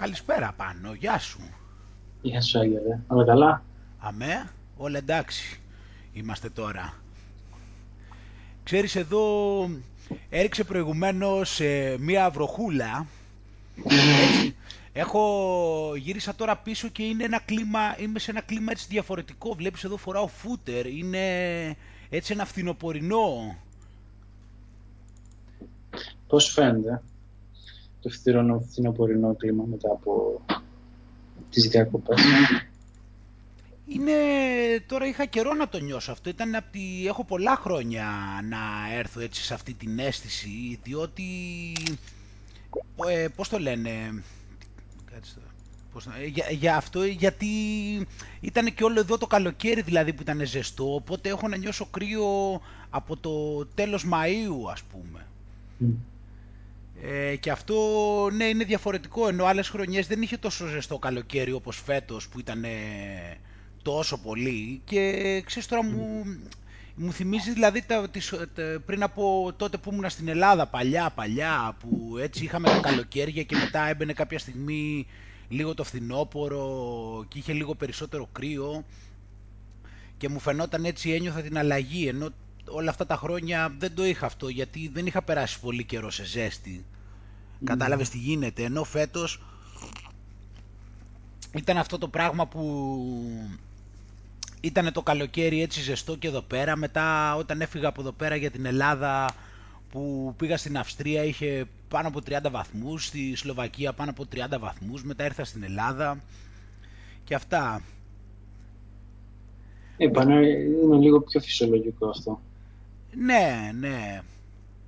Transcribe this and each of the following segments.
Καλησπέρα πάνω, γεια σου. Γεια σου Άγγελε, όλα καλά; Αμέ, όλα εντάξει είμαστε τώρα. Ξέρεις εδώ έριξε προηγουμένως ε, μία βροχούλα. Έτσι, έχω γύρισα τώρα πίσω και είναι ένα κλίμα, είμαι σε ένα κλίμα έτσι διαφορετικό. Βλέπεις εδώ φοράω φούτερ, είναι έτσι ένα φθινοπορεινό. Πώς φαίνεται; Το φθινοπορεινό κλίμα μετά από τις διακοπές. Είναι, τώρα είχα καιρό να το νιώσω αυτό, ήταν από τη, έχω πολλά χρόνια να έρθω έτσι σε αυτή την αίσθηση, διότι, ε, πώς το λένε, πώς, ε, για, για, αυτό, γιατί ήταν και όλο εδώ το καλοκαίρι δηλαδή που ήταν ζεστό, οπότε έχω να νιώσω κρύο από το τέλος Μαΐου ας πούμε. Ε, και αυτό ναι είναι διαφορετικό, ενώ άλλες χρονιές δεν είχε τόσο ζεστό καλοκαίρι όπως φέτος που ήταν τόσο πολύ. Και ξέρεις τώρα μου, μου θυμίζεις δηλαδή τα, τις, πριν από τότε που ήμουν στην Ελλάδα παλιά παλιά που έτσι είχαμε τα καλοκαίρια και μετά έμπαινε κάποια στιγμή λίγο το φθινόπωρο και είχε λίγο περισσότερο κρύο και μου φαινόταν έτσι ένιωθα την αλλαγή ενώ όλα αυτά τα χρόνια δεν το είχα αυτό γιατί δεν είχα περάσει πολύ καιρό σε ζέστη. Mm. Κατάλαβες τι γίνεται ενώ φέτος ήταν αυτό το πράγμα που ήταν το καλοκαίρι έτσι ζεστό και εδώ πέρα. Μετά όταν έφυγα από εδώ πέρα για την Ελλάδα που πήγα στην Αυστρία είχε πάνω από 30 βαθμούς, στη Σλοβακία πάνω από 30 βαθμούς, μετά ήρθα στην Ελλάδα και αυτά. Είπανε, είναι λίγο πιο φυσιολογικό αυτό. Ναι, ναι.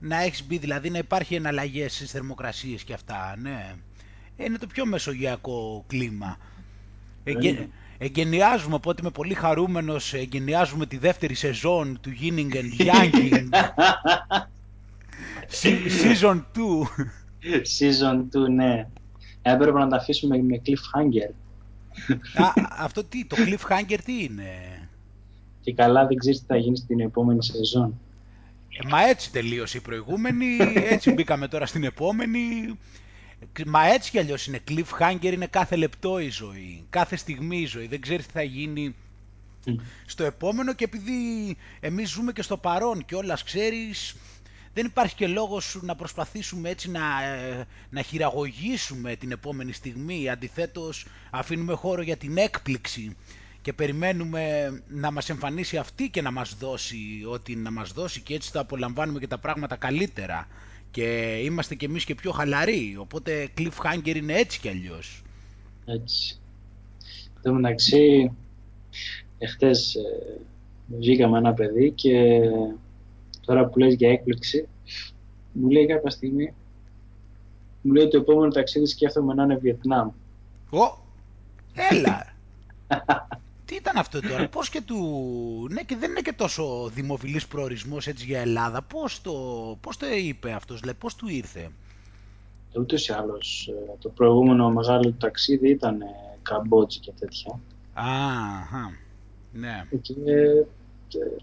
Να έχεις μπει δηλαδή να υπάρχει εναλλαγές στις θερμοκρασίες και αυτά, ναι. Είναι το πιο μεσογειακό κλίμα. Εγγε... Εγκαινιάζουμε, οπότε είμαι πολύ χαρούμενος, εγκαινιάζουμε τη δεύτερη σεζόν του Yinning and Yang. season 2. season 2, ναι. Έπρεπε να τα αφήσουμε με cliffhanger. Α, αυτό τι, το cliffhanger τι είναι; Και καλά δεν ξέρεις τι θα γίνει στην επόμενη σεζόν. Ε, μα έτσι τελείωσε η προηγούμενη, έτσι μπήκαμε τώρα στην επόμενη. Μα έτσι κι αλλιώς είναι. Cliffhanger είναι κάθε λεπτό η ζωή. Κάθε στιγμή η ζωή. Δεν ξέρεις τι θα γίνει στο επόμενο και επειδή εμείς ζούμε και στο παρόν και όλας ξέρεις δεν υπάρχει και λόγος να προσπαθήσουμε έτσι να, ε, να χειραγωγήσουμε την επόμενη στιγμή. Αντιθέτως αφήνουμε χώρο για την έκπληξη και περιμένουμε να μας εμφανίσει αυτή και να μας δώσει ό,τι να μας δώσει και έτσι θα απολαμβάνουμε και τα πράγματα καλύτερα και είμαστε κι εμείς και πιο χαλαροί, οπότε cliffhanger είναι έτσι κι αλλιώς. Έτσι. Εν τω μεταξύ, εχθές ε, βγήκαμε ένα παιδί και τώρα που λες για έκπληξη, μου λέει κάποια στιγμή, μου λέει το επόμενο ταξίδι σκέφτομαι να είναι Βιετνάμ. Ω, έλα! Τι ήταν αυτό τώρα, πώς και του... Ναι και δεν είναι και τόσο δημοφιλής προορισμός έτσι για Ελλάδα. Πώς το, πώς το είπε αυτός, δηλαδή πώς του ήρθε; Ούτε ή άλλως. Ε, το προηγούμενο μεγάλο ταξίδι ήταν ε, Καμπότζη και τέτοια. Αχα, ναι. Και ε,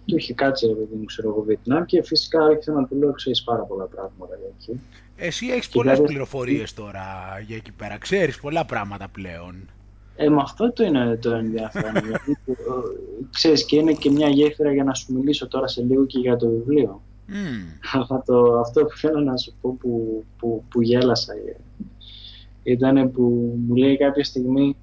του είχε κάτσει ρε παιδί μου, ξέρω εγώ, Βιετνάμ και φυσικά άρχισα να του λέω, ξέρεις πάρα πολλά πράγματα για εκεί. Εσύ έχεις και πολλές πληροφορίες τώρα για εκεί πέρα, ξέρεις πολλά πράγματα πλέον. Ε, με αυτό το είναι το ενδιαφέρον. γιατί, ε, ξέρεις, και είναι και μια γέφυρα για να σου μιλήσω τώρα σε λίγο και για το βιβλίο. Mm. το, αυτό που θέλω να σου πω που, που, που γέλασα ε, ήταν που μου λέει κάποια στιγμή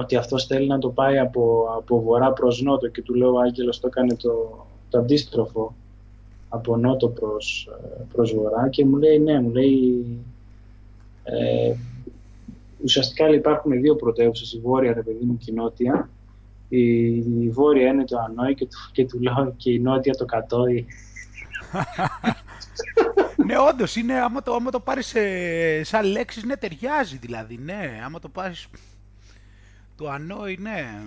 ότι αυτός θέλει να το πάει από, από βορρά προς νότο και του λέω ο Άγγελος το έκανε το, το αντίστροφο από νότο προς, ε, προς βορρά και μου λέει ναι, μου λέει ε, ουσιαστικά υπάρχουν δύο πρωτεύουσες, η βόρεια ρε παιδί μου και η νότια. Η, η βόρεια είναι το Ανόη και, του, και του λέω και η νότια το Κατόη. ναι, όντως είναι, άμα το, άμα το πάρεις σαν λέξεις, ναι, ταιριάζει δηλαδή. Ναι, άμα το πάρεις. Το Ανόη, ναι.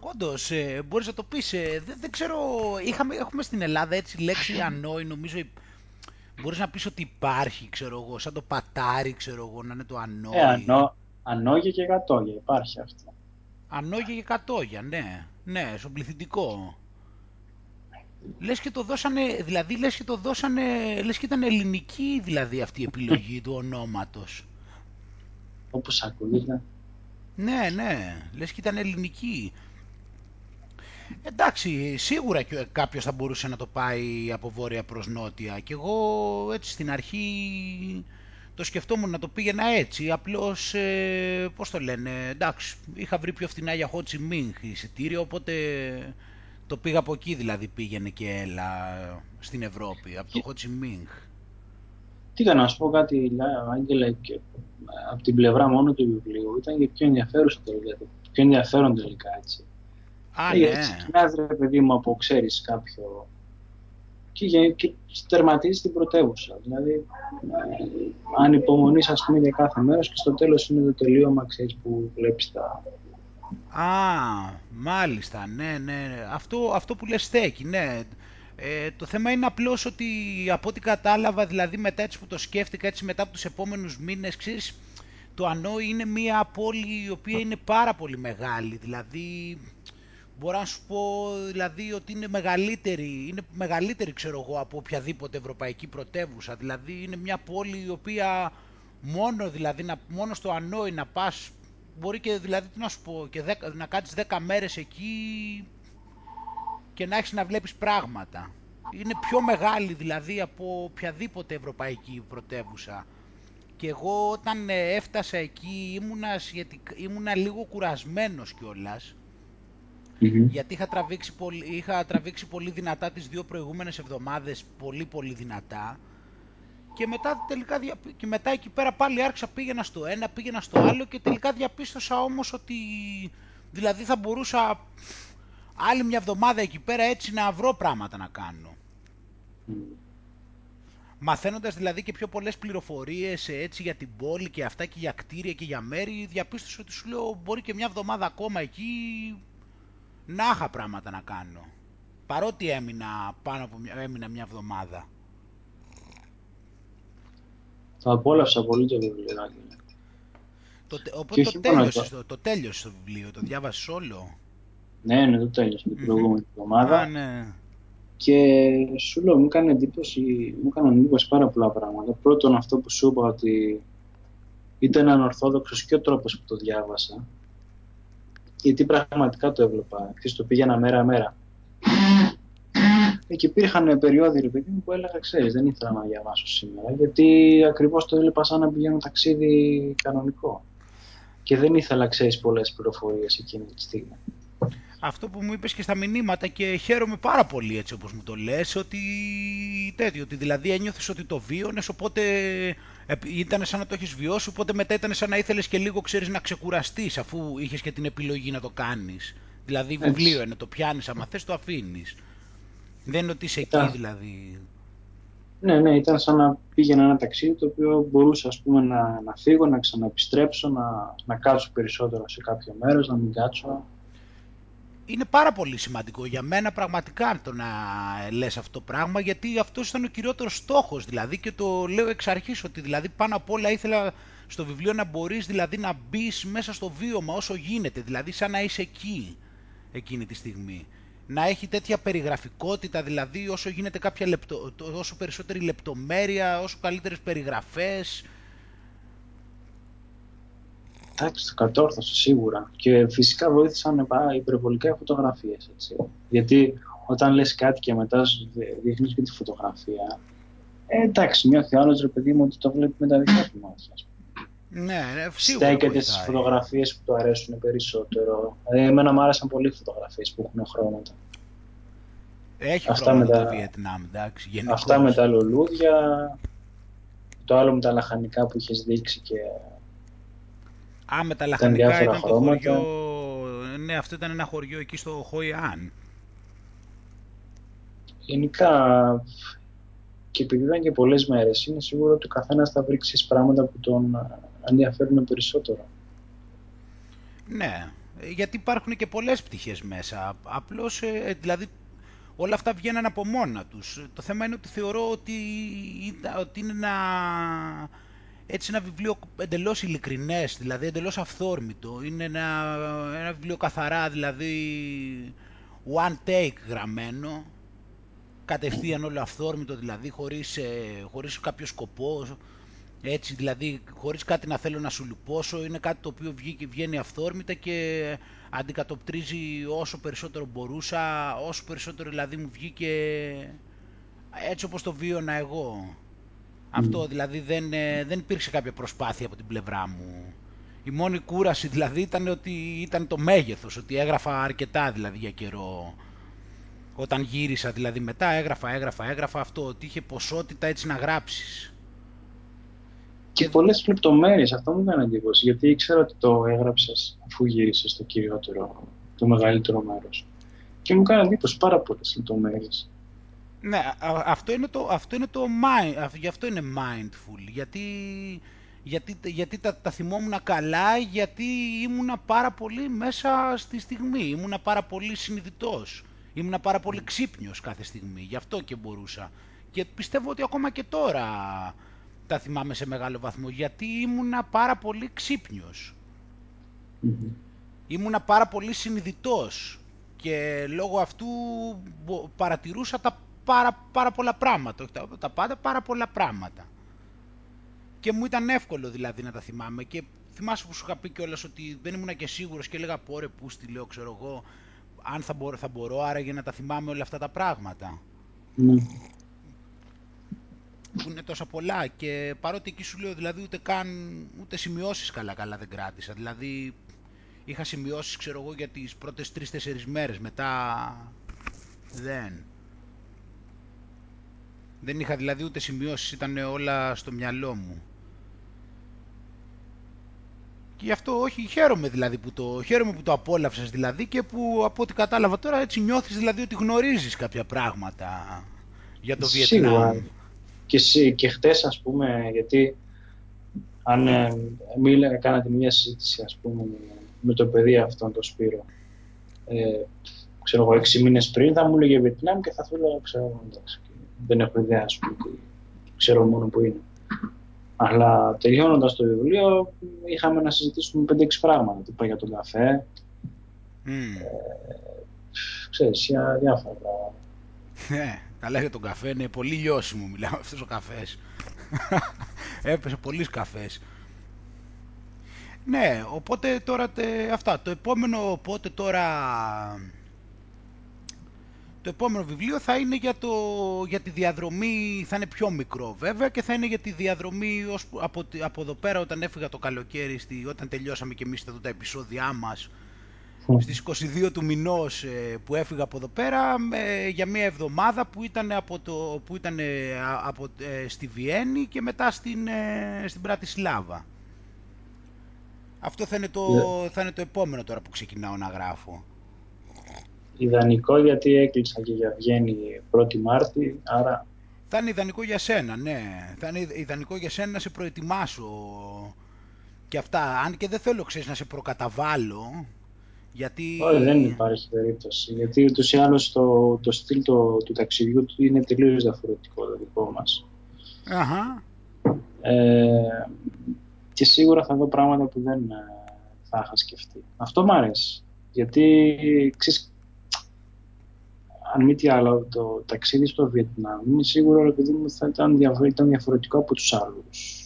Όντως, ε, μπορείς να το πεις. Ε, δεν, δεν, ξέρω, είχαμε, έχουμε στην Ελλάδα έτσι λέξη Ανόη, νομίζω Μπορείς να πεις ότι υπάρχει, ξέρω εγώ, σαν το πατάρι, ξέρω εγώ, να είναι το ανώγι. Ε, ανώ, ανώγια και γατόγια, υπάρχει αυτό. Ανώγια και κατόγια, ναι. Ναι, στον πληθυντικό. Λες και το δώσανε, δηλαδή λες και το δώσανε, λες και ήταν ελληνική δηλαδή αυτή η επιλογή του ονόματος. όπως ακούγεται. Ναι, ναι, λες και ήταν ελληνική. Εντάξει, σίγουρα κάποιος θα μπορούσε να το πάει από βόρεια προς νότια και εγώ έτσι στην αρχή το σκεφτόμουν να το πήγαινα έτσι, απλώς, ε, πώς το λένε, εντάξει, είχα βρει πιο φθηνά για Ho Chi Minh εισιτήριο, οπότε το πήγα από εκεί δηλαδή πήγαινε και έλα στην Ευρώπη, από το Ho Chi Minh. Τι να σου πω κάτι, Άγγελε, και από την πλευρά μόνο του βιβλίου, ήταν και πιο ενδιαφέρον τελικά, πιο ενδιαφέρον τελικά έτσι. Α, ε, ναι. Γιατί ξεκινάς ρε παιδί μου από ξέρεις κάποιο και, και τερματίζει την πρωτεύουσα. Δηλαδή, ε, αν υπομονείς ας πούμε για κάθε μέρος και στο τέλος είναι το τελείωμα ξέρεις, που βλέπεις τα... Α, μάλιστα, ναι, ναι, αυτό, αυτό που λες στέκει, ναι. Ε, το θέμα είναι απλώς ότι από ό,τι κατάλαβα, δηλαδή μετά έτσι που το σκέφτηκα, έτσι μετά από τους επόμενους μήνες, ξέρεις, το Ανόη είναι μια πόλη η οποία είναι πάρα πολύ μεγάλη, δηλαδή μπορώ να σου πω δηλαδή ότι είναι μεγαλύτερη, είναι μεγαλύτερη ξέρω εγώ από οποιαδήποτε ευρωπαϊκή πρωτεύουσα, δηλαδή είναι μια πόλη η οποία μόνο, δηλαδή, να, μόνο στο Ανόη να πας, μπορεί και δηλαδή να σου πω, και να κάτσεις 10 μέρες εκεί και να έχεις να βλέπεις πράγματα. Είναι πιο μεγάλη δηλαδή από οποιαδήποτε ευρωπαϊκή πρωτεύουσα. Και εγώ όταν ε, έφτασα εκεί ήμουνα, ήμουνα λίγο κουρασμένος κιόλας. Γιατί είχα τραβήξει, πολύ, είχα τραβήξει πολύ δυνατά τις δύο προηγούμενες εβδομάδες, πολύ πολύ δυνατά. Και μετά, τελικά, και μετά εκεί πέρα πάλι άρχισα πήγαινα στο ένα, πήγαινα στο άλλο και τελικά διαπίστωσα όμως ότι δηλαδή θα μπορούσα άλλη μια εβδομάδα εκεί πέρα έτσι να βρω πράγματα να κάνω. Mm. Μαθαίνοντας δηλαδή και πιο πολλές πληροφορίες έτσι για την πόλη και αυτά και για κτίρια και για μέρη, διαπίστωσα ότι σου λέω μπορεί και μια εβδομάδα ακόμα εκεί να είχα πράγματα να κάνω. Παρότι έμεινα πάνω από μια, έμεινα μια εβδομάδα. Θα απόλαυσα πολύ το βιβλίο. Το, οπότε το τέλειωσες, το, το τέλειωσες το βιβλίο, το διάβασες όλο; Ναι, ναι, το τέλειωσα την προηγούμενη εβδομάδα. Α, ναι. Και σου λέω, μου έκανε εντύπωση, μου έκανε εντύπωση πάρα πολλά πράγματα. Πρώτον, αυτό που σου είπα ότι ήταν ανορθόδοξος και ο τρόπος που το διάβασα. Γιατί πραγματικά το έβλεπα. Χθε το πήγαινα μέρα-μέρα. Και υπήρχαν περιόδοι, ρε παιδί μου, που έλεγα, ξέρεις, δεν ήθελα να διαβάσω σήμερα, γιατί ακριβώς το έβλεπα σαν να πηγαίνω ταξίδι κανονικό. Και δεν ήθελα, ξέρεις, πολλές πληροφορίες εκείνη τη στιγμή αυτό που μου είπες και στα μηνύματα και χαίρομαι πάρα πολύ έτσι όπως μου το λες ότι τέτοιο, ότι δηλαδή ένιωθες ότι το βίωνες οπότε ήταν σαν να το έχεις βιώσει οπότε μετά ήταν σαν να ήθελες και λίγο ξέρεις να ξεκουραστείς αφού είχες και την επιλογή να το κάνεις. Δηλαδή έτσι. βιβλίο είναι, το πιάνεις άμα θες το αφήνεις. Δεν είναι ότι είσαι εκεί δηλαδή. Ναι, ναι, ήταν σαν να πήγαινα ένα ταξίδι το οποίο μπορούσα ας πούμε να, να φύγω, να ξαναεπιστρέψω, να, να κάτσω περισσότερο σε κάποιο μέρος, να μην κάτσω είναι πάρα πολύ σημαντικό για μένα πραγματικά το να λες αυτό το πράγμα γιατί αυτός ήταν ο κυριότερος στόχος. Δηλαδή και το λέω εξ αρχής ότι δηλαδή πάνω απ' όλα ήθελα στο βιβλίο να μπορείς δηλαδή να μπεις μέσα στο βίωμα όσο γίνεται δηλαδή σαν να είσαι εκεί εκείνη τη στιγμή. Να έχει τέτοια περιγραφικότητα δηλαδή όσο γίνεται κάποια λεπτο, όσο περισσότερη λεπτομέρεια όσο καλύτερες περιγραφές Εντάξει, το κατόρθωσε σίγουρα. Και φυσικά βοήθησαν υπερβολικά οι φωτογραφίε. Γιατί όταν λες κάτι και μετά δείχνεις και τη φωτογραφία, ε, εντάξει, νιώθει άλλος ρε παιδί μου ότι το βλέπει με τα δικά του μάτια. Ναι, ναι, σίγουρα. Στέκεται στις φωτογραφίες που του αρέσουν περισσότερο. Δηλαδή, εμένα μου άρεσαν πολύ οι φωτογραφίες που έχουν χρώματα. Έχει αυτά χρώματα με τα... το Βιετνάμ, εντάξει. Γενικώς. Αυτά με τα λουλούδια, το άλλο με τα λαχανικά που είχες δείξει και Α, με τα λαχανικά ήταν, το χωριό... Ναι, αυτό ήταν ένα χωριό εκεί στο Χοϊάν. Γενικά, και επειδή ήταν και πολλές μέρες, είναι σίγουρο ότι ο καθένας θα βρει πράγματα που τον ενδιαφέρουν περισσότερο. Ναι, γιατί υπάρχουν και πολλές πτυχές μέσα. Απλώς, ε, δηλαδή, όλα αυτά βγαίνουν από μόνα τους. Το θέμα είναι ότι θεωρώ ότι, ότι είναι ένα έτσι ένα βιβλίο εντελώς ειλικρινές, δηλαδή εντελώς αυθόρμητο. Είναι ένα, ένα βιβλίο καθαρά, δηλαδή one take γραμμένο, κατευθείαν όλο αυθόρμητο, δηλαδή χωρίς, ε, χωρίς κάποιο σκοπό. Έτσι δηλαδή χωρίς κάτι να θέλω να σου λυπώσω είναι κάτι το οποίο βγαίνει αυθόρμητα και αντικατοπτρίζει όσο περισσότερο μπορούσα, όσο περισσότερο δηλαδή μου βγήκε έτσι όπως το βίωνα εγώ. Αυτό δηλαδή δεν, ε, δεν υπήρξε κάποια προσπάθεια από την πλευρά μου. Η μόνη κούραση δηλαδή ήταν ότι ήταν το μέγεθος, ότι έγραφα αρκετά δηλαδή για καιρό. Όταν γύρισα δηλαδή μετά έγραφα, έγραφα, έγραφα αυτό, ότι είχε ποσότητα έτσι να γράψεις. Και, και πολλές λεπτομέρειες, αυτό μου έκανε εντύπωση, γιατί ήξερα ότι το έγραψες αφού γύρισες το κυριότερο, το μεγαλύτερο μέρος. Και μου έκανε εντύπωση πάρα πολλές λεπτομέρειες. Ναι, αυτό είναι το, αυτό είναι το mind, γι' αυτό είναι mindful, γιατί, γιατί, γιατί τα, τα θυμόμουν καλά, γιατί ήμουνα πάρα πολύ μέσα στη στιγμή, ήμουνα πάρα πολύ συνειδητός, ήμουνα πάρα πολύ ξύπνιος κάθε στιγμή, γι' αυτό και μπορούσα. Και πιστεύω ότι ακόμα και τώρα τα θυμάμαι σε μεγάλο βαθμό, γιατί ήμουνα πάρα πολύ ξύπνιος. Ήμουνα πάρα πολύ συνειδητός και λόγω αυτού παρατηρούσα τα πάρα, πάρα πολλά πράγματα, όχι τα, τα πάντα, πάρα πολλά πράγματα. Και μου ήταν εύκολο δηλαδή να τα θυμάμαι και θυμάσαι που σου είχα πει κιόλας ότι δεν ήμουν και σίγουρος και έλεγα πω ρε πούστη λέω ξέρω εγώ αν θα μπορώ, θα μπορώ άραγε να τα θυμάμαι όλα αυτά τα πράγματα. Mm. Που είναι τόσα πολλά και παρότι εκεί σου λέω δηλαδή ούτε καν ούτε σημειώσεις καλά καλά δεν κράτησα. Δηλαδή είχα σημειώσεις ξέρω εγώ για τις πρώτες τρεις-τέσσερις μέρες μετά δεν. Δεν είχα δηλαδή ούτε σημειώσεις, ήταν όλα στο μυαλό μου. Και γι' αυτό όχι, χαίρομαι δηλαδή που το, χαίρομαι που το απόλαυσες δηλαδή και που από ό,τι κατάλαβα τώρα έτσι νιώθεις δηλαδή ότι γνωρίζεις κάποια πράγματα για το Βιετνάμ. Και, και χτες ας πούμε, γιατί αν ε, μίλα, κάνατε μια συζήτηση ας πούμε με το παιδί αυτόν το Σπύρο ε, ξέρω εγώ έξι μήνες πριν θα μου έλεγε Βιετνάμ και θα του έλεγα ξέρω εντάξει δεν έχω ιδέα, ας πούμε, ξέρω μόνο που είναι. Αλλά τελειώνοντας το βιβλίο, είχαμε να συζητήσουμε 5-6 πράγματα. Τύπα για τον καφέ. Mm. Ε, ξέρεις, για διάφορα πράγματα. Ναι, καλά για τον καφέ, είναι πολύ λιώσιμο μιλάω αυτός ο καφές. Έπεσε πολλοί καφές. Ναι, οπότε τώρα τε, αυτά. Το επόμενο, οπότε τώρα το επόμενο βιβλίο θα είναι για, το, για τη διαδρομή, θα είναι πιο μικρό βέβαια και θα είναι για τη διαδρομή ως, από, από εδώ πέρα όταν έφυγα το καλοκαίρι, στη, όταν τελειώσαμε και εμείς εδώ τα επεισόδια μας, στις 22 του μηνός ε, που έφυγα από εδώ πέρα για μια εβδομάδα που ήταν, από το, που ήταν από, ε, στη Βιέννη και μετά στην, ε, στην Πρατισλάβα. Αυτό θα είναι, το, ναι. θα είναι το επόμενο τώρα που ξεκινάω να γράφω ιδανικό γιατί έκλεισα και για Βιέννη 1η Μάρτη, άρα... Θα είναι ιδανικό για σένα, ναι. Θα είναι ιδανικό για σένα να σε προετοιμάσω και αυτά. Αν και δεν θέλω, ξέρεις, να σε προκαταβάλω, γιατί... Όχι, δεν υπάρχει περίπτωση. Γιατί ούτως ή άλλως το, το στυλ το, του ταξιδιού του είναι τελείως διαφορετικό το δικό μας. Αχα. Ε, και σίγουρα θα δω πράγματα που δεν ε, θα είχα σκεφτεί. Αυτό μου αρέσει. Γιατί ξέρεις, αν μη τι άλλο, το ταξίδι στο Βιετνάμ είναι σίγουρο επειδή μου θα ήταν, ήταν διαφορετικό από τους άλλους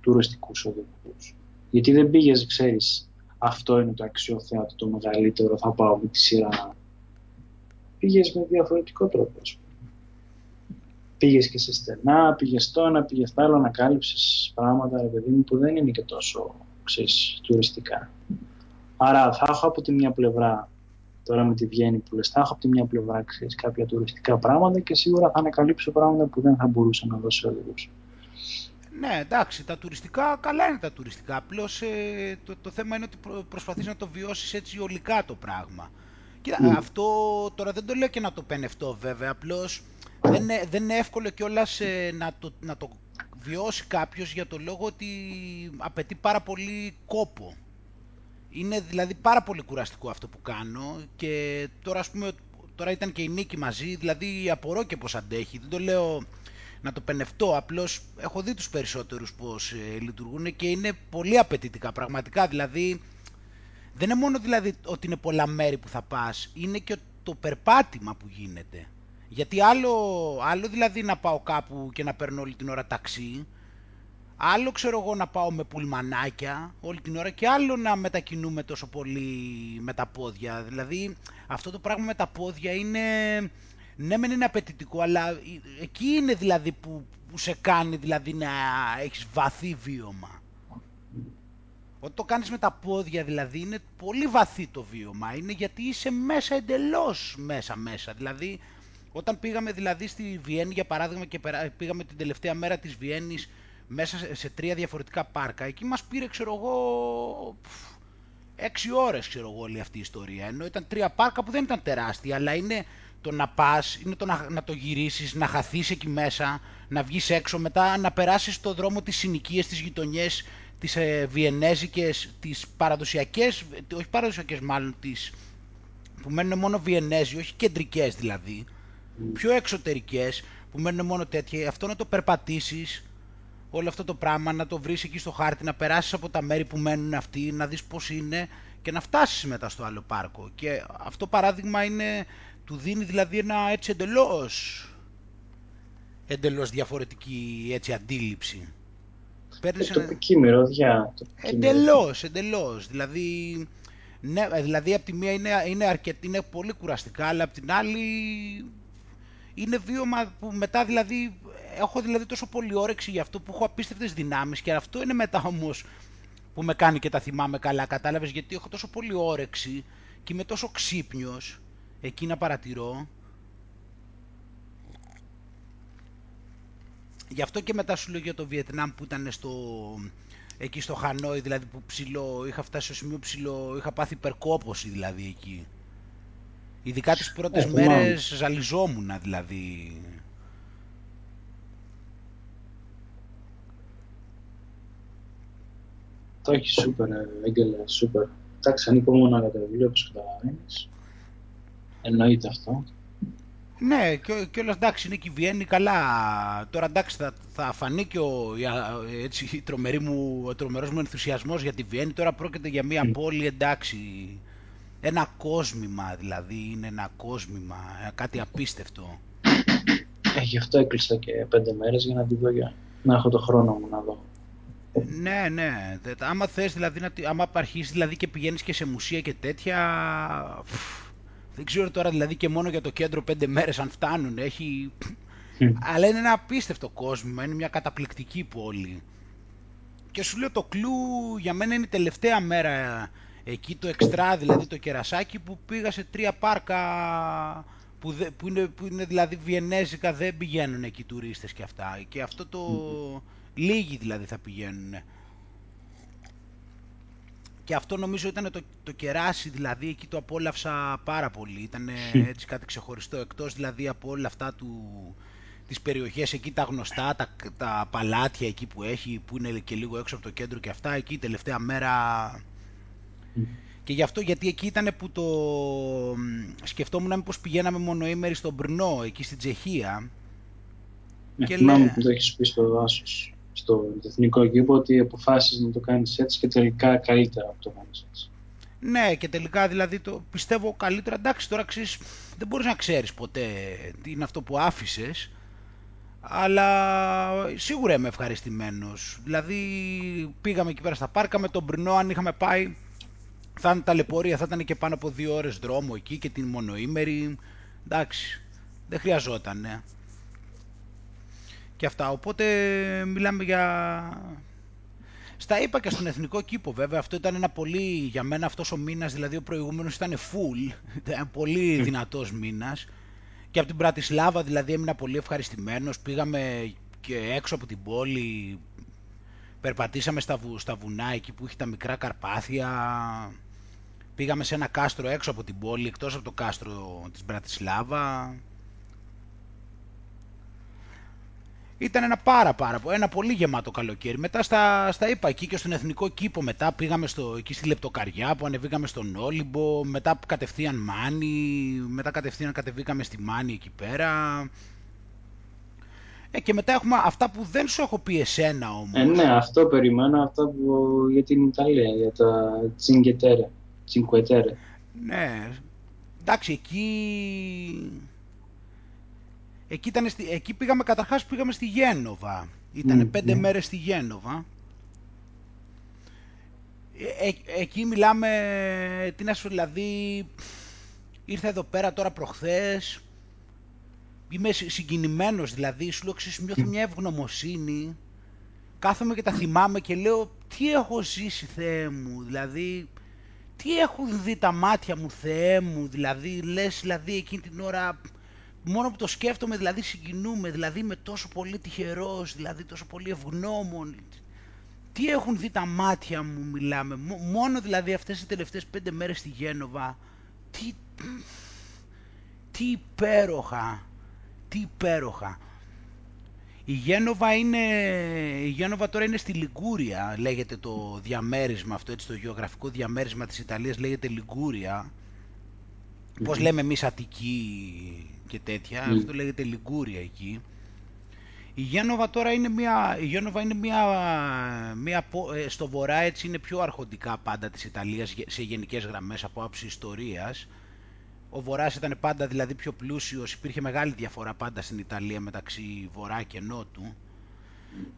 τουριστικούς οδηγούς. Γιατί δεν πήγες, ξέρεις, αυτό είναι το αξιοθέατο το μεγαλύτερο, θα πάω με τη σειρά. Πήγες με διαφορετικό τρόπο, Πήγες και σε στενά, πήγες στο ένα, πήγες στο άλλο, ανακάλυψες πράγματα, ρε παιδί μου, που δεν είναι και τόσο, ξέρεις, τουριστικά. Άρα θα έχω από τη μια πλευρά τώρα με τη Βιέννη που λες, θα έχω από τη μια πλευρά ξέρεις, κάποια τουριστικά πράγματα και σίγουρα θα ανακαλύψω πράγματα που δεν θα μπορούσα να δώσω οδηγούς. Ναι, εντάξει, τα τουριστικά, καλά είναι τα τουριστικά. Απλώς ε, το, το θέμα είναι ότι προσπαθείς να το βιώσεις έτσι ολικά το πράγμα. Και mm. αυτό τώρα δεν το λέω και να το πενευτώ βέβαια, απλώς δεν, δεν είναι εύκολο κιόλας ε, να, το, να το βιώσει κάποιος για το λόγο ότι απαιτεί πάρα πολύ κόπο. Είναι δηλαδή πάρα πολύ κουραστικό αυτό που κάνω και τώρα ας πούμε τώρα ήταν και η Νίκη μαζί, δηλαδή απορώ και πώς αντέχει. Δεν το λέω να το πενευτώ, απλώς έχω δει τους περισσότερους πώς ε, λειτουργούν και είναι πολύ απαιτητικά πραγματικά, δηλαδή δεν είναι μόνο δηλαδή ότι είναι πολλά μέρη που θα πας, είναι και το περπάτημα που γίνεται. Γιατί άλλο, άλλο δηλαδή να πάω κάπου και να παίρνω όλη την ώρα ταξί, Άλλο ξέρω εγώ να πάω με πουλμανάκια όλη την ώρα και άλλο να μετακινούμε τόσο πολύ με τα πόδια. Δηλαδή αυτό το πράγμα με τα πόδια είναι, ναι μεν είναι απαιτητικό, αλλά εκεί είναι δηλαδή που, που σε κάνει δηλαδή να έχεις βαθύ βίωμα. Όταν το κάνεις με τα πόδια δηλαδή είναι πολύ βαθύ το βίωμα, είναι γιατί είσαι μέσα εντελώς μέσα μέσα. Δηλαδή όταν πήγαμε δηλαδή στη Βιέννη για παράδειγμα και πήγαμε την τελευταία μέρα της Βιέννης μέσα σε τρία διαφορετικά πάρκα, εκεί μας πήρε ξέρω εγώ έξι ώρες ξέρω εγώ όλη αυτή η ιστορία. Ενώ ήταν τρία πάρκα που δεν ήταν τεράστια, αλλά είναι το να πας, είναι το να, να το γυρίσεις, να χαθείς εκεί μέσα, να βγεις έξω, μετά να περάσεις το δρόμο της συνοικίες, τις γειτονιές, τις ε, βιενέζικες, τις παραδοσιακές, όχι παραδοσιακές μάλλον, τις που μένουν μόνο βιενέζοι, όχι κεντρικές δηλαδή, πιο εξωτερικές, που μένουν μόνο τέτοια, αυτό να το περπατήσεις, όλο αυτό το πράγμα, να το βρεις εκεί στο χάρτη, να περάσεις από τα μέρη που μένουν αυτοί, να δεις πώς είναι και να φτάσεις μετά στο άλλο πάρκο. Και αυτό παράδειγμα είναι, του δίνει δηλαδή ένα έτσι εντελώς, εντελώς διαφορετική έτσι αντίληψη. Παίρνεις ε, τοπική ένα... μυρωδιά. Εντελώς, εντελώς. Δηλαδή, ναι, δηλαδή από τη μία είναι, είναι, αρκετή, είναι πολύ κουραστικά, αλλά από την άλλη είναι βίωμα που μετά δηλαδή έχω δηλαδή τόσο πολύ όρεξη για αυτό που έχω απίστευτες δυνάμεις και αυτό είναι μετά όμως που με κάνει και τα θυμάμαι καλά, κατάλαβες, γιατί έχω τόσο πολύ όρεξη και είμαι τόσο ξύπνιος εκεί να παρατηρώ. Γι' αυτό και μετά σου λέω για το Βιετνάμ που ήταν στο, εκεί στο Χανόι, δηλαδή που ψηλό, είχα φτάσει στο σημείο ψηλό, είχα πάθει υπερκόπωση δηλαδή εκεί. Ειδικά τις πρώτες ε, μέρες ζαλιζόμουν δηλαδή. Το έχει σούπερ, Έγγελε, σούπερ. Εντάξει, ανυπομονώ για το βιβλίο, όπως καταλαβαίνεις. Εννοείται αυτό. Ναι, και, και όλα εντάξει είναι και η Βιέννη καλά. Τώρα εντάξει θα, θα φανεί και ο, έτσι, τρομερή μου, ο τρομερός μου ενθουσιασμός για τη Βιέννη. Τώρα πρόκειται για μια πόλη εντάξει ένα κόσμημα δηλαδή, είναι ένα κόσμημα, ε, κάτι απίστευτο. Ε, γι' αυτό έκλεισα και πέντε μέρες για να τη δω, για να έχω το χρόνο μου να δω. Ναι, ναι. Άμα θες δηλαδή, να, άμα αρχίσεις δηλαδή και πηγαίνεις και σε μουσεία και τέτοια, δεν ξέρω τώρα δηλαδή και μόνο για το κέντρο πέντε μέρες αν φτάνουν, έχει... Αλλά είναι ένα απίστευτο κόσμο, είναι μια καταπληκτική πόλη. Και σου λέω το κλου για μένα είναι η τελευταία μέρα Εκεί το εξτρά, δηλαδή το κερασάκι που πήγα σε τρία πάρκα που, που, είναι, που είναι δηλαδή βιενέζικα, δεν πηγαίνουν εκεί τουρίστες και αυτά. Και αυτό το... Λίγοι δηλαδή θα πηγαίνουν. Και αυτό νομίζω ήταν το, το κεράσι, δηλαδή εκεί το απόλαυσα πάρα πολύ. Ήταν έτσι κάτι ξεχωριστό, εκτός δηλαδή από όλα αυτά του, τις περιοχές εκεί τα γνωστά, τα, τα παλάτια εκεί που έχει, που είναι και λίγο έξω από το κέντρο και αυτά, εκεί τελευταία μέρα και γι' αυτό γιατί εκεί ήταν που το σκεφτόμουν μήπως πηγαίναμε μονοήμερη στον Μπρνό, εκεί στην Τσεχία. Ναι, και θυμάμαι λέ... που το έχεις πει στο δάσος, στο εθνικό κήπο, ότι αποφάσισες να το κάνεις έτσι και τελικά καλύτερα από το κάνεις έτσι. Ναι, και τελικά δηλαδή το πιστεύω καλύτερα. Εντάξει, τώρα ξέρεις, δεν μπορείς να ξέρεις ποτέ τι είναι αυτό που άφησες, αλλά σίγουρα είμαι ευχαριστημένος. Δηλαδή πήγαμε εκεί πέρα στα πάρκα με τον Μπρνό, αν είχαμε πάει θα ήταν ταλαιπωρία, θα ήταν και πάνω από δύο ώρες δρόμο εκεί και την μονοήμερη. Εντάξει, δεν χρειαζόταν. Ναι. Και αυτά, οπότε μιλάμε για... Στα είπα και στον εθνικό κήπο βέβαια, αυτό ήταν ένα πολύ, για μένα αυτός ο μήνας, δηλαδή ο προηγούμενος ήταν full, ήταν πολύ δυνατός μήνας. Και από την Πρατισλάβα δηλαδή έμεινα πολύ ευχαριστημένος, πήγαμε και έξω από την πόλη, περπατήσαμε στα, βου, στα βουνά εκεί που έχει τα μικρά Καρπάθια, Πήγαμε σε ένα κάστρο έξω από την πόλη, εκτός από το κάστρο της Μπρατισλάβα. Ήταν ένα πάρα πάρα ένα πολύ γεμάτο καλοκαίρι. Μετά στα, στα είπα εκεί και στον Εθνικό Κήπο μετά πήγαμε στο, εκεί στη Λεπτοκαριά που ανεβήκαμε στον Όλυμπο, μετά κατευθείαν Μάνη, μετά κατευθείαν κατεβήκαμε στη Μάνη εκεί πέρα. Ε, και μετά έχουμε αυτά που δεν σου έχω πει εσένα όμως. Ε, ναι, αυτό περιμένω, αυτά που για την Ιταλία, για τα Τσιγκετέρα. Cinque Ναι. Εντάξει, εκεί... Εκεί, ήταν, εκεί πήγαμε, καταρχάς πήγαμε στη Γένοβα. Ήτανε πέντε ναι. μέρες στη Γένοβα. Ε, ε, εκεί μιλάμε, τι να σου δηλαδή, ήρθα εδώ πέρα τώρα προχθές, είμαι συγκινημένος δηλαδή, σου λέω νιώθω μια ευγνωμοσύνη, κάθομαι και τα θυμάμαι και λέω τι έχω ζήσει Θεέ μου, δηλαδή τι έχουν δει τα μάτια μου Θεέ μου, δηλαδή λες δηλαδή εκείνη την ώρα μόνο που το σκέφτομαι δηλαδή συγκινούμε, δηλαδή είμαι τόσο πολύ τυχερός, δηλαδή τόσο πολύ ευγνώμων. Τι έχουν δει τα μάτια μου μιλάμε, μόνο δηλαδή αυτές τις τελευταίες πέντε μέρες στη Γένοβα, τι, τι υπέροχα, τι υπέροχα. Η Γένοβα, είναι, η Γένοβα τώρα είναι στη Λιγκούρια, λέγεται το διαμέρισμα αυτό, έτσι το γεωγραφικό διαμέρισμα της Ιταλίας λέγεται Λιγκούρια. Mm-hmm. Πώς λέμε εμείς Αττική και τέτοια, mm. αυτό λέγεται Λιγκούρια εκεί. Η Γένοβα τώρα είναι μια, η Γένοβα είναι μια, μια, ε, στο βορρά έτσι είναι πιο αρχοντικά πάντα της Ιταλίας σε γενικές γραμμές από άψη ιστορίας. Ο Βορράς ήταν πάντα δηλαδή πιο πλούσιος, υπήρχε μεγάλη διαφορά πάντα στην Ιταλία μεταξύ Βορρά και Νότου.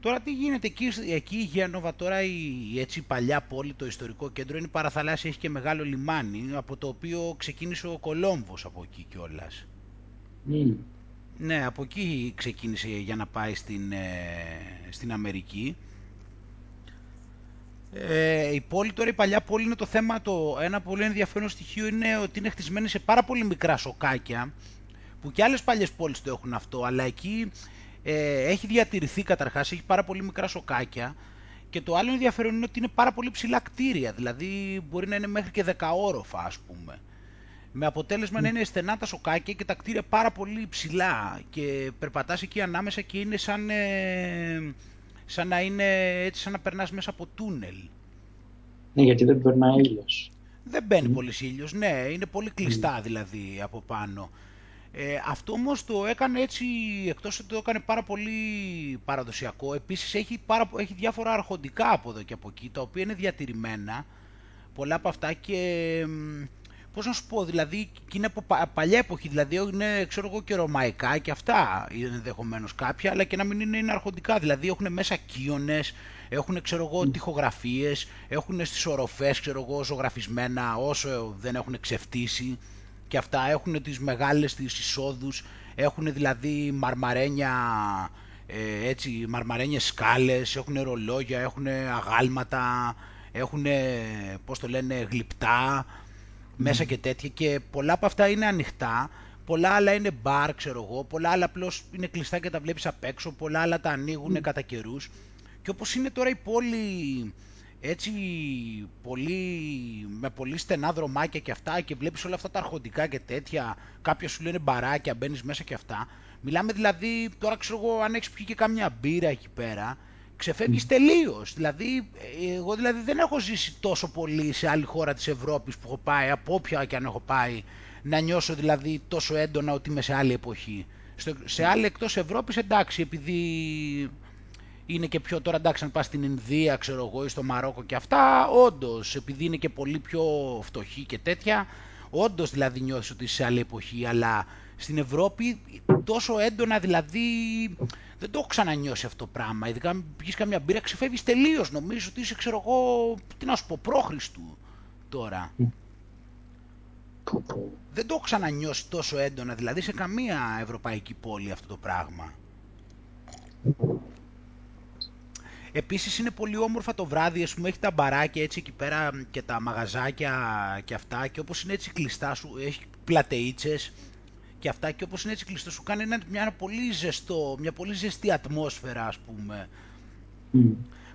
Τώρα τι γίνεται εκεί, εκεί η Γένοβα, τώρα η έτσι παλιά πόλη, το ιστορικό κέντρο είναι παραθαλάσσια, έχει και μεγάλο λιμάνι από το οποίο ξεκίνησε ο Κολόμβος από εκεί κιόλας. Mm. Ναι, από εκεί ξεκίνησε για να πάει στην, ε, στην Αμερική. Ε, η πόλη τώρα, η παλιά πόλη είναι το θέμα, το ένα πολύ ενδιαφέρον στοιχείο είναι ότι είναι χτισμένη σε πάρα πολύ μικρά σοκάκια, που και άλλες παλιές πόλεις το έχουν αυτό, αλλά εκεί ε, έχει διατηρηθεί καταρχάς, έχει πάρα πολύ μικρά σοκάκια και το άλλο ενδιαφέρον είναι ότι είναι πάρα πολύ ψηλά κτίρια, δηλαδή μπορεί να είναι μέχρι και δεκαόροφα ας πούμε. Με αποτέλεσμα να είναι στενά τα σοκάκια και τα κτίρια πάρα πολύ ψηλά και περπατάς εκεί ανάμεσα και είναι σαν, ε, σαν να είναι έτσι σαν να περνάς μέσα από τούνελ. Ναι, γιατί δεν περνάει ήλιος. Δεν μπαίνει mm. πολύς ήλιος, ναι, είναι πολύ κλειστά δηλαδή από πάνω. Ε, αυτό όμως το έκανε έτσι, εκτός ότι το έκανε πάρα πολύ παραδοσιακό, επίσης έχει, πάρα, έχει διάφορα αρχοντικά από εδώ και από εκεί, τα οποία είναι διατηρημένα, πολλά από αυτά και πώς να σου πω, δηλαδή και είναι από παλιά εποχή, δηλαδή είναι ξέρω εγώ και ρωμαϊκά και αυτά είναι ενδεχομένως κάποια, αλλά και να μην είναι, είναι αρχοντικά, δηλαδή έχουν μέσα κύονες, έχουν ξέρω εγώ τοιχογραφίες, έχουν στις οροφές ξέρω εγώ ζωγραφισμένα όσο δεν έχουν ξεφτύσει και αυτά έχουν τις μεγάλες τις εισόδους, έχουν δηλαδή μαρμαρένια, ε, έτσι, μαρμαρένιες σκάλες, έχουν ρολόγια, έχουν αγάλματα, έχουν, πώς το λένε, γλυπτά, μέσα και τέτοια. Και πολλά από αυτά είναι ανοιχτά, πολλά άλλα είναι μπαρ, ξέρω εγώ, πολλά άλλα απλώς είναι κλειστά και τα βλέπεις απ' έξω, πολλά άλλα τα ανοίγουν κατά καιρούς. Και όπως είναι τώρα η πόλη έτσι πολύ, με πολύ στενά δρομάκια και αυτά και βλέπεις όλα αυτά τα αρχοντικά και τέτοια, κάποια σου λένε μπαράκια, μπαίνεις μέσα και αυτά. Μιλάμε δηλαδή, τώρα ξέρω εγώ αν έχεις πιει και κάμια μπύρα εκεί πέρα, ξεφεύγεις τελείως. Δηλαδή, εγώ δηλαδή δεν έχω ζήσει τόσο πολύ σε άλλη χώρα της Ευρώπης που έχω πάει, από όποια και αν έχω πάει, να νιώσω δηλαδή τόσο έντονα ότι είμαι σε άλλη εποχή. σε άλλη εκτός Ευρώπης εντάξει, επειδή είναι και πιο τώρα εντάξει αν πας στην Ινδία ξέρω εγώ ή στο Μαρόκο και αυτά, όντως επειδή είναι και πολύ πιο φτωχή και τέτοια, όντως δηλαδή νιώθεις ότι είσαι σε άλλη εποχή, αλλά στην Ευρώπη τόσο έντονα δηλαδή δεν το έχω ξανανιώσει αυτό το πράγμα. Ειδικά αν πηγείς καμιά μπύρα ξεφεύγεις τελείως. Νομίζω ότι είσαι ξέρω εγώ, τι να σου πω, πρόχριστου τώρα. Δεν το έχω ξανανιώσει τόσο έντονα δηλαδή σε καμία ευρωπαϊκή πόλη αυτό το πράγμα. Επίσης είναι πολύ όμορφα το βράδυ, ας πούμε έχει τα μπαράκια έτσι εκεί πέρα και τα μαγαζάκια και αυτά και όπως είναι έτσι κλειστά σου, έχει πλατεΐτσες και αυτά και όπως είναι έτσι κλειστό σου κάνει ένα, μια πολύ ζεστό, μια πολύ ζεστή ατμόσφαιρα ας πούμε.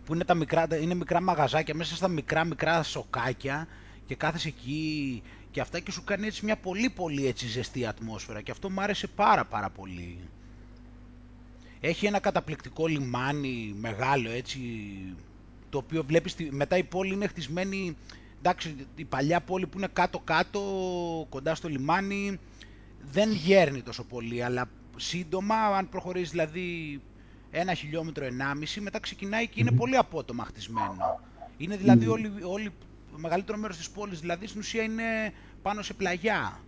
Που είναι, τα μικρά, είναι μικρά μαγαζάκια μέσα στα μικρά μικρά σοκάκια και κάθεσαι εκεί και αυτά και σου κάνει έτσι μια πολύ πολύ έτσι ζεστή ατμόσφαιρα και αυτό μου άρεσε πάρα πάρα πολύ. Έχει ένα καταπληκτικό λιμάνι μεγάλο έτσι, το οποίο βλέπεις, μετά η πόλη είναι χτισμένη, εντάξει η παλιά πόλη που είναι κάτω κάτω κοντά στο λιμάνι δεν γέρνει τόσο πολύ, αλλά σύντομα αν προχωρείς δηλαδή ένα χιλιόμετρο ενάμιση μετά ξεκινάει και είναι πολύ απότομα χτισμένο. Είναι δηλαδή όλη, όλη, το μεγαλύτερο μέρος της πόλης δηλαδή στην ουσία είναι πάνω σε πλαγιά.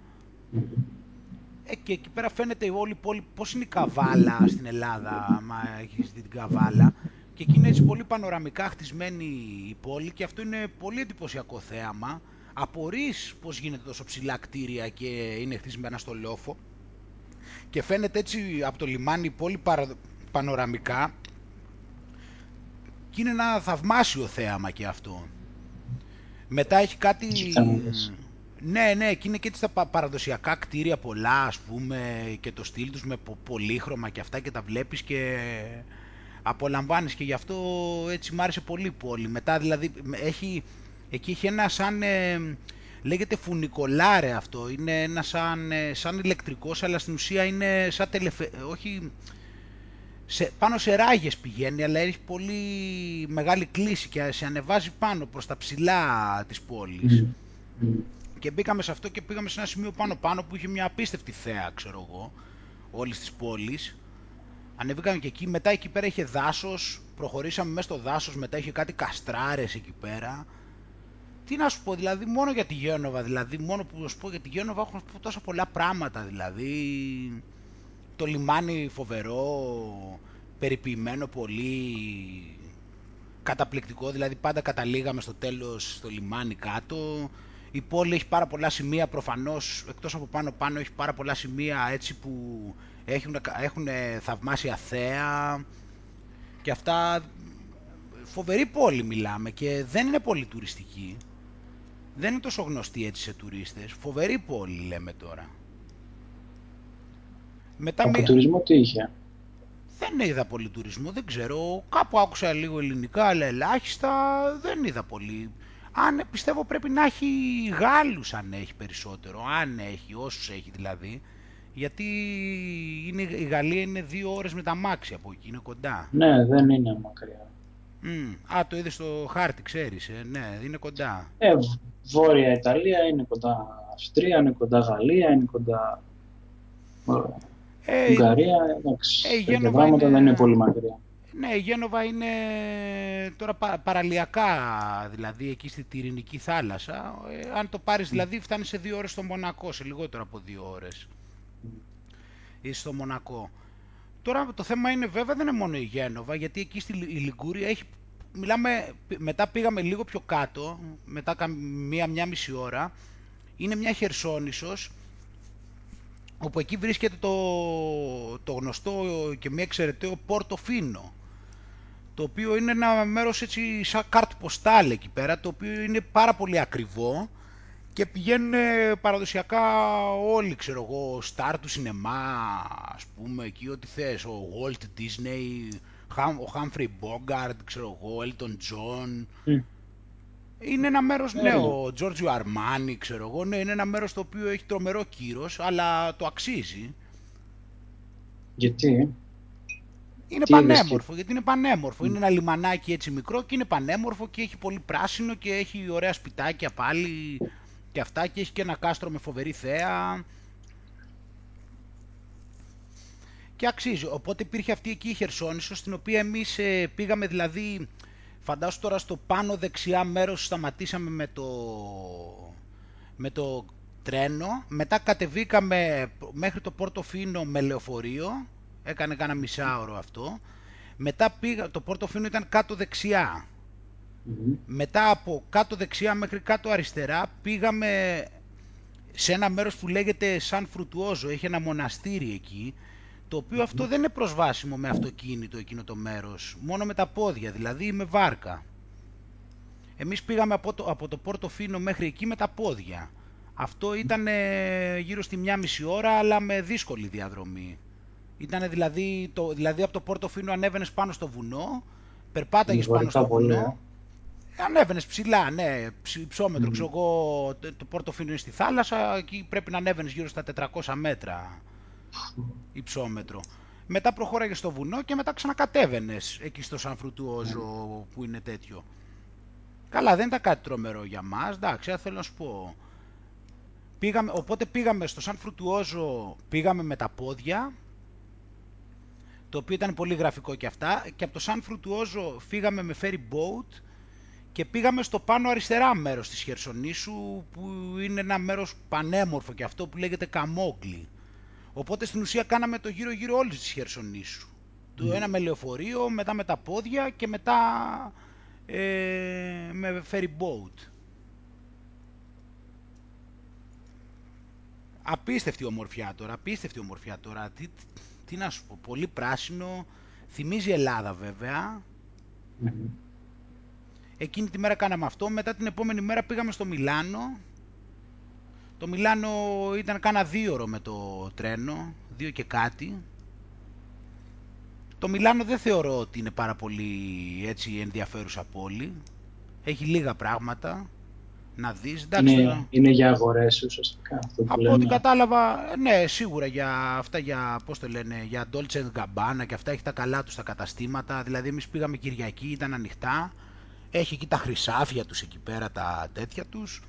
Ε, και εκεί πέρα φαίνεται η όλη πόλη, πώς είναι η Καβάλα στην Ελλάδα, άμα έχεις δει την Καβάλα. Και εκεί είναι έτσι πολύ πανοραμικά χτισμένη η πόλη και αυτό είναι πολύ εντυπωσιακό θέαμα. Απορείς πώς γίνεται τόσο ψηλά κτίρια και είναι χτισμένα στο λόφο. Και φαίνεται έτσι από το λιμάνι η πόλη παρα... πανοραμικά και είναι ένα θαυμάσιο θέαμα και αυτό. Μετά έχει κάτι... Ναι, ναι, και είναι και έτσι τα παραδοσιακά κτίρια πολλά, ας πούμε, και το στυλ τους με πολύχρωμα και αυτά και τα βλέπεις και απολαμβάνεις και γι' αυτό έτσι μ' άρεσε πολύ η πόλη. Μετά δηλαδή έχει, εκεί έχει ένα σαν, ε, λέγεται φουνικολάρε αυτό, είναι ένα σαν, ε, σαν ηλεκτρικός αλλά στην ουσία είναι σαν τελεφε... όχι... Σε, πάνω σε ράγες πηγαίνει, αλλά έχει πολύ μεγάλη κλίση και σε ανεβάζει πάνω προς τα ψηλά της πόλης. Και μπήκαμε σε αυτό και πήγαμε σε ένα σημείο πάνω πάνω που είχε μια απίστευτη θέα, ξέρω εγώ, όλης της πόλης. Ανεβήκαμε και εκεί, μετά εκεί πέρα είχε δάσος, προχωρήσαμε μέσα στο δάσος, μετά είχε κάτι καστράρες εκεί πέρα. Τι να σου πω, δηλαδή μόνο για τη Γένοβα, δηλαδή μόνο που σου πω για τη Γένοβα έχω τόσα πολλά πράγματα, δηλαδή. Το λιμάνι φοβερό, περιποιημένο πολύ, καταπληκτικό, δηλαδή πάντα καταλήγαμε στο τέλος στο λιμάνι κάτω, η πόλη έχει πάρα πολλά σημεία προφανώς, εκτός από πάνω πάνω έχει πάρα πολλά σημεία έτσι που έχουν, έχουν θαυμάσια θέα και αυτά φοβερή πόλη μιλάμε και δεν είναι πολύ τουριστική. Δεν είναι τόσο γνωστή έτσι σε τουρίστες. Φοβερή πόλη λέμε τώρα. Μετά από τουρισμό τι είχε; Δεν είδα πολύ τουρισμό, δεν ξέρω. Κάπου άκουσα λίγο ελληνικά, αλλά ελάχιστα δεν είδα πολύ. Αν πιστεύω πρέπει να έχει Γάλλους αν έχει περισσότερο, αν έχει, όσους έχει δηλαδή. Γιατί είναι, η Γαλλία είναι δύο ώρες με τα μάξι από εκεί, είναι κοντά. Ναι, δεν είναι μακριά. Mm. Α, το είδες στο χάρτη, ξέρεις, ε, ναι, είναι κοντά. Ε, Βόρεια Ιταλία είναι κοντά Αυστρία, είναι κοντά Γαλλία, είναι κοντά ε, Ουγγαρία, εντάξει, ε, η πράγματα είναι... δεν είναι πολύ μακριά. Ναι, η Γένοβα είναι τώρα παραλιακά, δηλαδή εκεί στη Τυρινική θάλασσα. Ε, αν το πάρεις δηλαδή φτάνει σε δύο ώρες στο Μονακό, σε λιγότερο από δύο ώρες. Είσαι στο Μονακό. Τώρα το θέμα είναι βέβαια δεν είναι μόνο η Γένοβα, γιατί εκεί στη Λιγκούρια έχει, μιλάμε, μετά πήγαμε λίγο πιο κάτω, μετά μία-μία μισή ώρα, είναι μια Χερσόνησος, όπου εκεί βρίσκεται το, το γνωστό και μη εξαιρεταίο Πόρτο Φίνο το οποίο είναι ένα μέρος έτσι σαν κάρτ ποστάλ εκεί πέρα, το οποίο είναι πάρα πολύ ακριβό και πηγαίνουν παραδοσιακά όλοι, ξέρω εγώ, στάρ του σινεμά, ας πούμε, εκεί ό,τι θες, ο Walt Disney, ο Humphrey Bogart, ξέρω εγώ, Elton John. Είναι ένα μέρος, ναι, ο Giorgio Armani, ξέρω εγώ, ναι, είναι ένα μέρος το οποίο έχει τρομερό κύρος, αλλά το αξίζει. Γιατί; Είναι πανέμορφο, γιατί είναι πανέμορφο. Είναι ένα λιμανάκι έτσι μικρό και είναι πανέμορφο και έχει πολύ πράσινο και έχει ωραία σπιτάκια πάλι και αυτά και έχει και ένα κάστρο με φοβερή θέα. Και αξίζει. Οπότε υπήρχε αυτή εκεί η Χερσόνησο, στην οποία εμείς ε, πήγαμε δηλαδή, φαντάσου τώρα στο πάνω δεξιά μέρος σταματήσαμε με το, με το τρένο, μετά κατεβήκαμε μέχρι το Πόρτο Φίνο με λεωφορείο, έκανε κάνα μισάωρο αυτό. Μετά πήγα, το Πόρτοφίνο ήταν κάτω Μετά από κάτω δεξιά μέχρι κάτω αριστερά πήγαμε σε ένα μέρος που λέγεται Σαν Φρουτουόζο, έχει ένα μοναστήρι εκεί, το οποιο αυτό δεν είναι προσβάσιμο με αυτοκίνητο εκείνο το μέρος, μόνο με τα πόδια, δηλαδή με βάρκα. Εμείς πήγαμε από το, από το Πόρτοφίνο μέχρι εκεί με τα πόδια. Αυτό ήταν γύρω στη μία μισή ώρα, αλλά με δύσκολη διαδρομή. Ήταν δηλαδή, το, δηλαδή από το Πόρτο Φίνο ανέβαινες πάνω στο βουνό, περπάταγες πάνω στο βουνό. Ε. Ανέβαινες ψηλά, ναι, υψόμετρο. Mm. Ξέρω εγώ, το Πόρτο Φίνο είναι στη θάλασσα, εκεί πρέπει να ανέβαινες γύρω στα 400 μέτρα υψόμετρο. Μετά προχώραγες στο βουνό και μετά ξανακατέβαινες εκεί στο Σαν Φρουτουόζο που είναι τέτοιο. Καλά, δεν ήταν κάτι τρομερό για μας, εντάξει, θέλω να σου πω. Πήγαμε, οπότε πήγαμε στο Σαν Φρουτουόζο, πήγαμε με τα πόδια, το οποίο ήταν πολύ γραφικό και αυτά. Και από το Σαν Φρουτουόζο φύγαμε με ferry boat και πήγαμε στο πάνω αριστερά μέρος της Χερσονήσου που είναι ένα μέρος πανέμορφο και αυτό που λέγεται Καμόγκλη Οπότε στην ουσία κάναμε το γύρω-γύρω όλης της Χερσονήσου. Το ένα με λεωφορείο, μετά με τα πόδια και μετά ε, με ferry boat. Απίστευτη ομορφιά τώρα, απίστευτη ομορφιά τώρα. Τι, τι να σου πω, πολύ πράσινο. Θυμίζει Ελλάδα βέβαια. Εκείνη τη μέρα κάναμε αυτό. Μετά την επόμενη μέρα πήγαμε στο Μιλάνο. Το Μιλάνο ήταν κάνα δύο ώρο με το τρένο, δύο και κάτι. Το Μιλάνο δεν θεωρώ ότι είναι πάρα πολύ έτσι ενδιαφέρουσα πόλη. Έχει λίγα πράγματα να δεις. είναι, είναι για αγορές ουσιαστικά αυτό που Από ό,τι κατάλαβα, ναι, σίγουρα για αυτά για, πώς το λένε, για Dolce Gabbana και αυτά έχει τα καλά τους τα καταστήματα. Δηλαδή εμείς πήγαμε Κυριακή, ήταν ανοιχτά. Έχει εκεί τα χρυσάφια τους εκεί πέρα, τα τέτοια τους.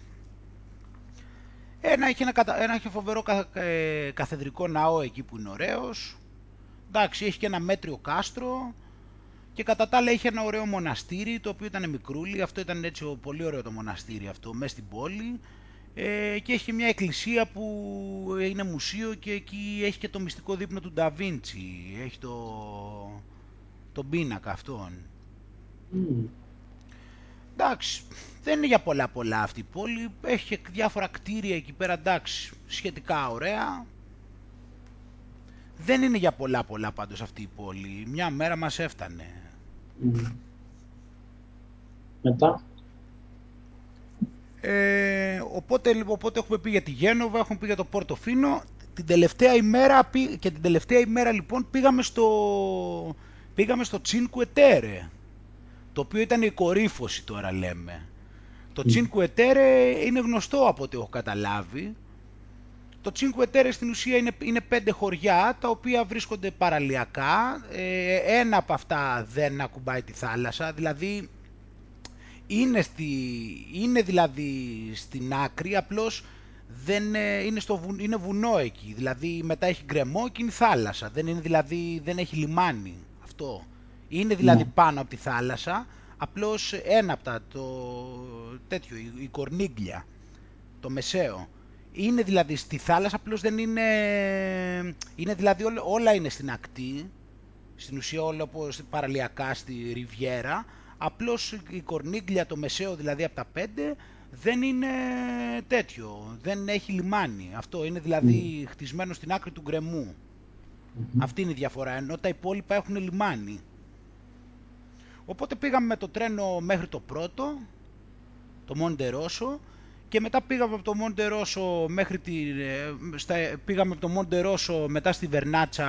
Ένα έχει, ένα, ένα έχει φοβερό ε, καθεδρικό ναό εκεί που είναι ωραίος. Εντάξει, έχει και ένα μέτριο κάστρο. Και κατά τα άλλα είχε ένα ωραίο μοναστήρι, το οποίο ήταν μικρούλι. Αυτό ήταν έτσι πολύ ωραίο το μοναστήρι αυτό, μέσα στην πόλη. Ε, και έχει μια εκκλησία που είναι μουσείο και εκεί έχει και το μυστικό δείπνο του Νταβίντσι. Έχει το, το πίνακα αυτόν. Mm. Εντάξει, δεν είναι για πολλά πολλά αυτή η πόλη. Έχει και διάφορα κτίρια εκεί πέρα, εντάξει, σχετικά ωραία. Δεν είναι για πολλά πολλά πάντως αυτή η πόλη. Μια μέρα μας έφτανε. Μετά. Ε, οπότε, οπότε έχουμε πει για τη Γένοβα, έχουμε πει για το Πόρτο Φίνο. Την τελευταία ημέρα, και την τελευταία ημέρα λοιπόν πήγαμε στο, πήγαμε στο Τσίνκου Ετέρε. Το οποίο ήταν η κορύφωση τώρα λέμε. Το Τσίνκου Ετέρε είναι γνωστό από ό,τι έχω καταλάβει. Το Cinque Terre στην ουσία είναι, είναι πέντε χωριά τα οποία βρίσκονται παραλιακά. Ε, ένα από αυτά δεν ακουμπάει τη θάλασσα, δηλαδή είναι, στη, είναι δηλαδή στην άκρη, απλώς δεν ε, είναι, στο, είναι βουνό εκεί, δηλαδή μετά έχει γκρεμό και είναι θάλασσα, δεν, είναι δηλαδή, δεν έχει λιμάνι αυτό. Είναι δηλαδή ναι. πάνω από τη θάλασσα, απλώς ένα από τα, το, τέτοιο, η, η κορνίγκλια, το μεσαίο. Είναι δηλαδή στη θάλασσα, απλώς δεν είναι... Είναι δηλαδή όλα, είναι στην ακτή, στην ουσία όλα όπως παραλιακά στη Ριβιέρα, απλώς η κορνίγκλια, το μεσαίο δηλαδή από τα πέντε, δεν είναι τέτοιο, δεν έχει λιμάνι. Αυτό είναι δηλαδή χτισμένο στην άκρη του γκρεμού. Αυτή είναι η διαφορά, ενώ τα υπόλοιπα έχουν λιμάνι. Οπότε πήγαμε με το τρένο μέχρι το πρώτο, το Μοντερόσο, και μετά πήγαμε από το Μοντε Ρόσο μέχρι τη, ε, στα, πήγαμε από το Μοντε Ρόσο μετά στη Βερνάτσα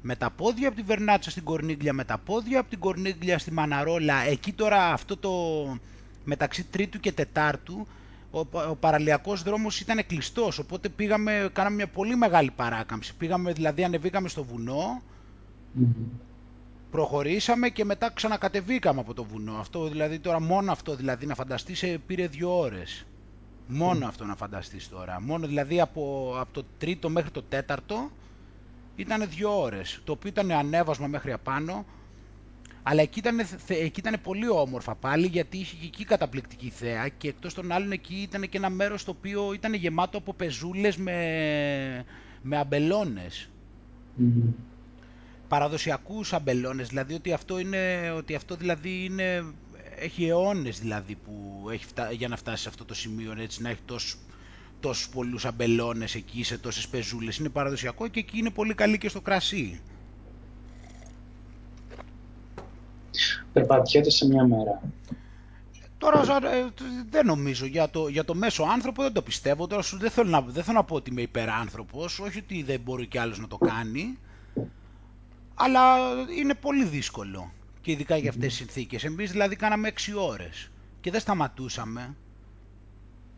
με τα πόδια, από τη Βερνάτσα στην Κορνίγλια με τα πόδια, από την Κορνίγλια στη Μαναρόλα. Εκεί τώρα αυτό το μεταξύ τρίτου και τετάρτου ο, ο παραλιακός δρόμος ήταν κλειστός, οπότε πήγαμε, κάναμε μια πολύ μεγάλη παράκαμψη. Πήγαμε, δηλαδή ανεβήκαμε στο βουνό, προχωρήσαμε και μετά ξανακατεβήκαμε από το βουνό. Αυτό δηλαδή τώρα μόνο αυτό δηλαδή να φανταστείς πήρε δύο ώρες. Μόνο αυτό να φανταστείς τώρα. Μόνο δηλαδή από, από το τρίτο μέχρι το τέταρτο ήταν δύο ώρες. Το οποίο ήταν ανέβασμα μέχρι απάνω. Αλλά εκεί ήταν, εκεί ήταν πολύ όμορφα πάλι γιατί είχε και εκεί καταπληκτική θέα και εκτός των άλλων εκεί ήταν και ένα μέρος το οποίο ήταν γεμάτο από πεζούλες με, με αμπελώνες. Mm-hmm. Παραδοσιακούς αμπελώνες, δηλαδή ότι αυτό, είναι, ότι αυτό δηλαδή είναι έχει αιώνες δηλαδή που έχει για να φτάσει σε αυτό το σημείο έτσι, να έχει τόσους, τόσους πολλούς αμπελώνες εκεί σε τόσες πεζούλες. Είναι παραδοσιακό και εκεί είναι πολύ καλή και στο κρασί. Περπατιέται σε μια μέρα. Τώρα ε, δεν νομίζω για το, για το μέσο άνθρωπο δεν το πιστεύω. Τώρα δεν θέλω, να, δεν θέλω να πω ότι είμαι υπεράνθρωπος, όχι ότι δεν μπορεί κι άλλος να το κάνει. Αλλά είναι πολύ δύσκολο και ειδικά για αυτές τις συνθήκες. Εμείς δηλαδή κάναμε 6 ώρες και δεν σταματούσαμε.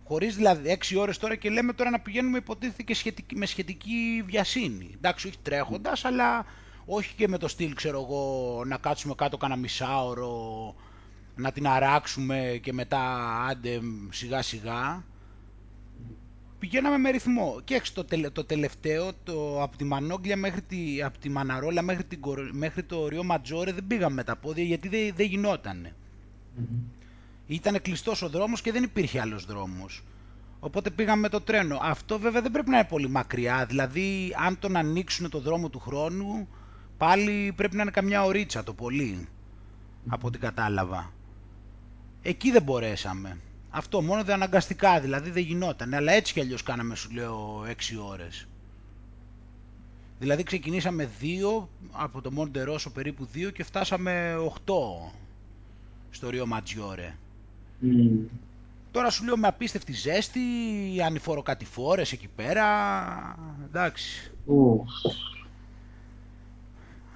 Χωρίς δηλαδή 6 ώρες τώρα και λέμε τώρα να πηγαίνουμε υποτίθεται και σχετική, με σχετική βιασύνη. Εντάξει, όχι τρέχοντας, αλλά όχι και με το στυλ, ξέρω εγώ, να κάτσουμε κάτω κανένα μισάωρο, να την αράξουμε και μετά άντε σιγά σιγά πηγαίναμε με ρυθμό. Και έξω το, το τελευταίο, το, από τη Μανόγκλια μέχρι τη, από τη Μαναρόλα μέχρι, την, μέχρι το Ριό Ματζόρε δεν πήγαμε με τα πόδια γιατί δεν, δεν γινότανε. Mm-hmm. Ήταν κλειστός ο δρόμος και δεν υπήρχε άλλος δρόμος. Οπότε πήγαμε με το τρένο. Αυτό βέβαια δεν πρέπει να είναι πολύ μακριά. Δηλαδή, αν τον ανοίξουν το δρόμο του χρόνου, πάλι πρέπει να είναι καμιά ωρίτσα το πολύ. Από ό,τι κατάλαβα. Εκεί δεν μπορέσαμε. Αυτό μόνο δεν αναγκαστικά, δηλαδή δεν γινόταν. Αλλά έτσι κι αλλιώς κάναμε, σου λέω, 6 ώρες. Δηλαδή ξεκινήσαμε 2, από το Μοντε Ρώσο περίπου 2 και φτάσαμε 8 στο Ρίο Ματζιόρε. Τώρα σου λέω με απίστευτη ζέστη, ανηφοροκατηφόρες εκεί πέρα, εντάξει.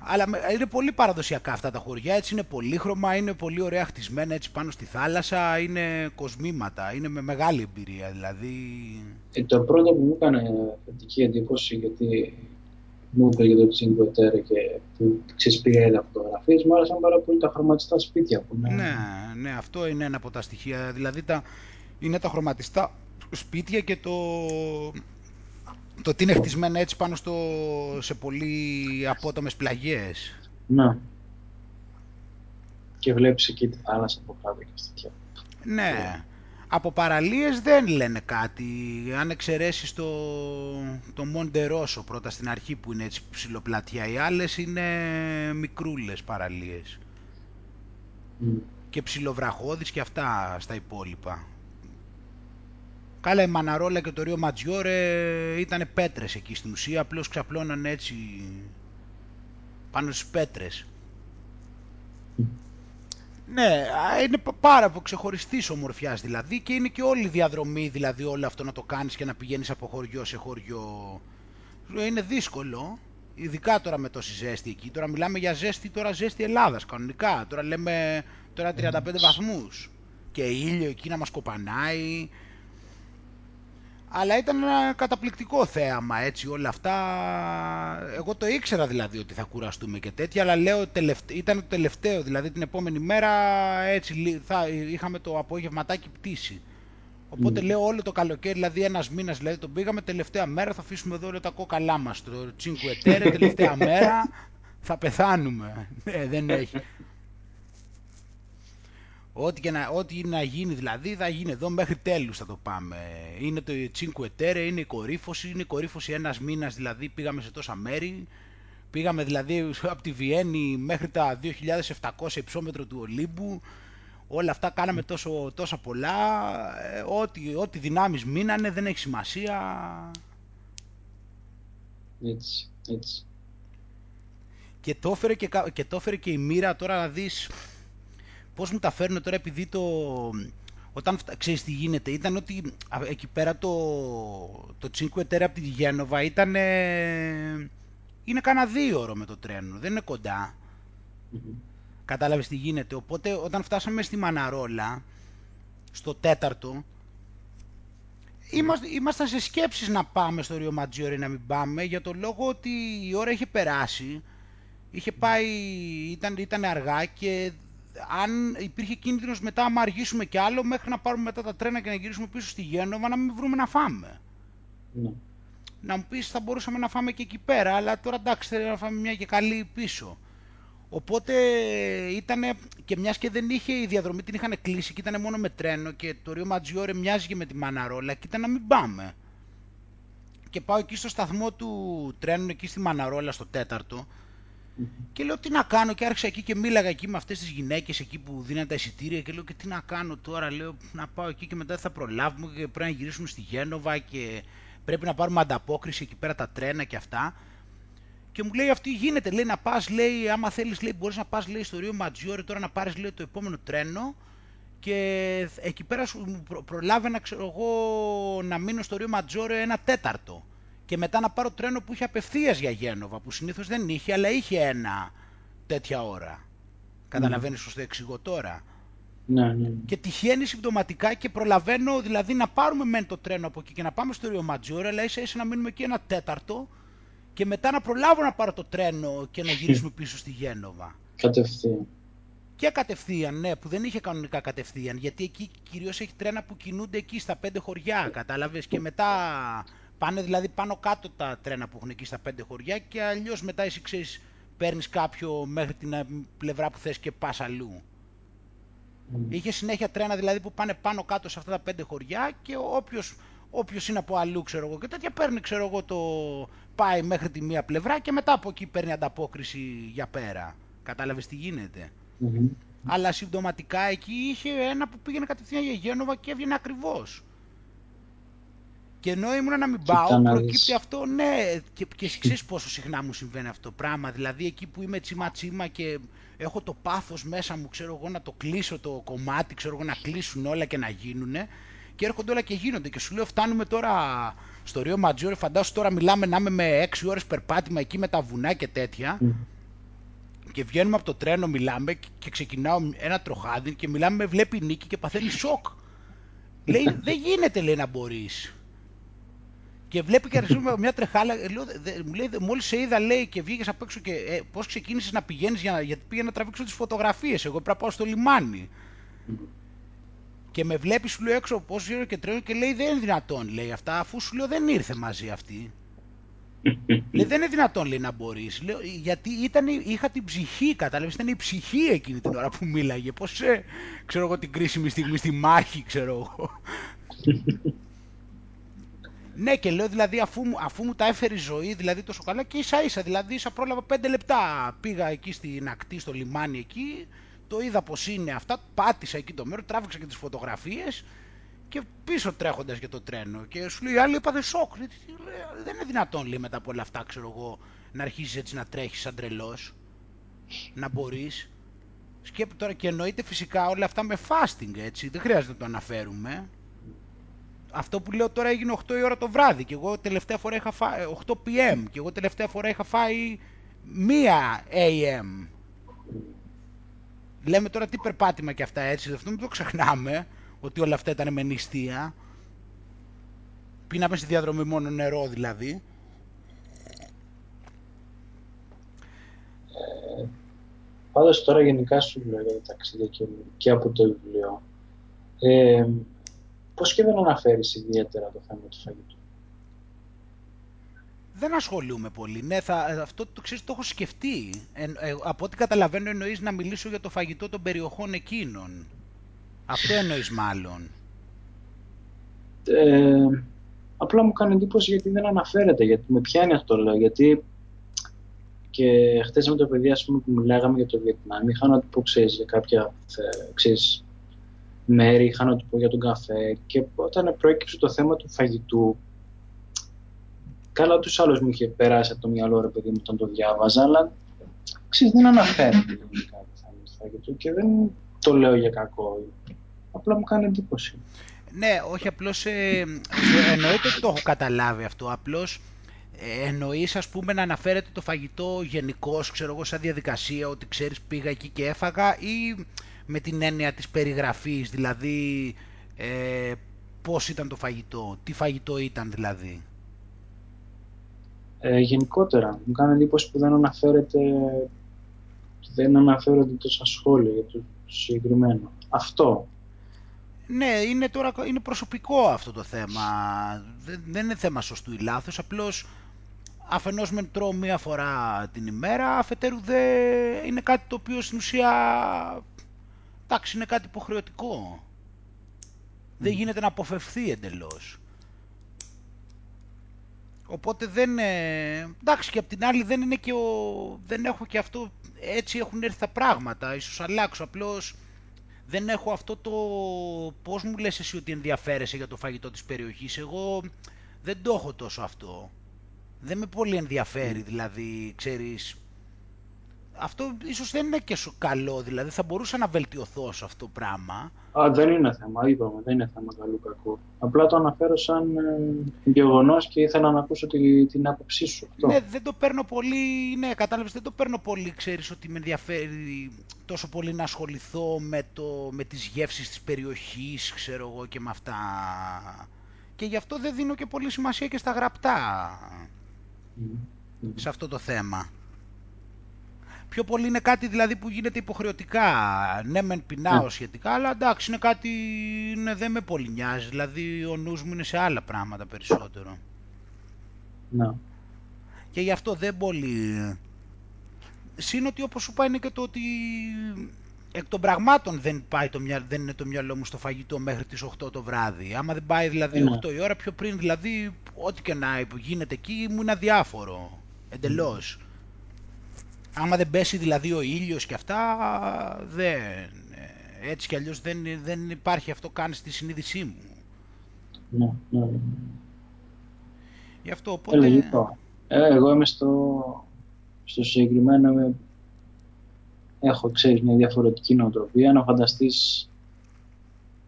Αλλά είναι πολύ παραδοσιακά αυτά τα χωριά, έτσι είναι πολύχρωμα, είναι πολύ ωραία χτισμένα έτσι πάνω στη θάλασσα, είναι κοσμήματα, είναι με μεγάλη εμπειρία δηλαδή. Ε, το πρώτο που μου έκανε θετική εντύπωση, γιατί μου είπε για το Cinque Terre και που ξεσπήγα τα φωτογραφίες, μου άρεσαν πάρα πολύ τα χρωματιστά σπίτια που είναι. Ναι, ναι, αυτό είναι ένα από τα στοιχεία, δηλαδή τα, είναι τα χρωματιστά σπίτια και το, το ότι είναι χτισμένα έτσι πάνω στο, σε πολύ απότομες πλαγιές. Ναι. Και βλέπεις εκεί τη θάλασσα από κάτω και τέτοια. Ναι. Από παραλίες δεν λένε κάτι. Αν εξαιρέσεις το, το Μοντερόσο πρώτα στην αρχή που είναι έτσι ψηλοπλατιά. Οι άλλες είναι μικρούλες παραλίες. Και ψιλοβραχώδεις και αυτά στα υπόλοιπα. Καλά η Μαναρόλα και το Ρίο Ματζιόρε ήταν πέτρες εκεί στην ουσία, απλώς ξαπλώναν έτσι πάνω στις πέτρες. Ναι, είναι πάρα από ξεχωριστής ομορφιάς δηλαδή και είναι και όλη η διαδρομή δηλαδή όλο αυτό να το κάνεις και να πηγαίνεις από χωριό σε χωριό. Είναι δύσκολο, ειδικά τώρα με τόση ζέστη εκεί. Τώρα μιλάμε για ζέστη, τώρα ζέστη Ελλάδας κανονικά. Τώρα λέμε τώρα 35 βαθμούς και ήλιο εκεί να μας κοπανάει αλλά ήταν ένα καταπληκτικό θέαμα έτσι όλα αυτά. Εγώ το ήξερα δηλαδή ότι θα κουραστούμε και τέτοια, αλλά λέω ήταν το τελευταίο, δηλαδή την επόμενη μέρα έτσι θα... είχαμε το απόγευματάκι πτήση. Οπότε mm. λέω όλο το καλοκαίρι, δηλαδή ένας μήνας δηλαδή τον πήγαμε, τελευταία μέρα θα αφήσουμε εδώ όλα τα κόκαλά μας, το Τσίνκου Ετέρε, τελευταία μέρα θα πεθάνουμε. Ε, δεν έχει. Ό,τι, και να, ό,τι να γίνει δηλαδή θα γίνει εδώ μέχρι τέλους θα το πάμε. Είναι το Cinque Terre, είναι η κορύφωση, είναι η κορύφωση ένας μήνας δηλαδή πήγαμε σε τόσα μέρη. Πήγαμε δηλαδή από τη Βιέννη μέχρι τα 2700 υψόμετρο του Ολύμπου. Όλα αυτά κάναμε τόσο, τόσα πολλά. Ε, ό,τι, ό,τι δυνάμεις μείνανε δεν έχει σημασία. Έτσι, έτσι. Και το έφερε και, και, το έφερε και η μοίρα τώρα να δεις πώς μου τα φέρνουν τώρα επειδή το... Όταν ξέρεις τι γίνεται, ήταν ότι εκεί πέρα το, το Cinque Terre από τη Γένοβα ήταν... Είναι κανένα δύο ώρο με το τρένο, δεν είναι κοντά. Mm-hmm. Κατάλαβες τι γίνεται. Οπότε όταν φτάσαμε στη Μαναρόλα, στο τέταρτο, ήμασταν σε σκέψεις να πάμε στο Ρίο Ματζιόρι να μην πάμε, για το λόγο ότι η ώρα είχε περάσει, είχε πάει, ήταν, ήταν αργά και αν υπήρχε κίνδυνος μετά άμα αργήσουμε κι άλλο μέχρι να πάρουμε μετά τα τρένα και να γυρίσουμε πίσω στη Γένοβα να μην βρούμε να φάμε. Ναι. Να μου πεις θα μπορούσαμε να φάμε και εκεί πέρα, αλλά τώρα εντάξει θέλει να φάμε μια και καλή πίσω. Οπότε ήταν και μιας και δεν είχε η διαδρομή την είχαν κλείσει και ήταν μόνο με τρένο και το Ρίο Ματζιόρε μοιάζει με τη Μαναρόλα και ήταν να μην πάμε. Και πάω εκεί στο σταθμό του τρένου εκεί στη Μαναρόλα στο τέταρτο και λέω τι να κάνω και άρχισα εκεί και μίλαγα εκεί με αυτές τις γυναίκες εκεί που δίναν τα εισιτήρια και λέω και τι να κάνω τώρα, λέω να πάω εκεί και μετά θα προλάβουμε και πρέπει να γυρίσουμε στη Γένοβα και πρέπει να πάρουμε ανταπόκριση εκεί πέρα τα τρένα και αυτά. Και μου λέει αυτή γίνεται, λέει να πας, λέει άμα θέλεις λέει μπορείς να πας λέει στο Ρίο Ματζιόρι τώρα να πάρεις λέει το επόμενο τρένο και εκεί πέρα σου προλάβαινα ξέρω εγώ να μείνω στο Ρίο Ματζόρε ένα τέταρτο και μετά να πάρω τρένο που είχε απευθείας για Γένοβα, που συνήθως δεν είχε, αλλά είχε ένα τέτοια ώρα. Καταλαβαίνεις mm. πώς το εξηγώ τώρα. Ναι, ναι, ναι. Και τυχαίνει συμπτωματικά και προλαβαίνω δηλαδή να πάρουμε μεν το τρένο από εκεί και να πάμε στο Ρίο Ματζόρε, αλλά ίσα ίσα να μείνουμε εκεί ένα τέταρτο και μετά να προλάβω να πάρω το τρένο και να γυρίσουμε πίσω στη Γένοβα. Κατευθείαν. Και κατευθείαν, ναι, που δεν είχε κανονικά κατευθείαν, γιατί εκεί κυρίως έχει τρένα που κινούνται εκεί στα πέντε χωριά, κατάλαβες, και μετά Πάνε δηλαδή πάνω κάτω τα τρένα που έχουν εκεί στα πέντε χωριά και αλλιώς μετά εσύ ξέρεις παίρνεις κάποιο μέχρι την ε, πλευρά που θες και πας αλλού. Mm. Είχε συνέχεια τρένα δηλαδή που πάνε πάνω κάτω σε αυτά τα πέντε χωριά και όποιος, όποιος είναι από αλλού, ξέρω εγώ, και τέτοια παίρνει, ξέρω εγώ, το πάει μέχρι τη μία πλευρά και μετά από εκεί παίρνει ανταπόκριση για πέρα. Κατάλαβες τι γίνεται; Αλλά συμπτωματικά εκεί είχε ένα που πήγαινε κατευθείαν για Γένοβα και έβγαινε ακριβώς. Και ενώ ήμουν να μην πάω, προκύπτει αυτό, ναι, και, και ξέρεις πόσο συχνά μου συμβαίνει αυτό το πράγμα. Δηλαδή εκεί που είμαι τσίμα τσίμα και έχω το πάθος μέσα μου, ξέρω εγώ, να το κλείσω το κομμάτι, ξέρω εγώ, να κλείσουν όλα και να γίνουνε. Και έρχονται όλα και γίνονται. Και σου λέω, φτάνουμε τώρα στο Ρίο Ματζόρε, φαντάσου τώρα μιλάμε να είμαι με 6 ώρες περπάτημα εκεί με τα βουνά και τέτοια. Και βγαίνουμε από το τρένο, μιλάμε και ξεκινάω ένα τροχάδι και μιλάμε με βλέπει νίκη και παθαίνει σοκ. λέει, δεν γίνεται λέει να μπορείς. Και βλέπει και αρχίζουμε μια τρεχάλα. Λέω, δε, μου λέει, μόλις σε είδα, λέει, και βγήκες απ' έξω και ε, πώς ξεκίνησες να πηγαίνεις, για, γιατί πήγα να τραβήξω τις φωτογραφίες. Εγώ πρέπει να πάω στο λιμάνι. Και με βλέπει, σου λέω έξω πώς γύρω και τρένο και λέει: Δεν είναι δυνατόν, λέει αυτά, αφού σου λέω δεν ήρθε μαζί αυτή. λέει, δεν είναι δυνατόν, λέει, να μπορείς. Γιατί ήταν, είχα την ψυχή, κατάλαβες. Ήταν η ψυχή εκείνη την ώρα που μίλαγε. Πώς, ε, ξέρω εγώ, την κρίσιμη στιγμή στη μάχη, ξέρω εγώ. Ναι, και λέω δηλαδή αφού, αφού μου τα έφερε η ζωή δηλαδή τόσο καλά και ίσα ίσα, δηλαδή ίσα πρόλαβα πέντε λεπτά. Πήγα εκεί στην ακτή, στο λιμάνι εκεί, το είδα πως είναι αυτά, πάτησα εκεί το μέρος, τράβηξα και τις φωτογραφίες και πίσω τρέχοντας για το τρένο. Και σου λέει, άλλοι είπατε σοκ. δεν είναι δυνατόν λέει μετά από όλα αυτά, ξέρω εγώ, να αρχίσεις έτσι να τρέχεις σαν τρελός, να μπορείς. Σκέπτε τώρα και εννοείται φυσικά όλα αυτά με fasting, έτσι, δεν χρειάζεται να το αναφέρουμε αυτό που λέω τώρα έγινε 8 η ώρα το βράδυ και εγώ τελευταία φορά είχα φάει 8 PM και εγώ τελευταία φορά είχα φάει 1 AM. Λέμε τώρα τι περπάτημα και αυτά έτσι, αυτό μην το ξεχνάμε, ότι όλα αυτά ήταν με νηστεία. Πίναμε στη διαδρομή μόνο νερό δηλαδή. Ε, πάντως τώρα γενικά σου λέω για τα ταξίδια και, και από το βιβλίο. Ε, πώς και δεν αναφέρεις ιδιαίτερα το θέμα του φαγητού; Δεν ασχολούμαι πολύ. Ναι, θα, αυτό το ξέρεις το έχω σκεφτεί. Ε, ε, από ό,τι καταλαβαίνω εννοείς να μιλήσω για το φαγητό των περιοχών εκείνων. Αυτό εννοείς μάλλον. Ε, απλά μου κάνει εντύπωση γιατί δεν αναφέρεται, γιατί με πιάνει αυτό το λέω, γιατί και χτες με το παιδί ας πούμε, που μιλάγαμε για το Βιετνάμ, είχα να του πω, ξέρεις, για κάποια, ξέρεις, μέρη, είχα να του πω για τον καφέ. Και όταν προέκυψε το θέμα του φαγητού καλά τους άλλους μου είχε περάσει από το μυαλό ρε παιδί μου όταν το διάβαζα αλλά ξέρεις δεν αναφέρεται το θέμα του φαγητού και δεν το λέω για κακό. Απλά μου κάνει εντύπωση. Ναι, όχι απλώς ε, εννοείται ότι το έχω καταλάβει αυτό. Απλώς ε, εννοείς ας πούμε να αναφέρεται το φαγητό γενικώς, ξέρω εγώ σαν διαδικασία ότι ξέρεις πήγα εκεί και έφαγα ή με την έννοια της περιγραφής, δηλαδή ε, πώς ήταν το φαγητό, τι φαγητό ήταν δηλαδή; Ε, γενικότερα, μου κάνει εντύπωση που δεν αναφέρεται, δεν αναφέρονται τόσα σχόλια για το συγκεκριμένο. Αυτό. Ναι, είναι, τώρα, είναι προσωπικό αυτό το θέμα. Δεν, δεν είναι θέμα σωστού ή λάθος, απλώς αφενός με τρώω μία φορά την ημέρα, αφετέρου δεν είναι κάτι το οποίο στην ουσία εντάξει είναι κάτι υποχρεωτικό. Δεν γίνεται να αποφευθεί εντελώς. Οπότε δεν... εντάξει και απ' την άλλη δεν είναι και ο... δεν έχω και αυτό... Έτσι έχουν έρθει τα πράγματα. Ίσως αλλάξω απλώς... Δεν έχω αυτό το... Πώς μου λες εσύ ότι ενδιαφέρεσαι για το φαγητό της περιοχής. Εγώ δεν το έχω τόσο αυτό. Δεν με πολύ ενδιαφέρει δηλαδή, ξέρεις, αυτό ίσως δεν είναι και σου καλό, δηλαδή θα μπορούσα να βελτιωθώ σε αυτό το πράγμα. Α, δεν είναι θέμα, είπαμε, δεν είναι θέμα καλού κακού. Απλά το αναφέρω σαν ε, γεγονός και ήθελα να ακούσω τη, την άποψή σου. Αυτό. Ναι, δεν το παίρνω πολύ, ναι, κατάλαβες, δεν το παίρνω πολύ, ξέρεις ότι με ενδιαφέρει τόσο πολύ να ασχοληθώ με, το, με τις γεύσεις της περιοχής, ξέρω εγώ και με αυτά. Και γι' αυτό δεν δίνω και πολύ σημασία και στα γραπτά σε αυτό το θέμα. Πιο πολύ είναι κάτι δηλαδή που γίνεται υποχρεωτικά. Ναι, μεν πεινάω ναι. σχετικά, αλλά εντάξει, είναι κάτι ναι, δεν με πολύ νοιάζει. Δηλαδή, ο νους μου είναι σε άλλα πράγματα περισσότερο. Ναι. Και γι' αυτό δεν πολύ... Συν ότι όπως σου πάει είναι και το ότι εκ των πραγμάτων δεν, πάει το, δεν είναι το μυαλό μου στο φαγητό μέχρι τις 8 το βράδυ. Άμα δεν πάει δηλαδή 8 η ώρα πιο πριν, δηλαδή ό,τι και να γίνεται εκεί μου είναι αδιάφορο. Εντελώς. Mm. Άμα δεν πέσει δηλαδή ο ήλιος και αυτά, δεν, έτσι κι αλλιώς δεν, δεν υπάρχει αυτό καν στη συνείδησή μου. Ναι, ναι. ναι. Γι' αυτό οπότε... Ε, εγώ είμαι στο, στο συγκεκριμένο έχω ξέρεις μια διαφορετική νοοτροπία να φανταστείς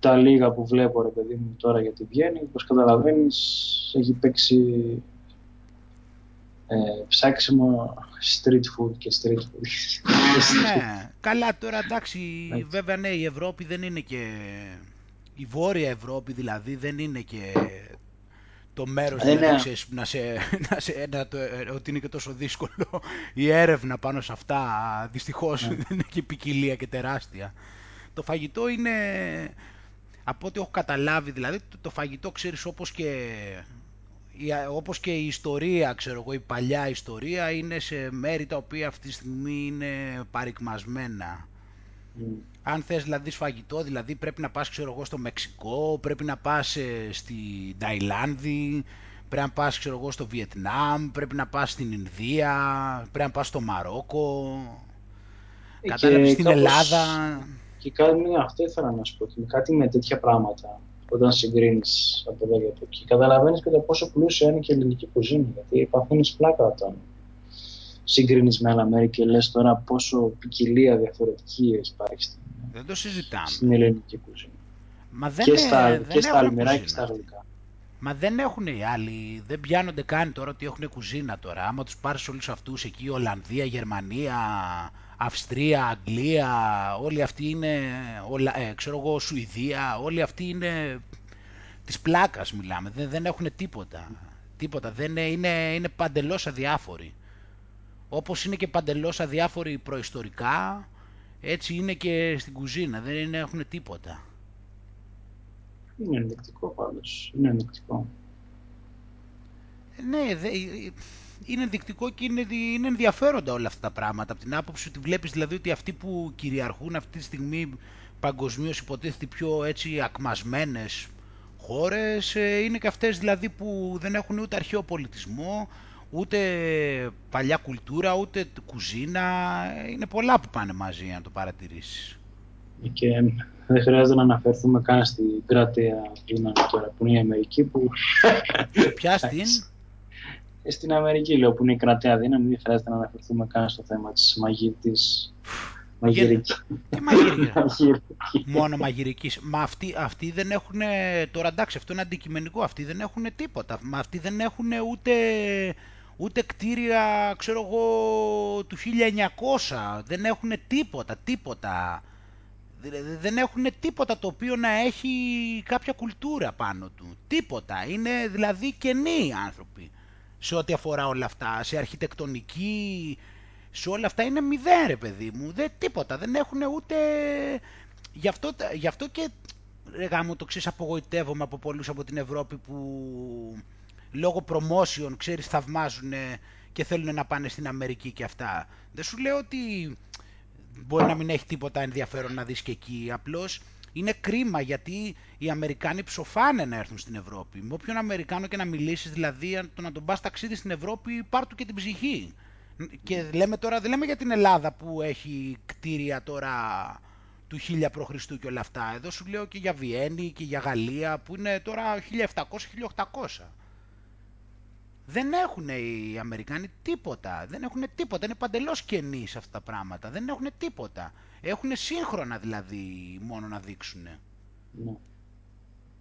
τα λίγα που βλέπω ρε παιδί μου τώρα για τη Βιέννη όπως καταλαβαίνεις έχει παίξει ε, ψάξιμο street food και street food. ναι, καλά τώρα εντάξει, βέβαια ναι η Ευρώπη δεν είναι και η Βόρεια Ευρώπη δηλαδή δεν είναι και το μέρος ε, δηλαδή, ναι. ξέρεις, να σε, να σε, να το, ε, ότι είναι και τόσο δύσκολο η έρευνα πάνω σε αυτά δυστυχώς ναι. δεν είναι και ποικιλία και τεράστια το φαγητό είναι από ό,τι έχω καταλάβει δηλαδή το, το φαγητό ξέρεις όπως και όπως και η ιστορία, ξέρω εγώ, η παλιά ιστορία είναι σε μέρη τα οποία αυτή τη στιγμή είναι παρικμασμένα. Mm. Αν θες δηλαδή σφαγητό, δηλαδή πρέπει να πας ξέρω εγώ στο Μεξικό, πρέπει να πας ε, στη Ταϊλάνδη, πρέπει να πας ξέρω εγώ στο Βιετνάμ, πρέπει να πας στην Ινδία, πρέπει να πας στο Μαρόκο, ε, κατάλαβες στην Ελλάδα. Και κάτι αυτό ήθελα να σου πω, κάτι με τέτοια πράγματα όταν συγκρίνεις από εδώ και από εκεί. Καταλαβαίνεις και το πόσο πλούσια είναι και η ελληνική κουζίνα. Γιατί παθαίνεις πλάκα όταν συγκρίνεις με άλλα μέρη και λες τώρα πόσο ποικιλία διαφορετική υπάρχει στην, δεν το συζητάμε. στην ελληνική κουζίνα. Μα δεν και στα, δεν και στα αλμυρά και στα γλυκά. Μα δεν έχουν οι άλλοι, δεν πιάνονται καν τώρα ότι έχουν κουζίνα τώρα. Άμα τους πάρεις όλους αυτούς εκεί, Ολλανδία, Γερμανία, Αυστρία, Αγγλία, όλοι αυτοί είναι, ε, ξέρω εγώ, Σουηδία, όλοι αυτοί είναι της πλάκας μιλάμε, δεν, δεν έχουν τίποτα. Τίποτα, δεν είναι, είναι παντελώς αδιάφοροι. Όπως είναι και παντελώς αδιάφοροι προϊστορικά, έτσι είναι και στην κουζίνα, δεν είναι, έχουν τίποτα. Είναι ενδεικτικό πάντως, είναι ενδεικτικό. Ναι, δε, είναι ενδεικτικό και είναι, είναι ενδιαφέροντα όλα αυτά τα πράγματα. Από την άποψη ότι βλέπεις δηλαδή ότι αυτοί που κυριαρχούν αυτή τη στιγμή παγκοσμίως υποτίθεται πιο έτσι ακμασμένες χώρες ε, είναι και αυτές δηλαδή που δεν έχουν ούτε αρχαίο πολιτισμό, ούτε παλιά κουλτούρα, ούτε κουζίνα. Είναι πολλά που πάνε μαζί αν το παρατηρήσεις. Και δεν χρειάζεται να αναφερθούμε καν στην κράτεια δύναμη τώρα που είναι η Αμερική που... Ποια στην; Στην Αμερική, λέω, που είναι η κρατέα δύναμη, δεν χρειάζεται να αναφερθούμε καν στο θέμα της μαγειρικής. Μαγειρικής. Τι μαγειρική. Μόνο μαγειρικής. Μα αυτοί, αυτοί δεν έχουν. Τώρα εντάξει, αυτό είναι αντικειμενικό. Αυτοί δεν έχουν τίποτα. Μα αυτοί δεν έχουν ούτε, ούτε κτίρια, ξέρω εγώ, του 1900. Δεν έχουν τίποτα, τίποτα. Δεν έχουν τίποτα το οποίο να έχει κάποια κουλτούρα πάνω του. Τίποτα. Είναι δηλαδή κενοί άνθρωποι σε ό,τι αφορά όλα αυτά, σε αρχιτεκτονική, σε όλα αυτά είναι μηδέν ρε παιδί μου, δεν τίποτα, δεν έχουν ούτε... Γι' αυτό, γι αυτό και ρε γάμο το ξέρεις απογοητεύομαι από πολλούς από την Ευρώπη που λόγω promotion ξέρεις θαυμάζουν και θέλουν να πάνε στην Αμερική και αυτά. Δεν σου λέω ότι μπορεί να μην έχει τίποτα ενδιαφέρον να δεις και εκεί, απλώς είναι κρίμα γιατί οι Αμερικάνοι ψοφάνε να έρθουν στην Ευρώπη. Με όποιον Αμερικάνο και να μιλήσεις, δηλαδή το να τον πας ταξίδι στην Ευρώπη, πάρ' του και την ψυχή. Και λέμε τώρα, δεν λέμε για την Ελλάδα που έχει κτίρια τώρα του 1000 π.Χ. και όλα αυτά. Εδώ σου λέω και για Βιέννη και για Γαλλία που είναι τώρα 1700-1800. Δεν έχουν οι Αμερικάνοι τίποτα. Δεν έχουν τίποτα. Είναι παντελώς κενοί σε αυτά τα πράγματα. Δεν έχουν τίποτα. Έχουν σύγχρονα δηλαδή μόνο να δείξουν. Ναι.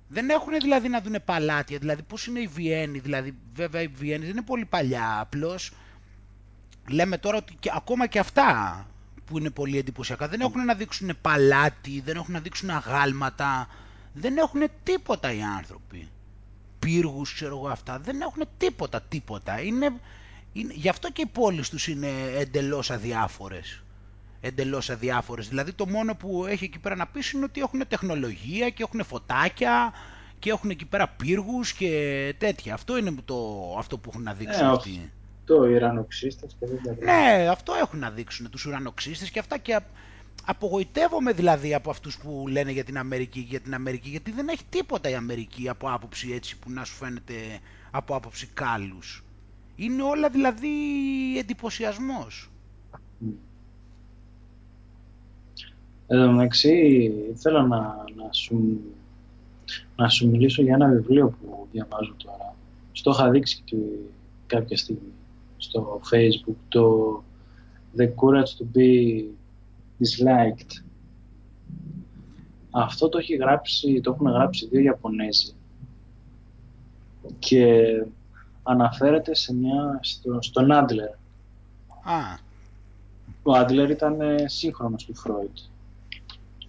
Δεν έχουν δηλαδή να δουν παλάτια. Δηλαδή πώς είναι η Βιέννη. Δηλαδή βέβαια η Βιέννη δεν είναι πολύ παλιά. Απλώς λέμε τώρα ότι και, ακόμα και αυτά που είναι πολύ εντυπωσιακά δεν έχουν να δείξουν παλάτι, δεν έχουν να δείξουν αγάλματα. Δεν έχουν τίποτα οι άνθρωποι πύργους, ξέρω εγώ αυτά. Δεν έχουν τίποτα, τίποτα. Είναι, είναι, γι' αυτό και οι πόλεις τους είναι εντελώς αδιάφορες. Εντελώς αδιάφορες. Δηλαδή το μόνο που έχει εκεί πέρα να πεις είναι ότι έχουν τεχνολογία και έχουν φωτάκια και έχουν εκεί πέρα πύργους και τέτοια. Αυτό είναι το, αυτό που έχουν να δείξουν ε, αυτοί. Το ουρανοξύστες και δεν Ναι, αυτό έχουν να δείξουν τους ουρανοξύστες και αυτά και απογοητεύομαι δηλαδή από αυτούς που λένε για την Αμερική για την Αμερική γιατί δεν έχει τίποτα η Αμερική από άποψη έτσι που να σου φαίνεται από άποψη κάλους. Είναι όλα δηλαδή εντυπωσιασμό. Εδώ μεταξύ θέλω να, να, σου, να σου μιλήσω για ένα βιβλίο που διαβάζω τώρα. Στο είχα δείξει και κάποια στιγμή στο facebook το The Courage to be Disliked. Αυτό το, έχει γράψει, το έχουν γράψει δύο Ιαπωνέζοι και αναφέρεται σε μια, στο, στον Άντλερ. Α. Ο Άντλερ ήταν ε, σύγχρονος του Φρόιτ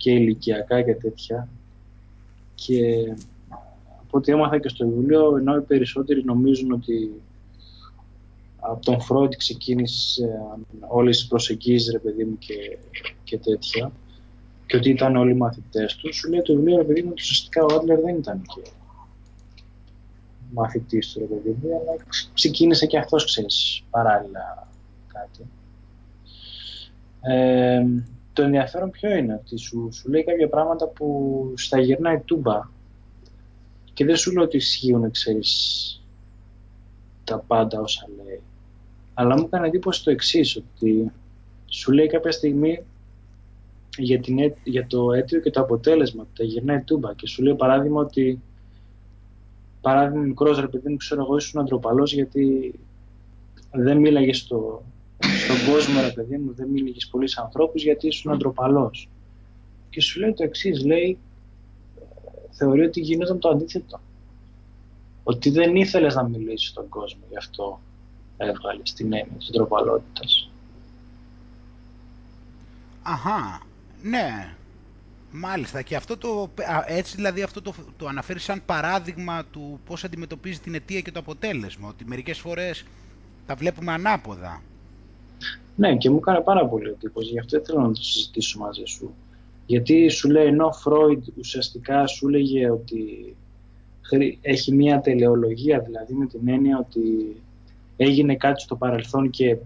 και ηλικιακά και τέτοια και από ό,τι έμαθα και στο βιβλίο ενώ οι περισσότεροι νομίζουν ότι από τον Φρόιτ ξεκίνησε όλες τις προσεγγίσεις ρε παιδί μου και, και τέτοια και ότι ήταν όλοι οι μαθητές τους, σου λέει το βιβλίο ρε παιδί μου ότι ουσιαστικά ο Άντλερ δεν ήταν και μαθητής του ρε παιδί μου, αλλά ξεκίνησε και αυτός ξέρεις παράλληλα κάτι. Ε, το ενδιαφέρον ποιο είναι, ότι σου, σου λέει κάποια πράγματα που στα γυρνάει τούμπα και δεν σου λέει ότι ισχύουν, ξέρεις, τα πάντα όσα λέει. Αλλά μου έκανε εντύπωση το εξής ότι σου λέει κάποια στιγμή για, την, για το αίτιο και το αποτέλεσμα, τα γυρνάει τούμπα και σου λέει παράδειγμα ότι παράδειγμα μικρός ρε παιδί μου ξέρω εγώ ήσουν αντροπαλός γιατί δεν μίλαγες στο, στον κόσμο ρε παιδί μου, δεν μίλαγε πολύ σε ανθρώπους γιατί ήσουν αντροπαλός. Και σου λέει το εξής, λέει θεωρεί ότι γινόταν το αντίθετο. Ότι δεν ήθελες να μιλήσεις στον κόσμο, γι' αυτό έβγαλες την έννοια της ντροπαλότητας. Αχα, ναι. Μάλιστα και αυτό το, έτσι δηλαδή αυτό το, το αναφέρεις σαν παράδειγμα του πώς αντιμετωπίζει την αιτία και το αποτέλεσμα, ότι μερικές φορές τα βλέπουμε ανάποδα. Ναι και μου έκανε πάρα πολύ εντύπωση, γι' αυτό ήθελα να το συζητήσω μαζί σου. Γιατί σου λέει, ενώ ο Φρόιντ ουσιαστικά σου λέγε ότι έχει μια τελεολογία, δηλαδή με την έννοια ότι έγινε κάτι στο παρελθόν και ε,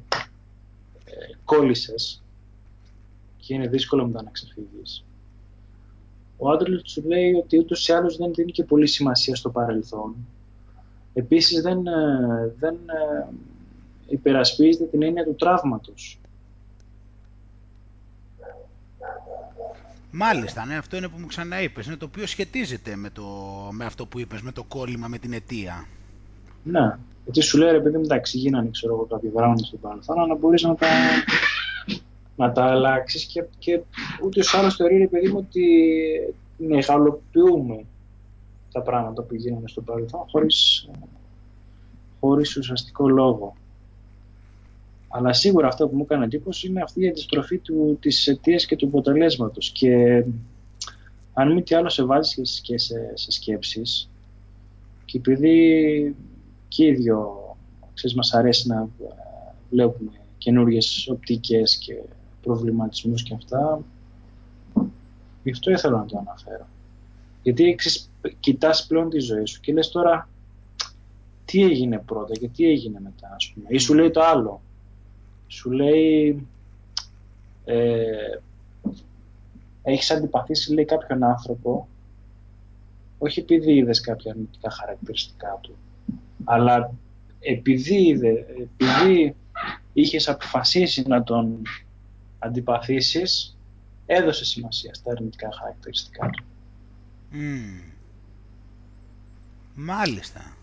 κόλλησες και είναι δύσκολο μετά να ξεφύγεις. Ο Άντρελ σου λέει ότι ούτως ή άλλως δεν δίνει και πολύ σημασία στο παρελθόν. Επίσης δεν, ε, δεν ε, υπερασπίζεται την έννοια του τραύματος. Μάλιστα, ναι, αυτό είναι που μου ξαναείπες, είναι το οποίο σχετίζεται με, το, με αυτό που είπες, με το κόλλημα, με την αιτία. Ναι, γιατί σου λέει ρε παιδί μου, εντάξει, γίνανε ξέρω εγώ κάποια πράγματα στο παρελθόν, αλλά μπορείς να τα, να τα αλλάξεις και, και ούτε ο άλλο θεωρεί ρε παιδί μου ότι μεγαλοποιούμε τα πράγματα που γίνανε στο παρελθόν χωρίς, χωρίς ουσιαστικό λόγο. Αλλά σίγουρα αυτό που μου έκανε εντύπωση είναι αυτή η αντιστροφή του, της αιτίας και του αποτελέσματος. Και αν μη τι άλλο σε βάζει και σε, σε σκέψεις και επειδή και οι δύο ξέρεις, μας αρέσει να βλέπουμε καινούριε οπτικές και προβληματισμούς και αυτά γι' αυτό ήθελα να το αναφέρω. Γιατί ξέρεις, κοιτάς πλέον τη ζωή σου και λες τώρα τι έγινε πρώτα και τι έγινε μετά ας πούμε ή σου λέει το άλλο σου λέει ε, έχεις αντιπαθήσει λέει κάποιον άνθρωπο όχι επειδή είδες κάποια αρνητικά χαρακτηριστικά του αλλά επειδή, επειδή είχες αποφασίσει να τον αντιπαθήσεις, έδωσε σημασία στα αρνητικά χαρακτηριστικά του. Μάλιστα.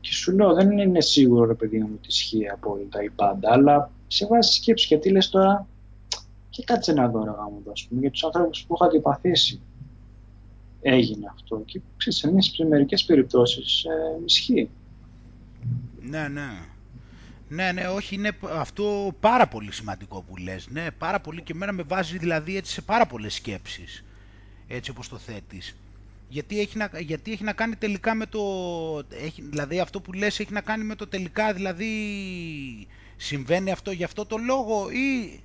Και σου λέω, δεν είναι σίγουρο ρε παιδί μου ότι ισχύει απόλυτα η πάντα, αλλά σε βάζει σκέψη γιατί λες τώρα και κάτσε να δω ρε γάμο, ας πούμε, για τους ανθρώπους που έχω αντιπαθήσει έγινε αυτό και ξέρεις, σε μερικές περιπτώσεις ε, ισχύει. Ναι, ναι. Ναι, ναι, όχι, είναι αυτό πάρα πολύ σημαντικό που λες. Ναι, πάρα πολύ και εμένα με βάζει δηλαδή έτσι σε πάρα πολλές σκέψεις, έτσι όπως το θέτεις. Γιατί έχει να, γιατί έχει να κάνει τελικά με το... Έχει, δηλαδή αυτό που λες έχει να κάνει με το τελικά, δηλαδή συμβαίνει αυτό για αυτό το λόγο ή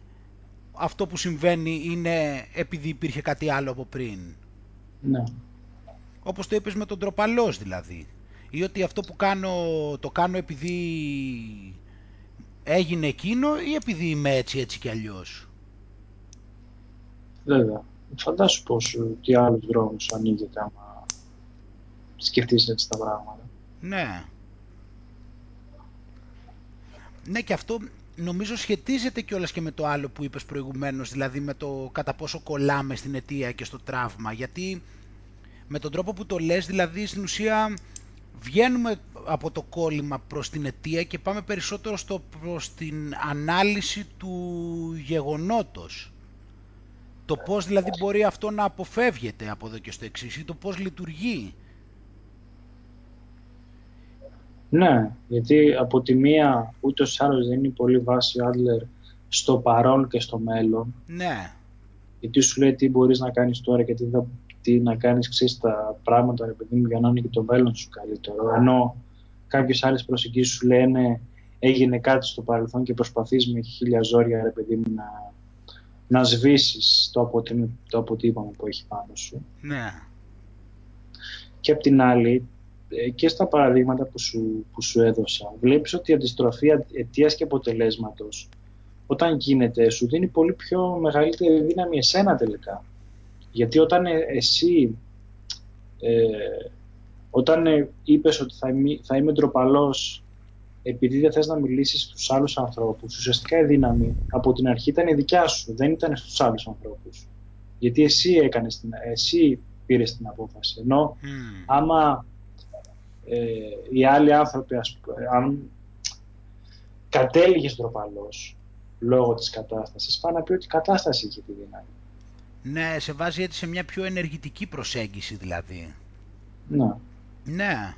αυτό που συμβαίνει είναι επειδή υπήρχε κάτι άλλο από πριν; Ναι. Όπως το είπες με τον τροπαλός δηλαδή ή ότι αυτό που κάνω το κάνω επειδή έγινε εκείνο ή επειδή είμαι έτσι έτσι κι αλλιώς; Βέβαια. Φαντάσου πως ε, τι άλλους δρόμους ανοίγεται άμα σκεφτείς έτσι τα πράγματα. Ναι. Ναι και αυτό νομίζω σχετίζεται κιόλας και με το άλλο που είπες προηγουμένως, δηλαδή με το κατά πόσο κολλάμε στην αιτία και στο τραύμα, γιατί με τον τρόπο που το λες, δηλαδή στην ουσία βγαίνουμε από το κόλλημα προς την αιτία και πάμε περισσότερο στο, προς την ανάλυση του γεγονότος. Το πώς δηλαδή μπορεί αυτό να αποφεύγεται από εδώ και στο εξής ή το πώς λειτουργεί. Ναι, γιατί από τη μία ούτως ή άλλως δεν είναι πολύ βάση ο Άντλερ στο παρόν και στο μέλλον. Ναι. Γιατί σου λέει τι μπορείς να κάνεις τώρα και τι, τι να κάνεις ξέρεις τα πράγματα ρε παιδί μου για να είναι και το μέλλον σου καλύτερο. Ενώ κάποιες άλλες προσεγγίσεις σου λένε έγινε κάτι στο παρελθόν και προσπαθείς με χίλια ζόρια ρε παιδί μου να, να σβήσεις το, το αποτύπωμα που έχει πάνω σου. Ναι. Και απ' την άλλη ε, και στα παραδείγματα που σου, που σου έδωσα, βλέπεις ότι η αντιστροφή αιτίας και αποτελέσματος όταν γίνεται σου δίνει πολύ πιο μεγαλύτερη δύναμη εσένα τελικά. Γιατί όταν ε, εσύ ε, όταν ε, είπες ότι θα είμαι, θα είμαι ντροπαλός επειδή δεν θες να μιλήσεις στους άλλους ανθρώπους, ουσιαστικά η δύναμη από την αρχή ήταν η δικιά σου, δεν ήταν στους άλλους ανθρώπους. Γιατί εσύ έκανες την, εσύ πήρες την απόφαση. Ενώ άμα ε, οι άλλοι άνθρωποι, ας, αν κατέληγες ντροπαλός λόγω της κατάστασης, πάνε να πει ότι η κατάσταση είχε τη δύναμη. Ναι, σε βάζει έτσι σε μια πιο ενεργητική προσέγγιση δηλαδή. Ναι. Ναι.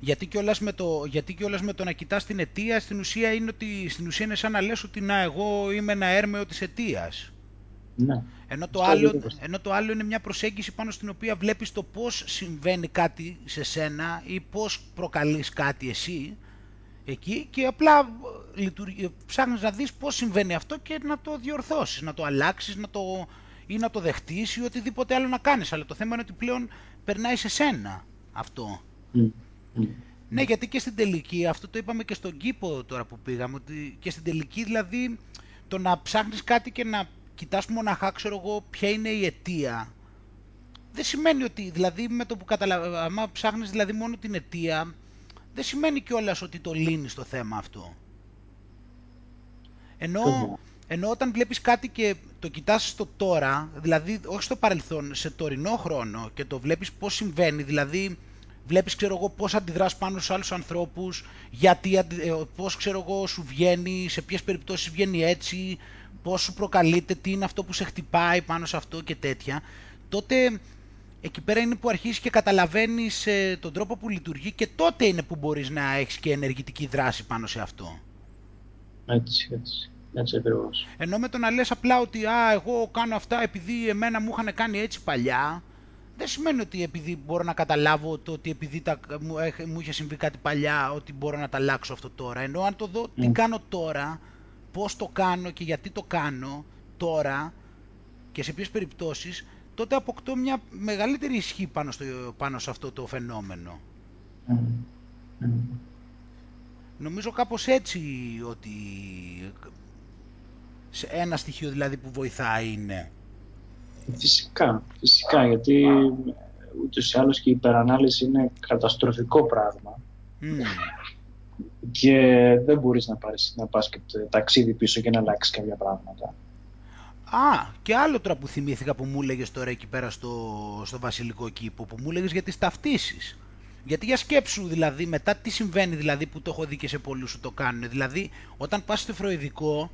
Γιατί κιόλας με το, γιατί κιόλας με το να κοιτάς την αιτία, στην ουσία είναι, ότι, στην ουσία είναι σαν να λες ότι να, εγώ είμαι ένα έρμεο της αιτίας. Ναι. Ενώ το, άλλο, ενώ το άλλο είναι μια προσέγγιση πάνω στην οποία βλέπεις το πώς συμβαίνει κάτι σε σένα ή πώς προκαλείς κάτι εσύ εκεί και απλά λειτουργεί, ψάχνεις να δεις πώς συμβαίνει αυτό και να το διορθώσεις, να το αλλάξεις να το, ή να το δεχτείς ή οτιδήποτε άλλο να κάνεις. Αλλά το θέμα είναι ότι πλέον περνάει σε σένα αυτό. Ναι, γιατί και στην τελική, αυτό το είπαμε και στον κήπο τώρα που πήγαμε, ότι και στην τελική δηλαδή το να ψάχνεις κάτι και να κοιτάς μοναχά, ξέρω εγώ, ποια είναι η αιτία, δεν σημαίνει ότι, δηλαδή με το που καταλαβαίνεις, άμα ψάχνεις δηλαδή μόνο την αιτία, δεν σημαίνει κιόλας ότι το λύνεις το θέμα αυτό. Ενώ, ενώ όταν βλέπεις κάτι και το κοιτάς στο τώρα, δηλαδή όχι στο παρελθόν, σε τωρινό χρόνο και το βλέπεις πώς συμβαίνει, δηλαδή βλέπεις ξέρω εγώ πώς αντιδράς πάνω στους άλλους ανθρώπους, γιατί, ε, πώς ξέρω εγώ σου βγαίνει, σε ποιες περιπτώσεις βγαίνει έτσι, πώς σου προκαλείται, τι είναι αυτό που σε χτυπάει πάνω σε αυτό και τέτοια, τότε εκεί πέρα είναι που αρχίζεις και καταλαβαίνεις ε, τον τρόπο που λειτουργεί και τότε είναι που μπορείς να έχεις και ενεργητική δράση πάνω σε αυτό. Έτσι, έτσι. Έτσι ακριβώς. Ενώ με το να λες απλά ότι α, εγώ κάνω αυτά επειδή εμένα μου είχαν κάνει έτσι παλιά, δεν σημαίνει ότι επειδή μπορώ να καταλάβω το ότι επειδή τα, μου, μου είχε συμβεί κάτι παλιά, ότι μπορώ να τα αλλάξω αυτό τώρα. Ενώ αν το δω τι κάνω τώρα, πώς το κάνω και γιατί το κάνω τώρα και σε ποιες περιπτώσεις, τότε αποκτώ μια μεγαλύτερη ισχύ πάνω, στο, πάνω σε αυτό το φαινόμενο. Νομίζω κάπως έτσι ότι σε ένα στοιχείο δηλαδή που βοηθάει είναι. Φυσικά, φυσικά, γιατί ούτως ή άλλως και η υπερανάλυση είναι καταστροφικό πράγμα. Και δεν μπορείς να, πάρεις, να πας και ταξίδι πίσω και να αλλάξεις κάποια πράγματα. Α, και άλλο τώρα που θυμήθηκα που μου έλεγες τώρα εκεί πέρα στο, στο βασιλικό κήπο, που μου έλεγες για τις ταυτίσεις. Γιατί για σκέψου δηλαδή, μετά τι συμβαίνει δηλαδή που το έχω δει και σε πολλούς σου το κάνουν. Δηλαδή, όταν πας στο φροηδικό,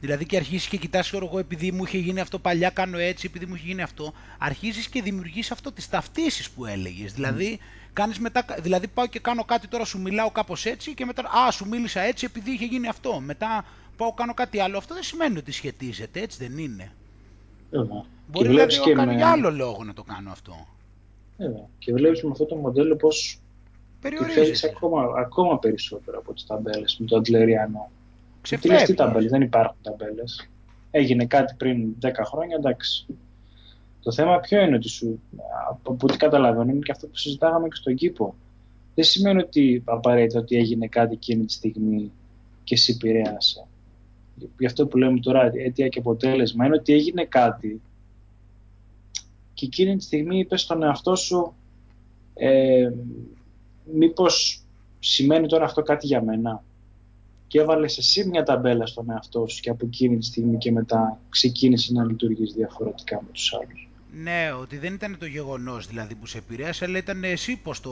Δηλαδή και αρχίσει και κοιτάς, εγώ, επειδή μου είχε γίνει αυτό παλιά, κάνω έτσι, επειδή μου είχε γίνει αυτό. Αρχίζεις και δημιουργείς αυτό τις ταυτίσεις που έλεγες. Δηλαδή, κάνεις μετά, δηλαδή, πάω και κάνω κάτι τώρα, σου μιλάω κάπως έτσι και μετά, Α, σου μίλησα έτσι επειδή είχε γίνει αυτό. Μετά πάω κάνω κάτι άλλο. Αυτό δεν σημαίνει ότι σχετίζεται, έτσι δεν είναι. Βέβαια. Μπορεί δηλαδή να κάνω για άλλο λόγο να το κάνω αυτό. Βέβαια. Και βλέπεις με αυτό το μοντέλο πώς περιορίζει ακόμα, ακόμα περισσότερο από τις ταμπέλες με το αντλεριανό. Τι λες, τι ταμπέλες, δεν υπάρχουν ταμπέλες. Έγινε κάτι πριν 10 χρόνια, εντάξει. Το θέμα ποιο είναι ότι σου, από ό,τι καταλαβαίνω, είναι και αυτό που συζητάγαμε και στον κήπο. Δεν σημαίνει ότι απαραίτητα ότι έγινε κάτι εκείνη τη στιγμή και σε επηρέασε. γι' αυτό που λέμε τώρα αιτία και αποτέλεσμα, είναι ότι έγινε κάτι και εκείνη τη στιγμή είπες στον εαυτό σου ε, μήπως σημαίνει τώρα αυτό κάτι για μένα; Και έβαλες εσύ μια ταμπέλα στον εαυτό σου και από εκείνη τη στιγμή και μετά ξεκίνησε να λειτουργείς διαφορετικά με τους άλλους. Ναι, ότι δεν ήταν το γεγονός δηλαδή που σε επηρέασε, αλλά ήταν εσύ πώς το,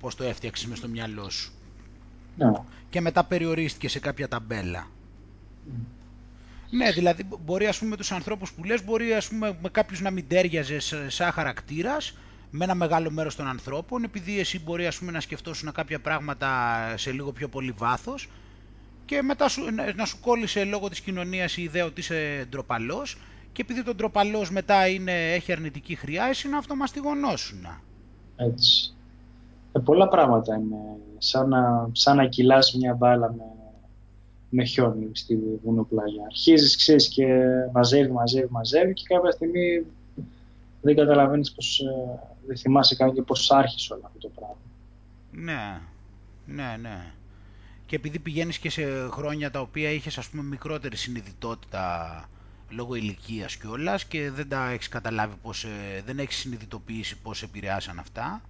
πώς το έφτιαξες μες στο μυαλό σου. Ναι. Και μετά περιορίστηκε σε κάποια ταμπέλα. Ναι, δηλαδή μπορεί ας πούμε με τους ανθρώπους που λες, μπορεί ας πούμε με κάποιους να μην τέριαζες σαν χαρακτήρας, με ένα μεγάλο μέρος των ανθρώπων, επειδή εσύ μπορεί ας πούμε να σκεφτόσουν κάποια πράγματα σε λίγο πιο πολύ βάθος και μετά σου, να σου κόλλησε λόγω της κοινωνίας η ιδέα ότι είσαι ντροπαλός και επειδή τον ντροπαλό μετά είναι, έχει αρνητική χρειά, εσύ να αυτομαστιγωνώσουν. Έτσι. Ε, πολλά πράγματα είναι σαν να, σαν να κυλάς μια μπάλα με, με χιόνι στη βουνοπλάγια. Αρχίζεις, ξέρεις, και μαζεύει, μαζεύει, μαζεύει και κάποια στιγμή δεν καταλαβαίνεις πως, ε, δεν θυμάσαι καν και πώς άρχισε όλο αυτό το πράγμα. Ναι, ναι, ναι. Και επειδή πηγαίνεις και σε χρόνια τα οποία είχες ας πούμε μικρότερη συνειδητότητα λόγω ηλικίας κιόλας και δεν τα έχεις καταλάβει πώς, ε, δεν έχεις συνειδητοποιήσει πώς επηρεάσαν αυτά.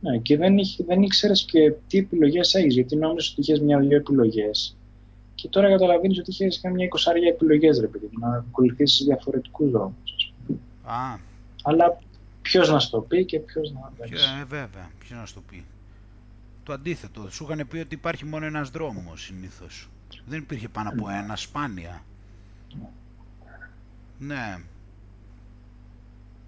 Ναι, και δεν, είχε, δεν ήξερες και τι επιλογές έχεις, γιατί νόμιζες ότι είχες μια-δυο επιλογές. Και τώρα καταλαβαίνεις ότι είχες μια εικοσάρια επιλογές, ρε παιδί, να ακολουθήσεις διαφορετικούς δρόμους. Α. Αλλά ποιος να στο πει και ποιος να Ποιο, ε, βέβαια, ποιος να στο πει. Το αντίθετο, σου είχαν πει ότι υπάρχει μόνο ένας δρόμος συνήθως. Δεν υπήρχε πάνω από ναι. ένα, σπάνια. Ναι.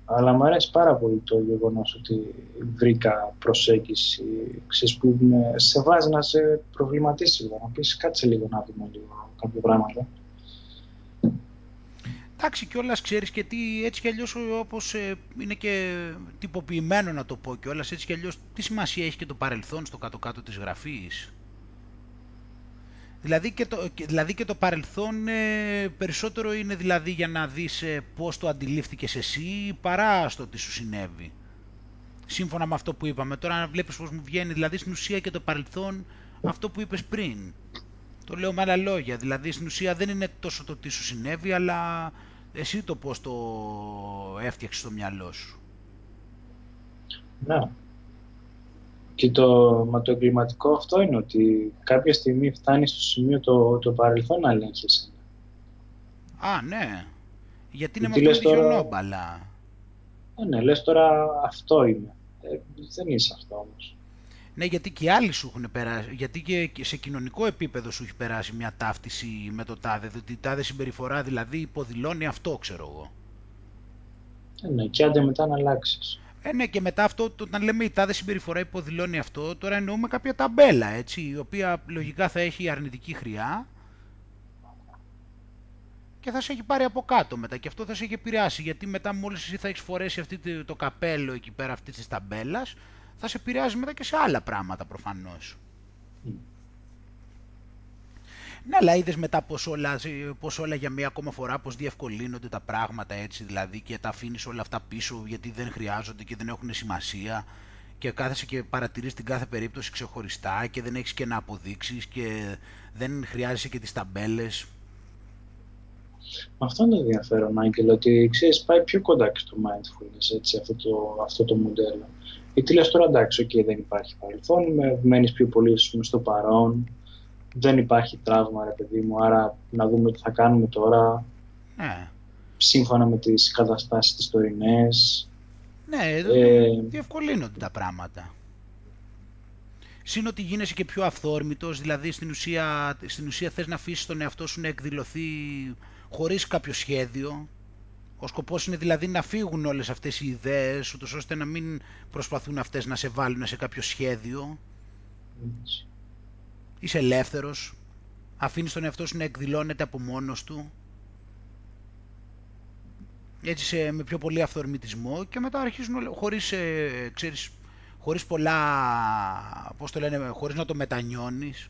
Αλλά μου αρέσει πάρα πολύ το γεγονός ότι βρήκα προσέγγιση ξέρεις, που σε βάζει να σε προβληματίσει λίγο, να πεις κάτσε λίγο να δούμε λίγο κάποια πράγματα. Εντάξει κιόλας ξέρεις και τι έτσι κι αλλιώς όπως ε, είναι και τυποποιημένο να το πω κιόλας έτσι κι αλλιώς τι σημασία έχει και το παρελθόν στο κάτω-κάτω της γραφής; Δηλαδή και το, δηλαδή και το παρελθόν ε, περισσότερο είναι δηλαδή για να δεις ε, πώς το αντιλήφθηκες εσύ παρά στο τι σου συνέβη. Σύμφωνα με αυτό που είπαμε. Τώρα να βλέπεις πώς μου βγαίνει δηλαδή στην ουσία και το παρελθόν αυτό που είπες πριν. Το λέω με άλλα λόγια. Δηλαδή στην ουσία δεν είναι τόσο το τι σου συνέβη αλλά εσύ το πώς το έφτιαξες στο μυαλό σου. Ναι. Και το, μα το εγκληματικό αυτό είναι ότι κάποια στιγμή φτάνει στο σημείο το, το παρελθόν να ελέγχεσαι. Α, ναι. Γιατί είναι με αυτό τώρα... νόμπαλα. Ε, ναι, λες τώρα αυτό είναι. Ε, δεν είσαι αυτό όμως. Ναι, γιατί και άλλοι σου έχουν περάσει, γιατί και σε κοινωνικό επίπεδο σου έχει περάσει μια ταύτιση με το τάδε, διότι η τάδε συμπεριφορά δηλαδή υποδηλώνει αυτό, ξέρω εγώ. Ε, ναι, και άντε μετά να αλλάξεις. Ε, ναι, και μετά αυτό, όταν λέμε η τάδε συμπεριφορά υποδηλώνει αυτό, τώρα εννοούμε κάποια ταμπέλα, έτσι, η οποία λογικά θα έχει αρνητική χρειά και θα σε έχει πάρει από κάτω μετά και αυτό θα σε έχει επηρεάσει, γιατί μετά μόλις εσύ θα έχεις φορέσει αυτή το καπέλο εκεί πέρα αυτής της ταμπέλας, θα σε επηρεάζει μετά και σε άλλα πράγματα προφανώς. Ναι, αλλά είδες μετά πως όλα, πως όλα για μία ακόμα φορά πως διευκολύνονται τα πράγματα έτσι δηλαδή και τα αφήνεις όλα αυτά πίσω γιατί δεν χρειάζονται και δεν έχουν σημασία και κάθεσαι και παρατηρείς την κάθε περίπτωση ξεχωριστά και δεν έχεις και να αποδείξεις και δεν χρειάζεσαι και τις ταμπέλες. Αυτό είναι ενδιαφέρον, Άγγελο, ότι ξέρεις, πάει πιο κοντά και στο mindfulness, έτσι, αυτό το, αυτό το μοντέλο. Γιατί λες τώρα εντάξει, okay, δεν υπάρχει παρελθόν, μένεις πιο πολύ στο παρόν, δεν υπάρχει τραύμα ρε παιδί μου, άρα να δούμε τι θα κάνουμε τώρα. Ναι. Σύμφωνα με τις καταστάσεις τις τωρινές. Ναι, ε, διευκολύνονται τα πράγματα. Συν ότι γίνεσαι και πιο αυθόρμητος, δηλαδή στην ουσία, στην ουσία θες να αφήσεις τον εαυτό σου να εκδηλωθεί χωρίς κάποιο σχέδιο. Ο σκοπός είναι δηλαδή να φύγουν όλες αυτές οι ιδέες, ούτως ώστε να μην προσπαθούν αυτές να σε βάλουν σε κάποιο σχέδιο είσαι ελεύθερος, αφήνεις τον εαυτό σου να εκδηλώνεται από μόνος του, έτσι σε, με πιο πολύ αυθορμητισμό και μετά αρχίζουν χωρίς, ε, ξέρεις, χωρίς πολλά, πώς το λένε, χωρίς να το μετανιώνεις.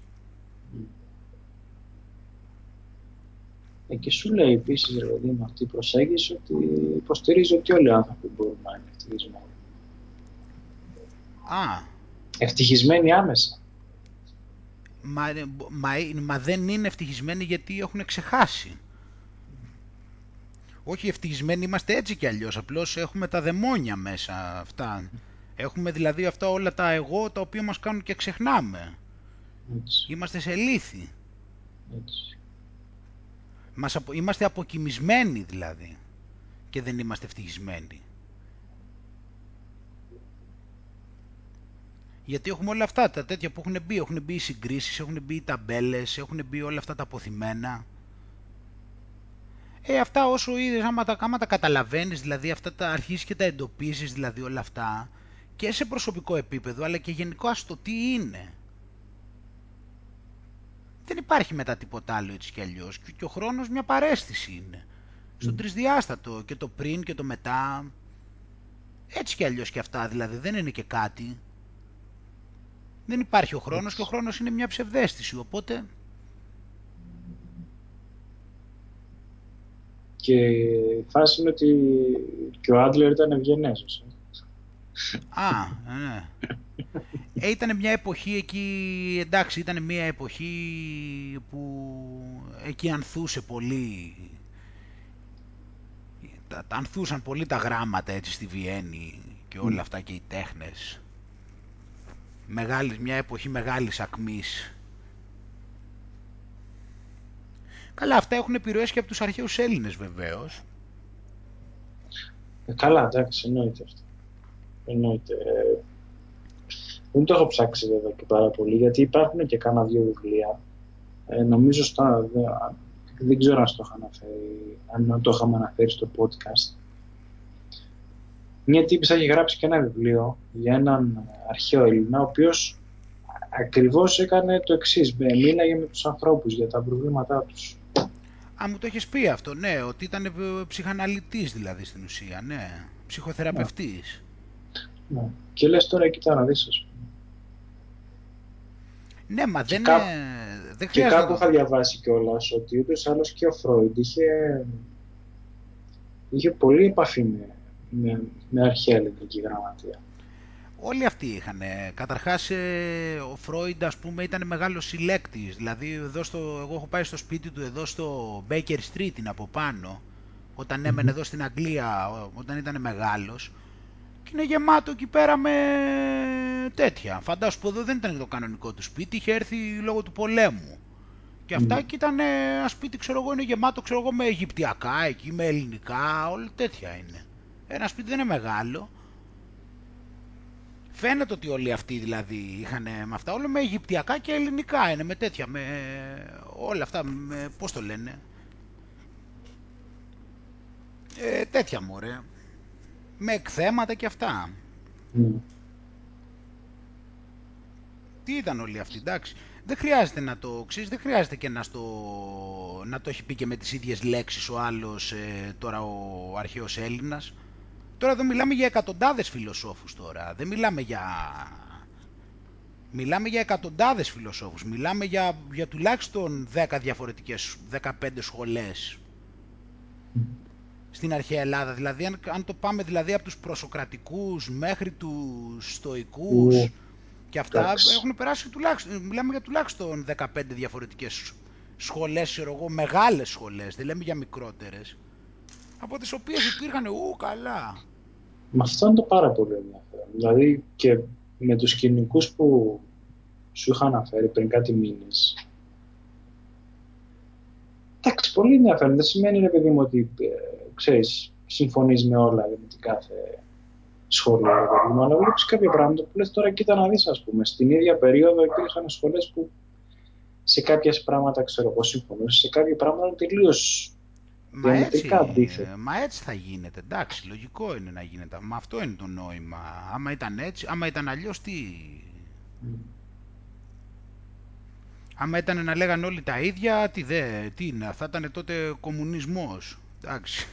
Ε, και σου λέει επίσης, ρε με αυτή η προσέγγιση ότι υποστηρίζει ότι όλοι οι άνθρωποι μπορούν να είναι ευτυχισμένοι. Α. Ευτυχισμένοι άμεσα. Μα, μα, μα δεν είναι ευτυχισμένοι γιατί έχουν ξεχάσει. Όχι ευτυχισμένοι είμαστε έτσι κι αλλιώς, απλώς έχουμε τα δαιμόνια μέσα αυτά. Έχουμε δηλαδή αυτά όλα τα εγώ τα οποία μας κάνουν και ξεχνάμε. Είμαστε σε λύθη. Έτσι. Μας, είμαστε αποκοιμισμένοι δηλαδή και δεν είμαστε ευτυχισμένοι. Γιατί έχουμε όλα αυτά τα τέτοια που έχουν μπει. Έχουν μπει οι συγκρίσεις, έχουν μπει οι ταμπέλες, έχουν μπει όλα αυτά τα αποθυμένα. Ε, αυτά όσο είδες, άμα τα, άμα τα καταλαβαίνεις, δηλαδή αυτά τα αρχίσεις και τα εντοπίζεις, δηλαδή όλα αυτά, και σε προσωπικό επίπεδο, αλλά και γενικό ας το τι είναι. Δεν υπάρχει μετά τίποτα άλλο έτσι κι αλλιώς. Και, ο χρόνος μια παρέστηση είναι. Στον τρισδιάστατο και το πριν και το μετά. Έτσι κι αλλιώς και αυτά δηλαδή δεν είναι και κάτι. Δεν υπάρχει ο χρόνος και ο χρόνος είναι μια ψευδέστηση. Οπότε Και η φάση είναι ότι και ο Άντλερ ήταν ευγενέζος. Α, ναι. Ε, ήταν μια εποχή εκεί, εντάξει, ήταν μια εποχή που εκεί ανθούσε πολύ, τα, ανθούσαν πολύ τα γράμματα έτσι στη Βιέννη και όλα αυτά και οι τέχνες. Μεγάλης, μια εποχή μεγάλης ακμής Καλά, αυτά έχουν επιρροές και από τους αρχαίους Έλληνες βεβαίως. Ε, καλά, εντάξει, εννοείται αυτό. Εννοείται. Δεν το έχω ψάξει βέβαια και πάρα πολύ, γιατί υπάρχουν και κάνα δύο βιβλία. Ε, νομίζω στα, δεν, δεν ξέρω αν το, αναφέρει, αν το είχαμε αναφέρει στο podcast. Μια τύπησα έχει γράψει και ένα βιβλίο για έναν αρχαίο Έλληνα, ο οποίος ακριβώς έκανε το εξής. Μίλαγε με τους ανθρώπους για τα προβλήματά τους. Α, μου το έχεις πει αυτό, ναι, ότι ήταν ε, ψυχαναλυτής δηλαδή στην ουσία, ναι, ψυχοθεραπευτής. Ναι. Και λες τώρα, κοιτά να δεις, ας πούμε. Ναι, μα δεν, κά... δεν Και κάπου είχα διαβάσει κιόλας ότι ούτως άλλως και ο Φρόιντ είχε, είχε πολύ επαφή με, με, με αρχαία ελληνική γραμματεία. Όλοι αυτοί είχαν. Καταρχάς ε, ο Φρόιντ ας πούμε ήταν μεγάλος συλλέκτης. Δηλαδή εδώ στο, εγώ έχω πάει στο σπίτι του εδώ στο Baker Street είναι από πάνω. Όταν έμενε εδώ στην Αγγλία όταν ήταν μεγάλος. Και είναι γεμάτο εκεί πέρα με τέτοια. Φαντάσου που εδώ δεν ήταν το κανονικό του σπίτι. Είχε έρθει λόγω του πολέμου. Και αυτά και ήταν ένα σπίτι ξέρω εγώ είναι γεμάτο ξέρω εγώ με Αιγυπτιακά εκεί με ελληνικά όλα τέτοια είναι. Ένα σπίτι δεν είναι μεγάλο Φαίνεται ότι όλοι αυτοί δηλαδή είχαν με αυτά, όλο με Αιγυπτιακά και ελληνικά είναι, με τέτοια, με όλα αυτά, με, πώς το λένε, ε, τέτοια μωρέ, με εκθέματα και αυτά. Τι ήταν όλοι αυτοί, εντάξει. Δεν χρειάζεται να το ξέρεις, δεν χρειάζεται και να, στο, να το έχει πει και με τις ίδιες λέξεις ο άλλος, ε, τώρα ο αρχαίος Έλληνας. Τώρα εδώ μιλάμε για εκατοντάδες φιλοσόφους τώρα. Δεν μιλάμε για... Μιλάμε για εκατοντάδες φιλοσόφους. Μιλάμε για, για τουλάχιστον 10 διαφορετικές, 15 σχολές στην αρχαία Ελλάδα. Δηλαδή αν, αν το πάμε δηλαδή από τους προσοκρατικούς μέχρι τους στοικούς και αυτά έχουν περάσει τουλάχιστον, μιλάμε για τουλάχιστον 15 διαφορετικές σχολές, ξέρω εγώ, μεγάλες σχολές, δεν λέμε για μικρότερες από τις οποίες υπήρχαν ου καλά. Με αυτό είναι το πάρα πολύ ενδιαφέρον. Δηλαδή και με τους κοινικούς που σου είχα αναφέρει πριν κάτι μήνες. Εντάξει, πολύ ενδιαφέρον. Δεν σημαίνει, ρε παιδί μου, ότι ε, ξέρεις, συμφωνείς με όλα με την κάθε σχολείο, ρε παιδί μου, αλλά βλέπεις κάποια πράγματα που λες τώρα, κοίτα να δεις, ας πούμε. Στην ίδια περίοδο υπήρχαν σχολές που σε κάποια πράγματα, ξέρω εγώ, συμφωνούσες, σε κάποια πράγματα τελείως Μα έτσι, μα έτσι θα γίνεται, εντάξει, λογικό είναι να γίνεται. Μα αυτό είναι το νόημα. Άμα ήταν έτσι, άμα ήταν αλλιώς τι... Mm. Άμα ήταν να λέγανε όλοι τα ίδια, τι δε, τι είναι, θα ήταν τότε κομμουνισμός. Εντάξει.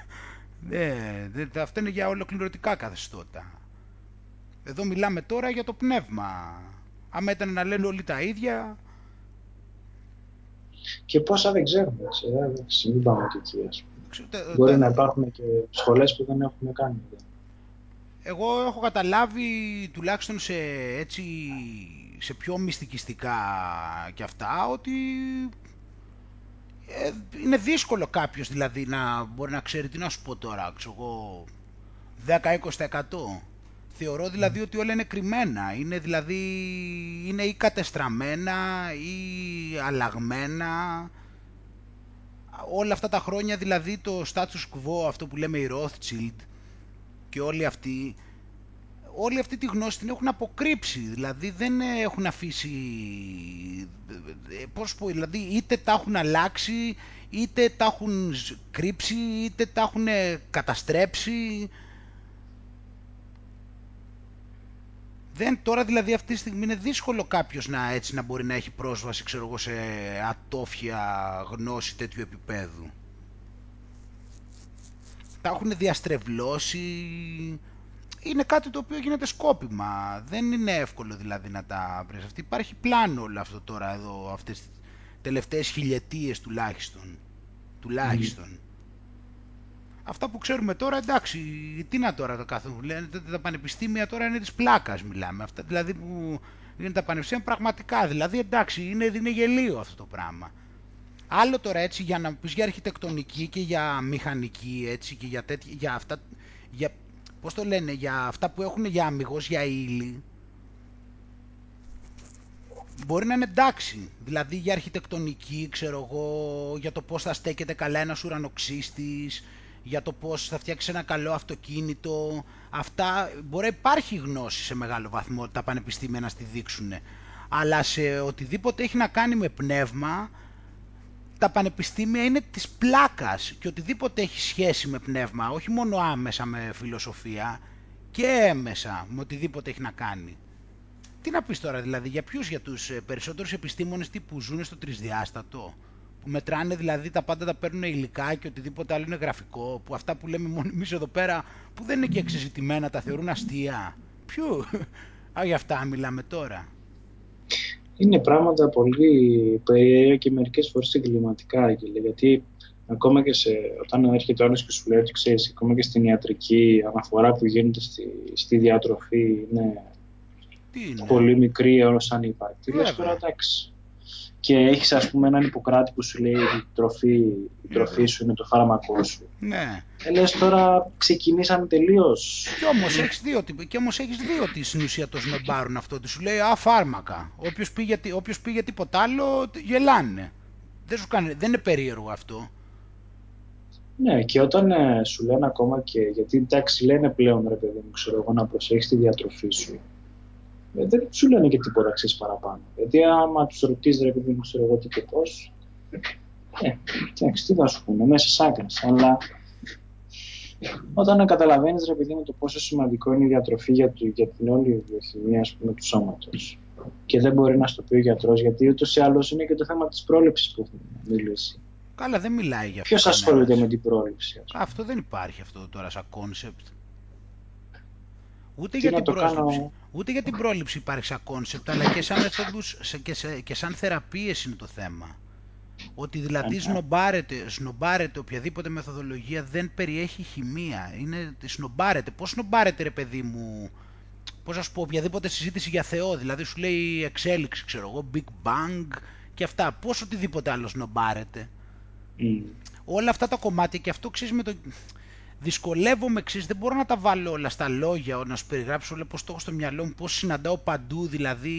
δε, δε, αυτά είναι για ολοκληρωτικά καθεστώτα. Εδώ μιλάμε τώρα για το πνεύμα. Άμα ήταν να λένε όλοι τα ίδια, και πόσα δεν ξέρουμε. Έτσι, μην πάμε και εκεί. Ας πούμε. Μπορεί να υπάρχουν και σχολές που δεν έχουμε κάνει. Εγώ έχω καταλάβει τουλάχιστον σε, έτσι, σε πιο μυστικιστικά και αυτά, ότι ε, είναι δύσκολο κάποιος δηλαδή να μπορεί να ξέρει, τι να σου πω τώρα, ξέρω εγώ, 10-20%. Θεωρώ δηλαδή ότι όλα είναι κρυμμένα, είναι δηλαδή, είναι ή κατεστραμμένα ή αλλαγμένα. Όλα αυτά τα χρόνια δηλαδή το status quo, αυτό που λέμε η Rothschild και όλοι αυτοί, όλη αυτή τη γνώση την έχουν αποκρύψει, δηλαδή δεν έχουν αφήσει, πώς πω, δηλαδή είτε τα έχουν αλλάξει, είτε τα έχουν κρύψει, είτε τα έχουν καταστρέψει. Δεν, τώρα δηλαδή αυτή τη στιγμή είναι δύσκολο κάποιος να έτσι να μπορεί να έχει πρόσβαση ξέρω εγώ, σε ατόφια γνώση τέτοιου επίπεδου. Τα έχουν διαστρεβλώσει, είναι κάτι το οποίο γίνεται σκόπιμα. Δεν είναι εύκολο δηλαδή να τα βρεις. Αυτή υπάρχει πλάνο όλο αυτό τώρα εδώ, αυτές τις τελευταίες χιλιετίες τουλάχιστον. Τουλάχιστον. Αυτά που ξέρουμε τώρα, εντάξει, τι να τώρα το καθόλου. Λένε τα πανεπιστήμια τώρα είναι της πλάκας μιλάμε. Αυτά δηλαδή που είναι τα πανεπιστήμια πραγματικά. Δηλαδή εντάξει, είναι, είναι γελίο αυτό το πράγμα. Άλλο τώρα έτσι για να πεις για αρχιτεκτονική και για μηχανική έτσι και για, τέτοια, για αυτά, για πώς το λένε, για αυτά που έχουν για αμυγός, για ύλη, μπορεί να είναι εντάξει. Δηλαδή για αρχιτεκτονική, ξέρω εγώ, για το πώς θα στέκεται καλά ένας ουρανοξύστης, για το πώς θα φτιάξει ένα καλό αυτοκίνητο. Αυτά μπορεί να υπάρχει γνώση σε μεγάλο βαθμό τα πανεπιστήμια να στη δείξουν. Αλλά σε οτιδήποτε έχει να κάνει με πνεύμα, τα πανεπιστήμια είναι της πλάκας και οτιδήποτε έχει σχέση με πνεύμα, όχι μόνο άμεσα με φιλοσοφία και έμεσα με οτιδήποτε έχει να κάνει. Τι να πεις τώρα δηλαδή, για ποιους, για τους ε, περισσότερους επιστήμονες που ζουν στο τρισδιάστατο, που μετράνε δηλαδή τα πάντα τα παίρνουν υλικά και οτιδήποτε άλλο είναι γραφικό, που αυτά που λέμε μόνο εμείς εδώ πέρα που δεν είναι και εξεζητημένα τα θεωρούν αστεία. Ποιου, α, για αυτά μιλάμε τώρα είναι πράγματα πολύ περίεργα και μερικές φορές εγκληματικά, γιατί ακόμα και σε, όταν έρχεται ο άλλος και σου λέει ότι ξέρεις, ακόμα και στην ιατρική αναφορά που γίνεται στη, στη διατροφή είναι, είναι; πολύ μικρή όσο αν υπάρχει. Λες τώρα εντάξει, και έχεις ας πούμε έναν Ιπποκράτη που σου λέει η τροφή, η τροφή σου είναι το φάρμακό σου. Ναι. Ε, λες τώρα ξεκινήσαμε τελείως. Και όμως έχεις δει ότι, και όμως έχεις δει ότι στην ουσία το σνομπάρουν αυτό, ότι σου λέει α φάρμακα. Όποιος πήγε, όποιος πήγε τίποτα άλλο γελάνε. Δεν, σου κάνει, δεν είναι περίεργο αυτό. Ναι, και όταν ε, σου λένε ακόμα και, γιατί εντάξει λένε πλέον ρε παιδί μου, ξέρω εγώ, να προσέχεις τη διατροφή σου. Ε, δεν σου λένε και τίποτα ξέρεις παραπάνω. Γιατί άμα τους ρωτήσεις, ρε παιδί μου, ξέρω εγώ τι και πώς. Ε, εντάξει, τι θα σου πούνε, μέσα σ' άκρες. Αλλά όταν καταλαβαίνεις, ρε παιδί μου, το πόσο σημαντικό είναι η διατροφή για, το, για την όλη βιοχημία του σώματος. Και δεν μπορεί να στο πει ο γιατρός, γιατί ούτως ή άλλως είναι και το θέμα της πρόληψης που έχουμε μιλήσει. Καλά, δεν μιλάει για αυτό. Ποιος ασχολείται με την πρόληψη. Αυτό δεν υπάρχει αυτό τώρα σαν concept. Ούτε για, την πρόληψη, ούτε για την πρόληψη υπάρχει σαν concept, αλλά και σαν, μεθόδους, και, σε, και σαν θεραπείες είναι το θέμα. Ότι δηλαδή σνομπάρεται, σνομπάρεται οποιαδήποτε μεθοδολογία δεν περιέχει χημεία. Είναι, σνομπάρεται. Πώς σνομπάρεται ρε παιδί μου, πώς να σου πω, οποιαδήποτε συζήτηση για Θεό. Δηλαδή σου λέει εξέλιξη, ξέρω εγώ, Big Bang και αυτά. Πώς οτιδήποτε άλλο σνομπάρεται. Mm. Όλα αυτά τα κομμάτια και αυτό ξέρεις με το δυσκολεύομαι εξή, δεν μπορώ να τα βάλω όλα στα λόγια, να σου περιγράψω όλα πώς το έχω στο μυαλό μου, πώς συναντάω παντού δηλαδή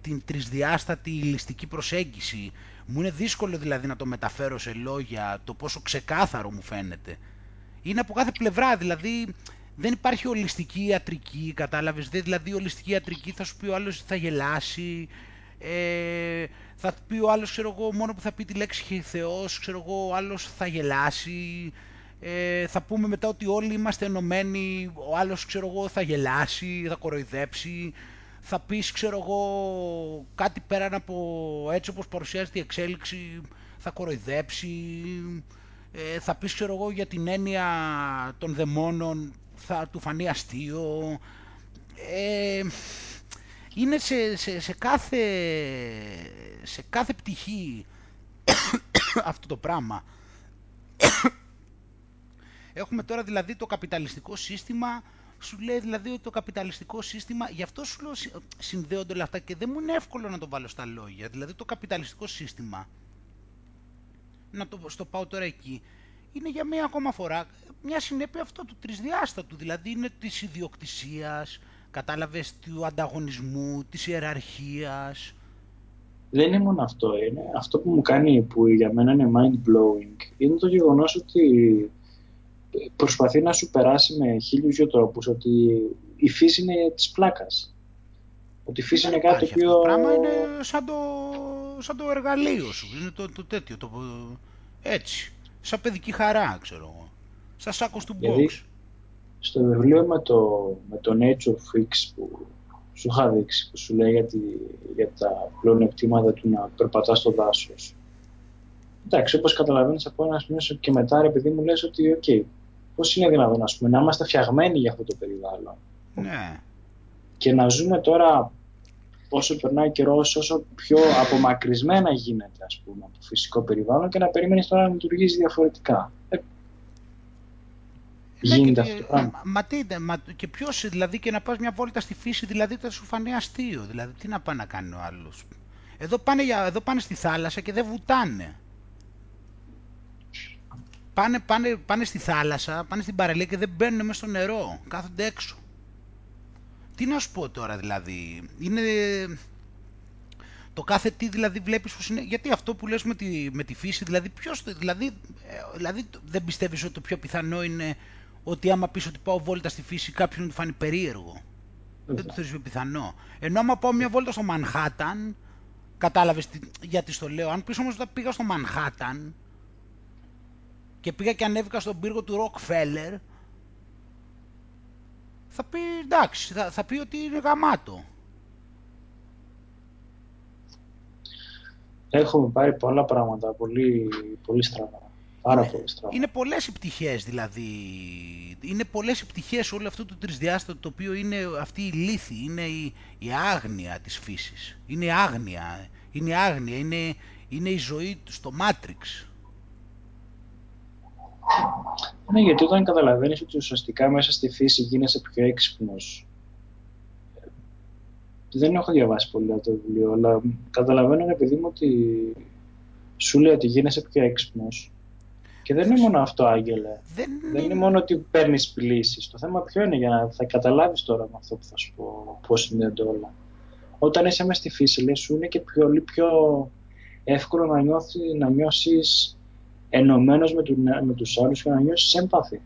την τρισδιάστατη ληστική προσέγγιση. Μου είναι δύσκολο δηλαδή να το μεταφέρω σε λόγια, το πόσο ξεκάθαρο μου φαίνεται. Είναι από κάθε πλευρά, δηλαδή δεν υπάρχει ολιστική ιατρική, κατάλαβες, δηλαδή ολιστική ιατρική θα σου πει ο άλλος θα γελάσει, ε, θα πει ο άλλος, ξέρω εγώ, μόνο που θα πει τη λέξη Θεός, ξέρω εγώ, ο άλλος θα γελάσει, ε, θα πούμε μετά ότι όλοι είμαστε ενωμένοι, ο άλλος ξέρω εγώ θα γελάσει, θα κοροϊδέψει, θα πεις ξέρω εγώ κάτι πέραν από έτσι όπως παρουσιάζεται η εξέλιξη, θα κοροϊδέψει, ε, θα πεις ξέρω εγώ για την έννοια των δαιμόνων, θα του φανεί αστείο. Ε, είναι σε, σε, σε, κάθε, σε κάθε πτυχή αυτό το πράγμα. Έχουμε τώρα δηλαδή το καπιταλιστικό σύστημα Σου λέει δηλαδή ότι το καπιταλιστικό σύστημα, γι' αυτό σου λέω συνδέονται όλα αυτά και δεν μου είναι εύκολο να το βάλω στα λόγια. Δηλαδή το καπιταλιστικό σύστημα, να το στο πάω τώρα εκεί, είναι για μία ακόμα φορά μια συνέπεια αυτό του τρισδιάστατου, δηλαδή είναι της ιδιοκτησίας, κατάλαβες του ανταγωνισμού, της ιεραρχίας. Δεν είναι μόνο αυτό, είναι αυτό που μου κάνει που για μένα είναι mind blowing, είναι το γεγονός ότι προσπαθεί να σου περάσει με χίλιους δυο τρόπους ότι η φύση είναι της πλάκας. Ότι η φύση είναι κάτι το οποίο... Αυτό το πράγμα είναι σαν το, σαν το εργαλείο σου, είναι το, το τέτοιο, το, έτσι, σαν παιδική χαρά, ξέρω εγώ, σαν σάκος του μποξ. Στο βιβλίο με το, με το Nature Fix που σου είχα δείξει, που σου λέει για, τη, για τα πλεονεκτήματα του να περπατάς στο δάσος. Εντάξει, όπως καταλαβαίνεις από ένα σημείο και μετά, ρε παιδί μου, λες ότι, OK, okay, πώς είναι δυνατόν, ας πούμε, να είμαστε φτιαγμένοι για αυτό το περιβάλλον; Ναι. Και να ζούμε τώρα όσο περνάει ο καιρό, όσο πιο απομακρυσμένα γίνεται ας πούμε, από το φυσικό περιβάλλον και να περιμένεις τώρα να λειτουργήσει διαφορετικά. Ε, ναι, γίνεται αυτό το πράγμα. Μα, τι, μα, και ποιος, δηλαδή, και να πας μια βόλτα στη φύση, δηλαδή θα σου φανεί αστείο. Δηλαδή, τι να πάει να κάνει ο άλλο. Εδώ πάνε, εδώ πάνε στη θάλασσα και δεν βουτάνε. Πάνε, πάνε, πάνε στη θάλασσα, πάνε στην παραλία και δεν μπαίνουν μέσα στο νερό. Κάθονται έξω. Τι να σου πω τώρα δηλαδή, είναι... Το κάθε τι δηλαδή βλέπεις πως είναι... Γιατί αυτό που λες με τη, με τη φύση, δηλαδή ποιος... Δηλαδή, ε, δηλαδή δεν πιστεύεις ότι το πιο πιθανό είναι ότι άμα πεις ότι πάω βόλτα στη φύση κάποιον του φάνει περίεργο; Δεν το θεωρείς πιθανό. Ενώ άμα πάω μια βόλτα στο Μανχάταν, κατάλαβες τι, γιατί στο λέω, αν πεις όμως ότι πήγα στο Μανχάταν και πήγα και ανέβηκα στον πύργο του Ροκφέλερ, θα πει εντάξει, θα, θα πει ότι είναι γαμάτο. Έχουμε πάρει πολλά πράγματα, πολύ, πολύ στραβά. Πάρα είναι, πολύ στραβά. Είναι πολλές οι πτυχές δηλαδή. Είναι πολλές οι πτυχές όλο αυτό το τρισδιάστατο το οποίο είναι αυτή η λύθη, είναι η, η άγνοια της φύσης. Είναι η άγνοια, είναι η άγνοια, είναι, είναι η ζωή στο Matrix. Ναι, γιατί όταν καταλαβαίνεις ότι ουσιαστικά μέσα στη φύση γίνεσαι πιο έξυπνος. Δεν έχω διαβάσει πολύ το βιβλίο, αλλά καταλαβαίνω επειδή μου ότι σου λέει ότι γίνεσαι πιο έξυπνος. Και δεν είναι μόνο αυτό, Άγγελε. Δεν, δεν είναι μόνο ότι παίρνεις λύσει. Το θέμα ποιο είναι για να θα καταλάβεις τώρα με αυτό που θα σου πω πώς συνδέονται όλα. Όταν είσαι μέσα στη φύση, λες, σου είναι και πολύ πιο εύκολο να, νιώθει, να νιώσεις ενωμένος με, του, με τους άλλους και να νιώσεις έμπαθη.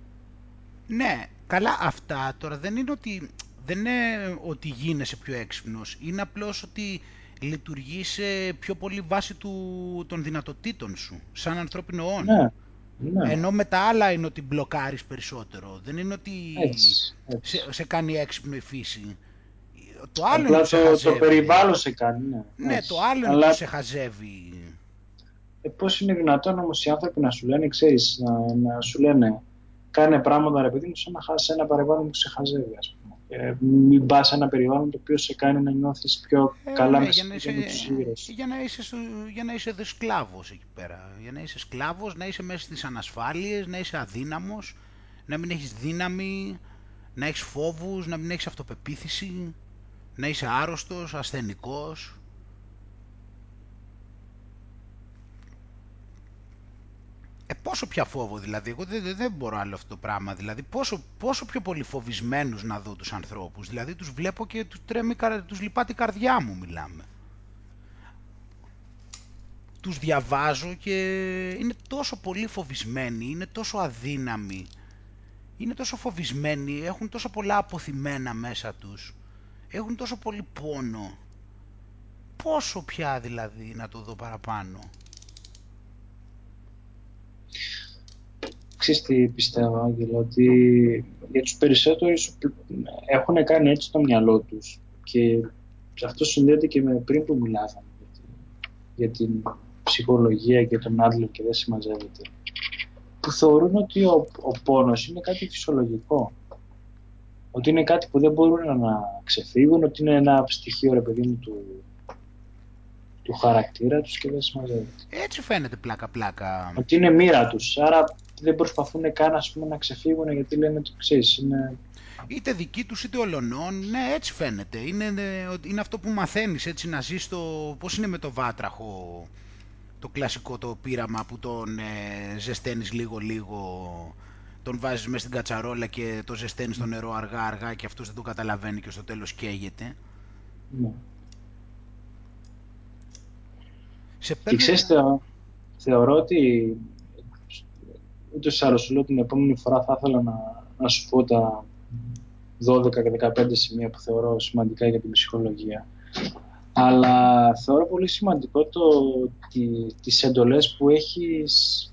Ναι, καλά αυτά τώρα δεν είναι ότι, δεν είναι ότι γίνεσαι πιο έξυπνος, είναι απλώς ότι λειτουργείς πιο πολύ βάση του, των δυνατοτήτων σου, σαν ανθρώπινο όν. Ναι, ναι. Ενώ με τα άλλα είναι ότι μπλοκάρεις περισσότερο. Δεν είναι ότι έτσι, έτσι. Σε, σε κάνει έξυπνο η φύση. Το άλλο Απλά είναι το, το, το περιβάλλον σε κάνει. Ναι, ναι το άλλο είναι που σε χαζεύει. Ε, πώς είναι δυνατόν όμως οι άνθρωποι να σου λένε, ξέρεις, να, να σου λένε κάνε πράγματα ρε παιδί μου σαν να χάσεις ένα περιβάλλον που σε χαζεύει ας πούμε. Ε, μην πας σε ένα περιβάλλον το οποίο σε κάνει να νιώθεις πιο ε, καλά ναι, για, να είσαι, για, να είσαι, για να είσαι σκλάβος εκεί πέρα. Για να είσαι σκλάβος, να είσαι μέσα στις ανασφάλειες, να είσαι αδύναμος, να μην έχεις δύναμη, να έχεις φόβους, να μην έχεις αυτοπεποίθηση, να είσαι άρρωστος, ασθενικός. Ε, πόσο πια φόβο δηλαδή, εγώ δεν, δεν μπορώ άλλο αυτό το πράγμα, δηλαδή πόσο, πόσο πιο πολύ φοβισμένους να δω τους ανθρώπους, δηλαδή τους βλέπω και τους, τρέμει, τους λυπάται η καρδιά μου μιλάμε. Τους διαβάζω και είναι τόσο πολύ φοβισμένοι, είναι τόσο αδύναμοι, είναι τόσο φοβισμένοι, έχουν τόσο πολλά αποθυμένα μέσα τους, έχουν τόσο πολύ πόνο. Πόσο πια δηλαδή να το δω παραπάνω. Ξέρεις τι πιστεύω, Άγγελο, ότι για τους περισσότερους έχουν κάνει έτσι το μυαλό τους και αυτό συνδέεται και με πριν που μιλάγαμε για την ψυχολογία και τον Άντλερ και δεν συμμαζεύεται που θεωρούν ότι ο, ο πόνος είναι κάτι φυσιολογικό ότι είναι κάτι που δεν μπορούν να ξεφύγουν ότι είναι ένα στοιχείο ρε παιδί μου του, του χαρακτήρα τους και δεν συμμαζεύεται. Έτσι φαίνεται πλάκα-πλάκα. Ότι είναι μοίρα τους, άρα δεν προσπαθούν καν ας πούμε, να ξεφύγουν γιατί λένε το ξέρεις, είναι... Είτε δική τους είτε ολονών, ναι έτσι φαίνεται. Είναι, είναι αυτό που μαθαίνεις έτσι να ζεις το... Πώς είναι με το βάτραχο το κλασικό το πείραμα που τον ε, ζεσταίνεις λίγο-λίγο, τον βάζεις μέσα στην κατσαρόλα και το ζεσταίνεις στο νερό αργά-αργά και αυτός δεν το καταλαβαίνει και στο τέλος καίγεται. Ναι. Σε παίρνει... Και ξέρεις, θεωρώ ότι ούτε σε άλλο σου λέω την επόμενη φορά θα ήθελα να, να σου πω τα 12 και 15 σημεία που θεωρώ σημαντικά για την ψυχολογία. Αλλά θεωρώ πολύ σημαντικό το, ότι τις εντολές που έχεις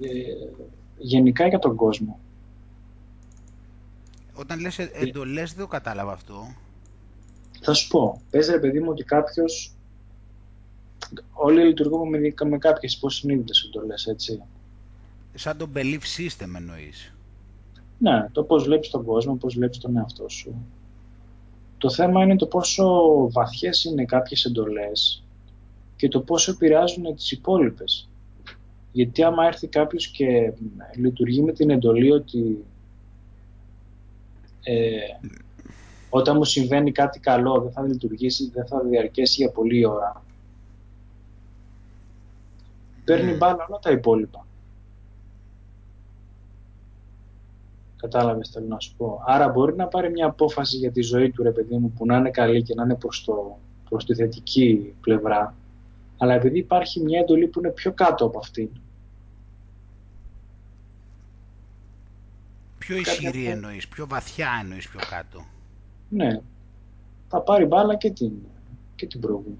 ε, γενικά για τον κόσμο. Όταν λες ε, εντολές δεν το κατάλαβα αυτό. Θα σου πω. Πες ρε παιδί μου ότι κάποιος... Όλοι λειτουργούμε με, με κάποιες υποσυνείδητες εντολές, έτσι. Σαν το belief system εννοείς. Ναι, το πώς βλέπεις τον κόσμο, πώς βλέπεις τον εαυτό σου. Το θέμα είναι το πόσο βαθιές είναι κάποιες εντολές και το πόσο επηρεάζουν τις υπόλοιπες. Γιατί άμα έρθει κάποιος και λειτουργεί με την εντολή ότι ε, όταν μου συμβαίνει κάτι καλό δεν θα λειτουργήσει, δεν θα διαρκέσει για πολλή ώρα. Παίρνει μπάλα όλα τα υπόλοιπα. Κατάλαβες, θέλω να σου πω. Άρα μπορεί να πάρει μια απόφαση για τη ζωή του ρε παιδί μου που να είναι καλή και να είναι προς, το, προς τη θετική πλευρά. Αλλά επειδή υπάρχει μια εντολή που είναι πιο κάτω από αυτήν. Πιο ισχυρή Κάποια... εννοείς, πιο βαθιά εννοείς πιο κάτω. Ναι. Θα πάρει μπάλα και την, και την προηγούμενη.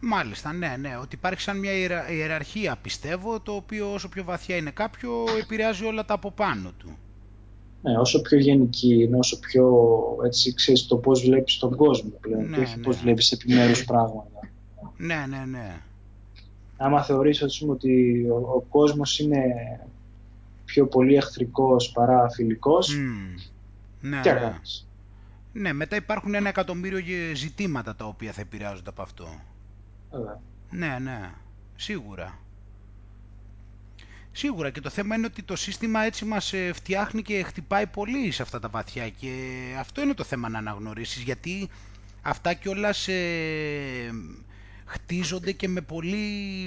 Μάλιστα, ναι, ναι. Ότι υπάρχει σαν μια ιεραρχία, πιστεύω, το οποίο όσο πιο βαθιά είναι κάποιο, επηρεάζει όλα τα από πάνω του. Ναι, όσο πιο γενική είναι, όσο πιο έτσι ξέρεις το πώς βλέπεις τον κόσμο πλέον ναι, και όχι ναι. πώς βλέπεις επιμέρους πράγματα. Ναι, ναι, ναι. Άμα θεωρείς ότι ο, ο κόσμος είναι πιο πολύ εχθρικός παρά φιλικός, mm. ναι, τι ναι. Ναι, μετά υπάρχουν ένα εκατομμύριο ζητήματα τα οποία θα επηρεάζονται από αυτό. Ναι, ναι, σίγουρα. Σίγουρα και το θέμα είναι ότι το σύστημα έτσι μας ε, φτιάχνει και χτυπάει πολύ σε αυτά τα βαθιά και αυτό είναι το θέμα να αναγνωρίσεις γιατί αυτά κιόλας ε, χτίζονται και με πολύ,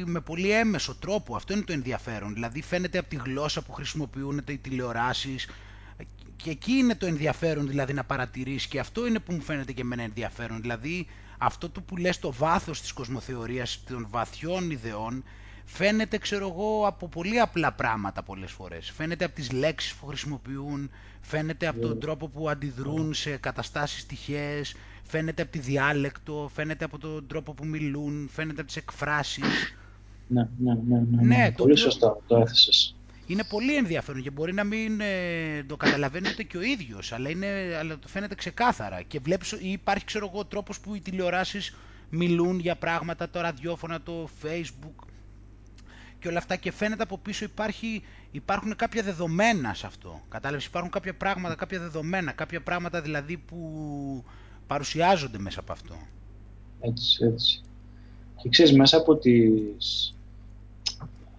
με πολύ έμεσο τρόπο. Αυτό είναι το ενδιαφέρον. Δηλαδή φαίνεται από τη γλώσσα που χρησιμοποιούν οι τηλεοράσεις και εκεί είναι το ενδιαφέρον δηλαδή να παρατηρείς και αυτό είναι που μου φαίνεται και εμένα ενδιαφέρον. Δηλαδή αυτό το που λες το βάθος της κοσμοθεωρίας των βαθιών ιδεών φαίνεται ξέρω εγώ από πολύ απλά πράγματα πολλές φορές. Φαίνεται από τις λέξεις που χρησιμοποιούν, φαίνεται από τον ναι. τρόπο που αντιδρούν σε καταστάσεις τυχαίες, φαίνεται από τη διάλεκτο, φαίνεται από τον τρόπο που μιλούν, φαίνεται από τις εκφράσεις. Ναι, ναι, ναι, ναι, ναι. ναι πολύ σωστά το έθεσες. Είναι πολύ ενδιαφέρον και μπορεί να μην ε, το καταλαβαίνει ούτε και ο ίδιος, αλλά, είναι, αλλά το φαίνεται ξεκάθαρα. Και βλέπεις, υπάρχει ξέρω εγώ τρόπος που οι τηλεοράσεις μιλούν για πράγματα, το ραδιόφωνα, το facebook, και όλα αυτά και φαίνεται από πίσω υπάρχει, υπάρχουν κάποια δεδομένα σε αυτό. Κατάλαβες, υπάρχουν κάποια πράγματα, κάποια δεδομένα, κάποια πράγματα δηλαδή που παρουσιάζονται μέσα από αυτό. Έτσι, έτσι. Και ξέρεις, μέσα από τις...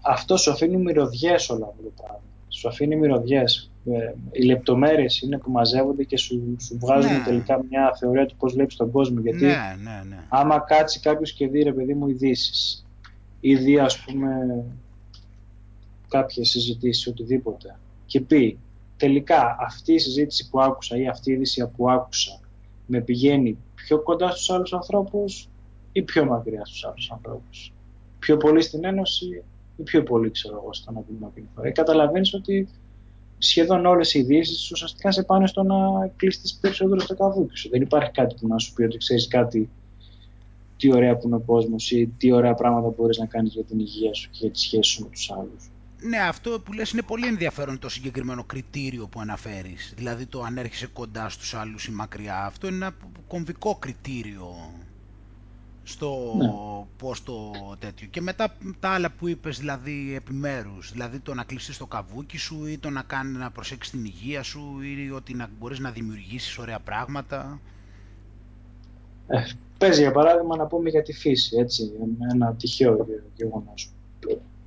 Αυτό σου αφήνει μυρωδιές όλα αυτά τα πράγματα. Σου αφήνει μυρωδιές. Ε, οι λεπτομέρειες είναι που μαζεύονται και σου, σου βγάζουν ναι. τελικά μια θεωρία του πώς βλέπεις τον κόσμο. Γιατί ναι, ναι, ναι. άμα κάτσει κάποιος και δει, ρε παιδί μου, ειδήσεις ή δει ας πούμε κάποιες συζητήσεις, οτιδήποτε και πει τελικά αυτή η συζήτηση που άκουσα ή αυτή η είδηση που άκουσα με πηγαίνει πιο κοντά στους άλλους ανθρώπους ή πιο μακριά στους άλλους ανθρώπους; Πιο πολύ στην Ένωση ή πιο πολύ ξέρω εγώ στον απομακρυνθώ. φορά; Καταλαβαίνεις ότι σχεδόν όλες οι ειδήσεις ουσιαστικά σε πάνε στο να κλείσεις περισσότερο στο καβούκι σου. Δεν υπάρχει κάτι που να σου πει ότι ξέρεις κάτι τι ωραία που είναι ο κόσμος ή τι ωραία πράγματα μπορείς να κάνεις για την υγεία σου και για τη σχέση σου με τους άλλους. Ναι, αυτό που λες είναι πολύ ενδιαφέρον το συγκεκριμένο κριτήριο που αναφέρεις. Δηλαδή το αν έρχεσαι κοντά στους άλλους ή μακριά. Αυτό είναι ένα κομβικό κριτήριο στο ναι. πώς το τέτοιο. Και μετά τα άλλα που είπες δηλαδή επιμέρους. Δηλαδή το να κλειστείς το καβούκι σου ή το να, κάνει, να προσέξεις την υγεία σου ή ότι να μπορείς να δημιουργήσεις ωραία πράγματα. Ε, παίζει για παράδειγμα να πούμε για τη φύση, έτσι, ένα τυχαίο γεγονός.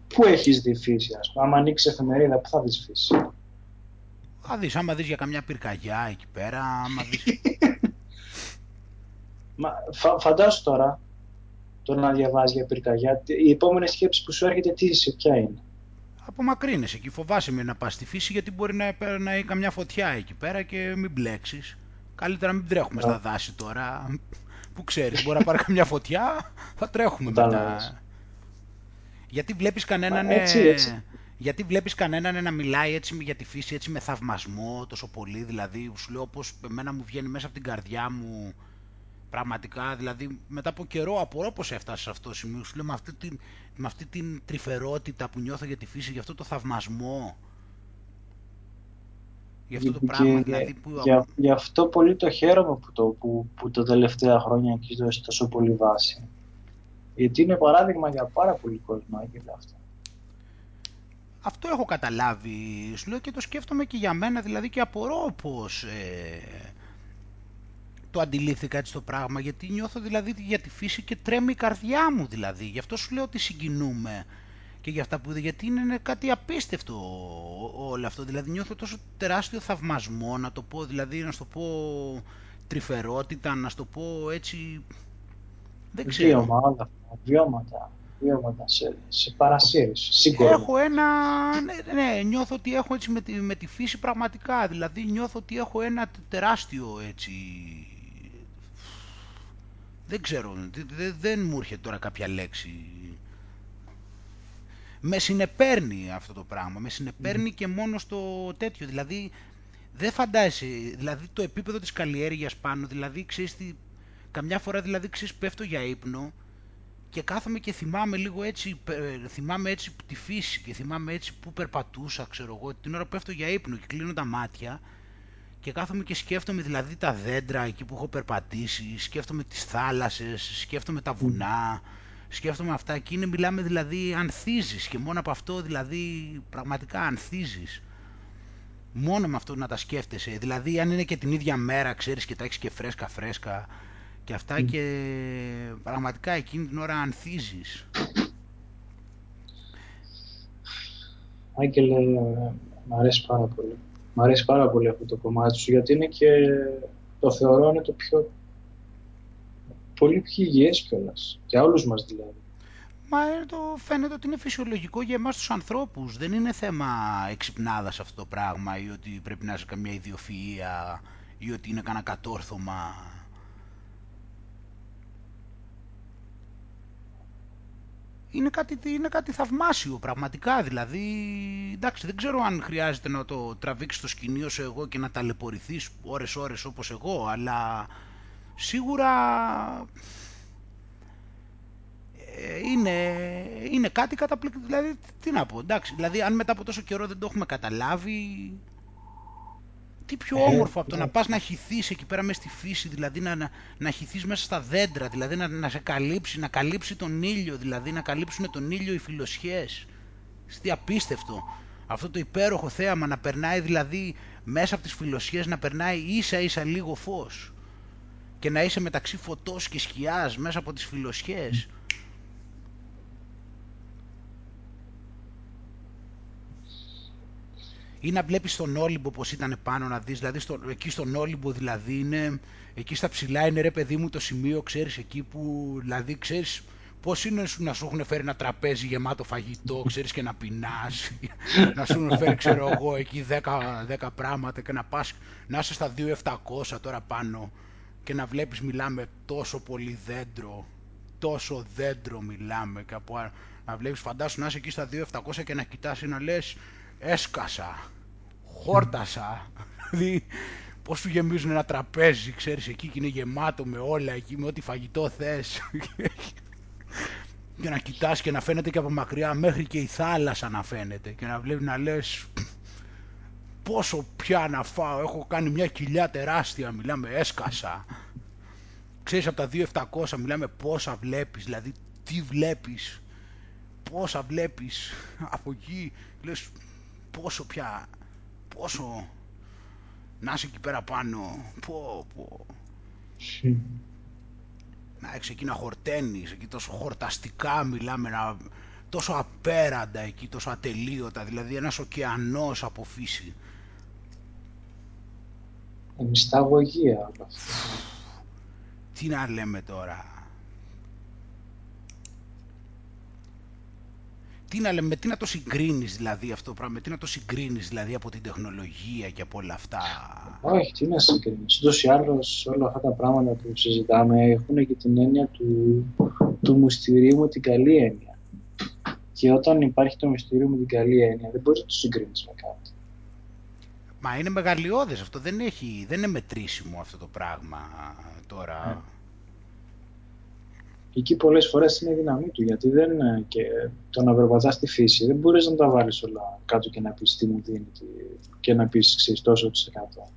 Πού έχεις δει φύση, ας πούμε, άμα ανοίξεις εφημερίδα, πού θα δεις φύση; Θα δεις, άμα δεις για καμιά πυρκαγιά εκεί πέρα, άμα δεις... Μα, φα, φαντάσου τώρα, το να διαβάζεις για πυρκαγιά, η επόμενη σκέψη που σου έρχεται τι είσαι, ποια είναι; Απομακρύνεσαι και φοβάσαι με να πας στη φύση γιατί μπορεί να, να έχει καμιά φωτιά εκεί πέρα και μην μπλέξεις. Καλύτερα να μην τρέχουμε στα δάση τώρα. Που ξέρεις, μπορεί να πάρει καμιά φωτιά, θα τρέχουμε μετά. Γιατί βλέπεις κανέναν... Έτσι, έτσι. Γιατί βλέπεις κανέναν να μιλάει έτσι για τη φύση, έτσι με θαυμασμό τόσο πολύ, δηλαδή σου λέω πως εμένα μου βγαίνει μέσα από την καρδιά μου πραγματικά, δηλαδή μετά από καιρό απορώ πως έφτασες σε αυτό το σημείο, σου λέω με αυτή, την, με αυτή την τρυφερότητα που νιώθω για τη φύση, για αυτό το θαυμασμό, για αυτό το πράγμα, δηλαδή που... Για, για αυτό πολύ το χαίρομαι που, το, που, που τα τελευταία χρόνια έχει δώσει τόσο πολύ βάση. Γιατί είναι παράδειγμα για πάρα πολύ κόσμο, Άγγελε, αυτό. Αυτό έχω καταλάβει, σου λέω και το σκέφτομαι και για μένα, δηλαδή και απορώ πως ε, το αντιλήφθηκα έτσι το πράγμα, γιατί νιώθω δηλαδή για τη φύση και τρέμει η καρδιά μου δηλαδή, γι' αυτό σου λέω ότι συγκινούμε και για αυτά που είδε, γιατί είναι κάτι απίστευτο όλο αυτό, δηλαδή νιώθω τόσο τεράστιο θαυμασμό, να το πω, δηλαδή να σου το πω τρυφερότητα, να σου το πω έτσι, δεν ξέρω. Βίωμα όλα βιώματα βιώματα σε, σε Έχω ένα, ναι, ναι, νιώθω ότι έχω έτσι με τη, με τη φύση πραγματικά, δηλαδή νιώθω ότι έχω ένα τεράστιο έτσι, δεν ξέρω, δεν, δεν μου έρχεται τώρα κάποια λέξη. Με συνεπέρνει αυτό το πράγμα, με συνεπέρνει και μόνο στο τέτοιο, δηλαδή δεν φαντάζεσαι, δηλαδή το επίπεδο της καλλιέργειας πάνω, δηλαδή ξέρεις τι, καμιά φορά δηλαδή ξέρεις πέφτω για ύπνο και κάθομαι και θυμάμαι λίγο έτσι, θυμάμαι έτσι τη φύση και θυμάμαι έτσι που περπατούσα, ξέρω εγώ, την ώρα που πέφτω για ύπνο και κλείνω τα μάτια και κάθομαι και σκέφτομαι δηλαδή τα δέντρα εκεί που έχω περπατήσει, σκέφτομαι τις θάλασσες, σκέφτομαι τα βουνά, σκέφτομαι αυτά και είναι μιλάμε δηλαδή ανθίζεις και μόνο από αυτό δηλαδή πραγματικά ανθίζεις. Μόνο με αυτό να τα σκέφτεσαι, δηλαδή αν είναι και την ίδια μέρα ξέρεις και τα έχεις και φρέσκα φρέσκα και αυτά και πραγματικά εκείνη την ώρα ανθίζεις. Άγγελε, μου αρέσει πάρα πολύ. Μ' αρέσει πάρα πολύ αυτό το κομμάτι σου, γιατί είναι και, το θεωρώ είναι το πιο, πολύ πιο υγιές κιόλας, για όλους μας δηλαδή. Μα το φαίνεται ότι είναι φυσιολογικό για εμάς τους ανθρώπους. Δεν είναι θέμα εξυπνάδας αυτό το πράγμα ή ότι πρέπει να είσαι καμιά ιδιοφυΐα ή ότι είναι κανένα κατόρθωμα είναι κάτι, είναι κάτι θαυμάσιο πραγματικά δηλαδή εντάξει δεν ξέρω αν χρειάζεται να το τραβήξεις στο σκηνείο σου εγώ και να ταλαιπωρηθείς ώρες ώρες όπως εγώ αλλά σίγουρα ε, είναι, είναι κάτι καταπληκτικό δηλαδή τι να πω εντάξει δηλαδή αν μετά από τόσο καιρό δεν το έχουμε καταλάβει τι πιο ε, όμορφο από το να πας να χυθείς εκεί πέρα μέσα στη φύση, δηλαδή να, να, να χυθείς μέσα στα δέντρα, δηλαδή να, να σε καλύψει, να καλύψει τον ήλιο, δηλαδή να καλύψουν τον ήλιο οι φιλοσιές. Τι απίστευτο. Αυτό το υπέροχο θέαμα να περνάει δηλαδή μέσα από τις φιλοσιές να περνάει ίσα ίσα λίγο φως και να είσαι μεταξύ φωτός και σκιάς μέσα από τις φιλοσιές. ή να βλέπεις τον Όλυμπο πως ήταν πάνω να δεις, δηλαδή στο, εκεί στον Όλυμπο δηλαδή είναι, εκεί στα ψηλά είναι ρε παιδί μου το σημείο, ξέρεις, εκεί που δηλαδή ξέρεις πώς είναι να σου έχουν φέρει ένα τραπέζι γεμάτο φαγητό, ξέρεις και να πεινάς, να σου έχουν φέρει ξέρω εγώ εκεί 10, 10 πράγματα και να πας, να είσαι στα 2.700 τώρα πάνω και να βλέπεις μιλάμε τόσο πολύ δέντρο, τόσο δέντρο μιλάμε και από, να βλέπεις φαντάσου να είσαι εκεί στα 2.700 και να κοιτάς ή να λες έσκασα, χόρτασα, δηλαδή πώς σου γεμίζουν ένα τραπέζι, ξέρεις, εκεί και είναι γεμάτο με όλα, εκεί με ό,τι φαγητό θες. και να κοιτάς και να φαίνεται και από μακριά μέχρι και η θάλασσα να φαίνεται και να βλέπεις να λες πόσο πια να φάω, έχω κάνει μια κοιλιά τεράστια, μιλάμε έσκασα. Ξέρεις από τα 2.700 μιλάμε πόσα βλέπεις, δηλαδή τι βλέπεις, πόσα βλέπεις από εκεί, λες πόσο πια, πόσο να είσαι εκεί πέρα πάνω, πω, πω. να έχεις εκεί να χορταίνεις, εκεί τόσο χορταστικά μιλάμε, να, τόσο απέραντα εκεί, τόσο ατελείωτα, δηλαδή ένας ωκεανός από φύση. Ε, μυσταγωγία όλα αυτά. Τι να λέμε τώρα; Τι να λέμε, τι να το συγκρίνεις δηλαδή αυτό το πράγμα, τι να το συγκρίνεις δηλαδή από την τεχνολογία και από όλα αυτά; Όχι, τι να συγκρίνεις. Ούτως ή άλλως όλα αυτά τα πράγματα που συζητάμε έχουν και την έννοια του, του μυστηρίου με την καλή έννοια. Και όταν υπάρχει το μυστήριο με την καλή έννοια, δεν μπορείς να το συγκρίνεις με κάτι. Μα είναι μεγαλειώδες αυτό, δεν, έχει, δεν είναι μετρήσιμο αυτό το πράγμα τώρα. Ναι. Εκεί πολλές φορές είναι η δύναμή του, γιατί δεν, και το να περπατάς στη φύση δεν μπορείς να τα βάλεις όλα κάτω και να πεις τι μου δίνει και να πεις ξέρεις τόσο της εκατό.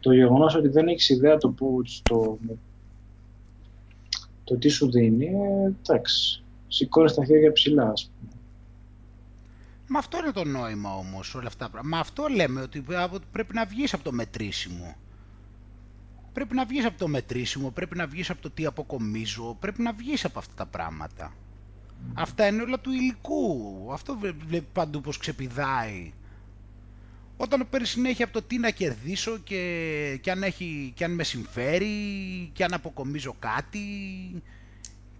Το γεγονός ότι δεν έχεις ιδέα το, που, το, το τι σου δίνει, ε, εντάξει, σηκώνεις τα χέρια ψηλά, ας πούμε. Μα αυτό είναι το νόημα όμως όλα αυτά. Μα αυτό λέμε ότι πρέπει να βγεις από το μετρήσιμο. Πρέπει να βγεις από το μετρήσιμο, πρέπει να βγεις από το τι αποκομίζω, πρέπει να βγεις από αυτά τα πράγματα. Αυτά είναι όλα του υλικού. Αυτό βλέπει παντού πως ξεπηδάει. Όταν παίρνεις συνέχεια από το τι να κερδίσω και, και, αν έχει, και αν με συμφέρει και αν αποκομίζω κάτι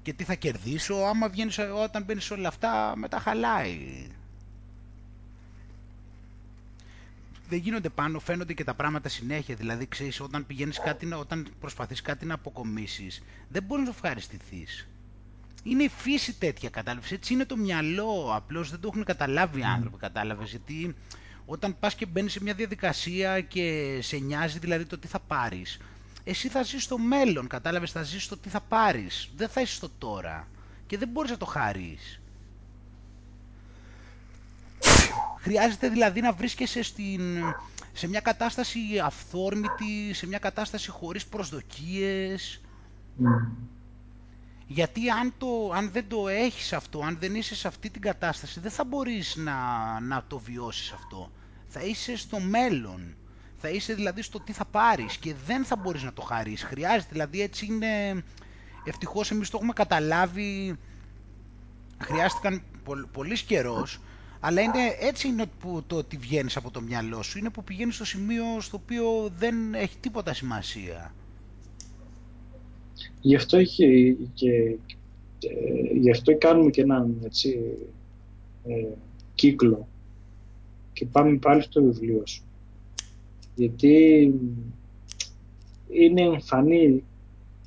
και τι θα κερδίσω, άμα βγαίνεις, όταν μπαίνεις όλα αυτά μετά χαλάει. Δεν γίνονται πάνω, φαίνονται και τα πράγματα συνέχεια. Δηλαδή, ξέρεις, όταν πηγαίνεις κάτι, όταν προσπαθείς κάτι να αποκομίσεις, δεν μπορείς να ευχαριστηθείς. Είναι η φύση τέτοια, κατάλαβες. Έτσι είναι το μυαλό. Απλώς δεν το έχουν καταλάβει οι άνθρωποι, κατάλαβες. Γιατί όταν πας και μπαίνεις σε μια διαδικασία και σε νοιάζει δηλαδή το τι θα πάρεις, εσύ θα ζεις στο μέλλον, κατάλαβες, θα ζεις στο τι θα πάρεις. Δεν θα είσαι στο τώρα. Και δεν μπορείς να το χαρείς. Χρειάζεται δηλαδή να βρίσκεσαι στην, σε μια κατάσταση αυθόρμητη, σε μια κατάσταση χωρίς προσδοκίες. Γιατί αν, το, αν δεν το έχεις αυτό, αν δεν είσαι σε αυτή την κατάσταση, δεν θα μπορείς να, να το βιώσεις αυτό. Θα είσαι στο μέλλον. Θα είσαι δηλαδή στο τι θα πάρεις και δεν θα μπορείς να το χαρείς. Χρειάζεται, δηλαδή έτσι είναι... Ευτυχώς εμείς το έχουμε καταλάβει, χρειάστηκαν πολύ καιρός, αλλά είναι, έτσι είναι που το ότι βγαίνεις από το μυαλό σου. Είναι που πηγαίνεις στο σημείο στο οποίο δεν έχει τίποτα σημασία. Γι' αυτό, και, και, γι αυτό κάνουμε και έναν έτσι, ε, κύκλο και πάμε πάλι στο βιβλίο σου. Γιατί είναι εμφανή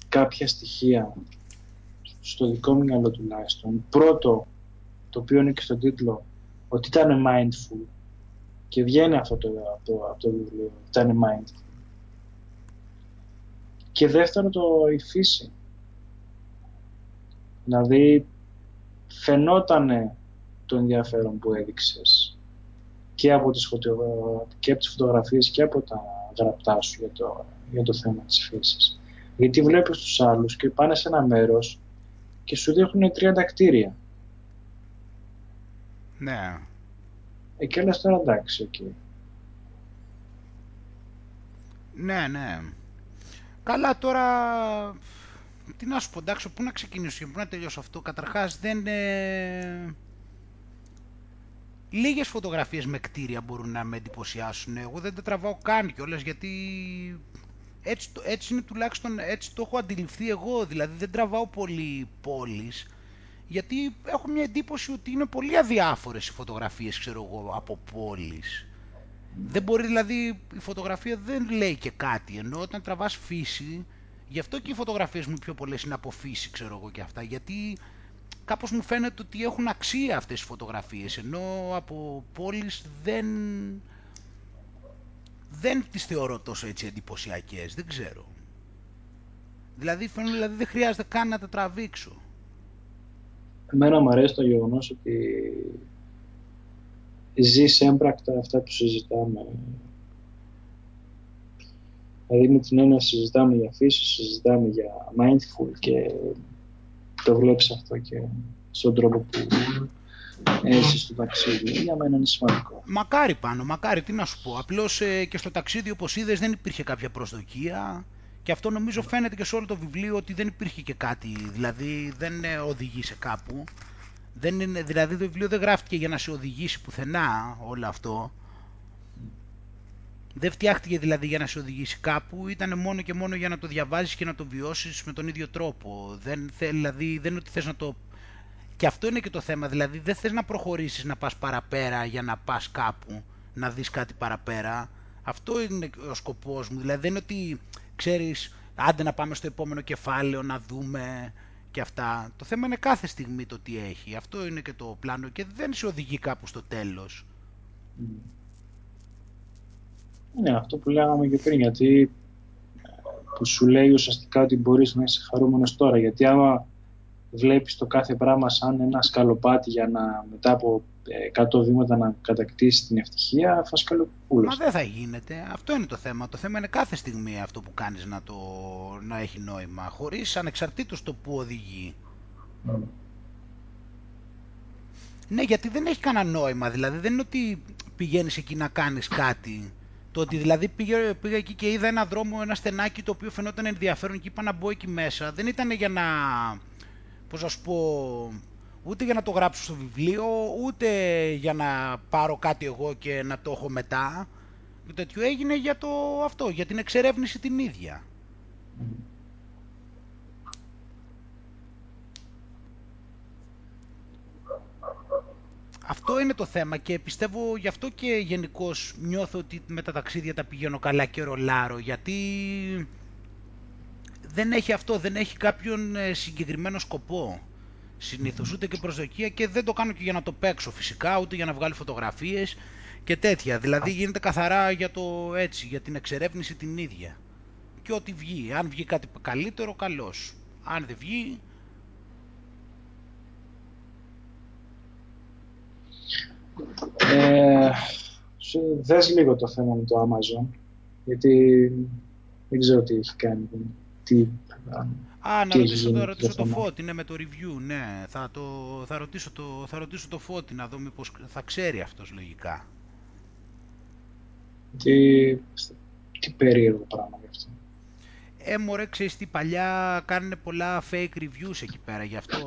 κάποια στοιχεία στο δικό μου μυαλό τουλάχιστον. Πρώτο, το οποίο είναι και στον τίτλο, ότι ήταν mindful και βγαίνει αυτό το, από, το, από το βιβλίο, ήταν mindful. Και δεύτερο το η φύση. Δηλαδή φαινόταν το ενδιαφέρον που έδειξες και από τις, φωτο... και από τις φωτογραφίες και από τα γραπτά σου για το, για το θέμα της φύσης. Γιατί βλέπεις τους άλλους και πάνε σε ένα μέρος και σου δείχνουν 30 κτίρια. Ναι. Εκεί λες τώρα εντάξει, εκεί. Ναι, ναι. Καλά τώρα, τι να σου πω, εντάξει, πού να ξεκινήσω και πού να τελειώσω αυτό. Καταρχάς δεν... Ε... Λίγες φωτογραφίες με κτίρια μπορούν να με εντυπωσιάσουν. Εγώ δεν τα τραβάω καν κιόλας γιατί έτσι, έτσι είναι τουλάχιστον, έτσι το έχω αντιληφθεί εγώ. Δηλαδή δεν τραβάω πολύ πόλεις γιατί έχω μια εντύπωση ότι είναι πολύ αδιάφορες οι φωτογραφίες, ξέρω εγώ, από πόλεις. Δεν μπορεί δηλαδή, η φωτογραφία δεν λέει και κάτι, ενώ όταν τραβάς φύση, γι' αυτό και οι φωτογραφίες μου πιο πολλές είναι από φύση, ξέρω εγώ και αυτά, γιατί κάπως μου φαίνεται ότι έχουν αξία αυτές οι φωτογραφίες, ενώ από πόλεις δεν, δεν τις θεωρώ τόσο έτσι εντυπωσιακές, δεν ξέρω. Δηλαδή, φαίνεται, δηλαδή δεν χρειάζεται καν να τα τραβήξω. Εμένα μου αρέσει το γεγονός ότι ζεις έμπρακτα αυτά που συζητάμε. Δηλαδή με την έννοια συζητάμε για φύσης, συζητάμε για mindful και το βλέπεις αυτό και στον τρόπο που έζησες στο ταξίδι. Για μένα είναι σημαντικό. Μακάρι πάνω, μακάρι, τι να σου πω. Απλώς ε, και στο ταξίδι όπως είδες δεν υπήρχε κάποια προσδοκία Και αυτό νομίζω φαίνεται και σε όλο το βιβλίο ότι δεν υπήρχε και κάτι, δηλαδή δεν ε, οδηγεί σε κάπου. Δεν είναι, δηλαδή το βιβλίο δεν γράφτηκε για να σε οδηγήσει πουθενά όλο αυτό. Δεν φτιάχτηκε δηλαδή για να σε οδηγήσει κάπου, ήταν μόνο και μόνο για να το διαβάζεις και να το βιώσεις με τον ίδιο τρόπο. Δεν, δηλαδή, δεν είναι ότι θες να το... Και αυτό είναι και το θέμα, δηλαδή δεν θες να προχωρήσεις να πας παραπέρα για να πας κάπου, να δεις κάτι παραπέρα. Αυτό είναι ο σκοπός μου, δηλαδή δεν είναι ότι ξέρεις, άντε να πάμε στο επόμενο κεφάλαιο να δούμε και αυτά. Το θέμα είναι κάθε στιγμή το τι έχει. Αυτό είναι και το πλάνο και δεν σε οδηγεί κάπου στο τέλος. Ναι, αυτό που λέγαμε και πριν, γιατί που σου λέει ουσιαστικά ότι μπορείς να είσαι χαρούμενος τώρα, γιατί άμα βλέπεις το κάθε πράγμα σαν ένα σκαλοπάτι για να μετά από 100 βήματα να κατακτήσει την ευτυχία, θα σκαλοπούλος. Μα δεν θα γίνεται. Αυτό είναι το θέμα. Το θέμα είναι κάθε στιγμή αυτό που κάνεις να, το, να έχει νόημα, χωρίς ανεξαρτήτως το που οδηγεί. Mm. Ναι, γιατί δεν έχει κανένα νόημα. Δηλαδή δεν είναι ότι πηγαίνεις εκεί να κάνεις κάτι. Το ότι δηλαδή πήγα, πήγα εκεί και είδα ένα δρόμο, ένα στενάκι το οποίο φαινόταν ενδιαφέρον και είπα να μπω εκεί μέσα. Δεν ήταν για να, πώς να σου πω, ούτε για να το γράψω στο βιβλίο, ούτε για να πάρω κάτι εγώ και να το έχω μετά. Το τέτοιο έγινε για το αυτό, για την εξερεύνηση την ίδια. Αυτό είναι το θέμα και πιστεύω γι' αυτό και γενικώς νιώθω ότι με τα ταξίδια τα πηγαίνω καλά και ρολάρω γιατί δεν έχει αυτό, δεν έχει κάποιον ε, συγκεκριμένο σκοπό συνήθως ούτε και προσδοκία και δεν το κάνω και για να το παίξω φυσικά ούτε για να βγάλει φωτογραφίες και τέτοια. Δηλαδή γίνεται καθαρά για το έτσι για την εξερεύνηση την ίδια. Και ό,τι βγει. Αν βγει κάτι καλύτερο καλώς. Αν δεν βγει Ε, δες λίγο το θέμα με το Amazon, γιατί δεν ξέρω τι έχει κάνει. Τι, Α, να ρωτήσω, το, ρωτήσω το Φώτη, ναι, με το review, ναι. Θα, το, θα, ρωτήσω το, θα ρωτήσω το Φώτη να δω μήπως θα ξέρει αυτός λογικά. Τι, τι περίεργο πράγμα γι' αυτό. Ε, μωρέ, ξέρεις τι, παλιά κάνανε πολλά fake reviews εκεί πέρα, γι' αυτό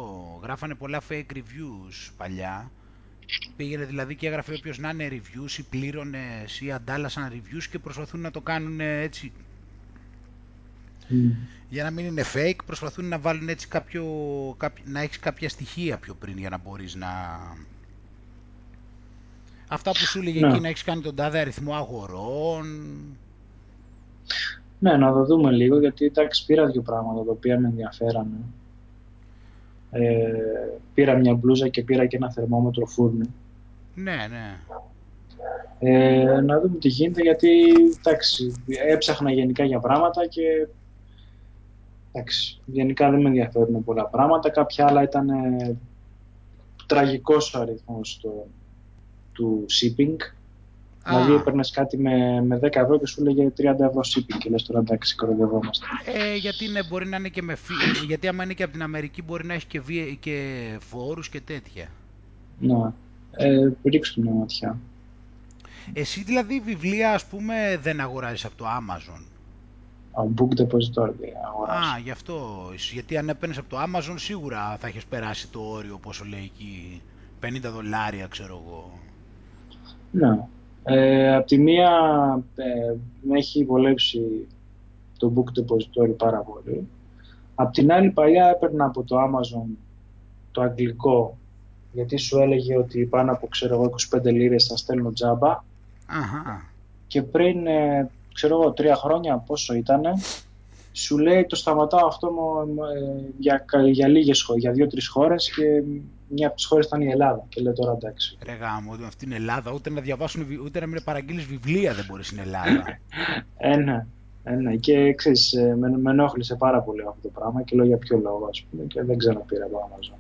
γράφανε πολλά fake reviews παλιά Πήγαινε δηλαδή και έγραφε όποιος να είναι reviews ή πλήρωνες ή αντάλλασαν reviews και προσπαθούν να το κάνουν έτσι. Για να μην είναι fake προσπαθούν να βάλουν έτσι κάποιο, να έχεις κάποια στοιχεία πιο πριν για να μπορείς να... Αυτά που σου έλεγε ναι. εκεί να έχεις κάνει τον τάδε αριθμό αγορών. Ναι, να το δούμε λίγο γιατί εντάξει πήρα δύο πράγματα τα οποία με ενδιαφέρανε. Ε, πήρα μια μπλούζα και πήρα και ένα θερμόμετρο φούρνου. Ναι, ναι. Ε, να δούμε τι γίνεται γιατί εντάξει, έψαχνα γενικά για πράγματα και εντάξει, γενικά δεν με ενδιαφέρουν πολλά πράγματα. Κάποια άλλα ήταν ε, τραγικός ο αριθμός του shipping Δηλαδή έπαιρνες κάτι με, με 10 ευρώ και σου λέγε 30 ευρώ shipping και λες τώρα εντάξει κοροϊδευόμαστε. Ε, γιατί ναι, μπορεί να είναι και με φύ... γιατί άμα είναι και από την Αμερική μπορεί να έχει και, βία, και φόρους και τέτοια. Ναι, ε, ρίξτε μια ματιά. Εσύ δηλαδή βιβλία ας πούμε δεν αγοράζεις από το Amazon. Από Book Depository αγοράζεις. Α, γι' αυτό. Γιατί αν έπαιρνες από το Amazon σίγουρα θα έχεις περάσει το όριο πόσο λέει εκεί. 50 δολάρια ξέρω εγώ. Ναι. Ε, απ' τη μία ε, με έχει βολέψει το Book Depository πάρα πολύ. Απ' την άλλη παλιά έπαιρνα από το Amazon το αγγλικό γιατί σου έλεγε ότι πάνω από ξέρω εγώ 25 λίρες θα στέλνω τζάμπα Αχα. και πριν ε, ξέρω εγώ τρία χρόνια πόσο ήτανε σου λέει το σταματάω αυτό ε, για, για λίγες χώρες, για δύο-τρεις χώρες και μια από τις χώρες ήταν η Ελλάδα και λέει τώρα εντάξει. Ρε γάμο, αυτή είναι Ελλάδα, ούτε να διαβάσουν, ούτε να μην παραγγείλεις βιβλία δεν μπορείς στην Ελλάδα. ένα, ένα. Και ξέρεις, ε, με, με ενόχλησε πάρα πολύ αυτό το πράγμα και λέω για ποιο λόγο ας πούμε και δεν ξαναπήρα το Amazon.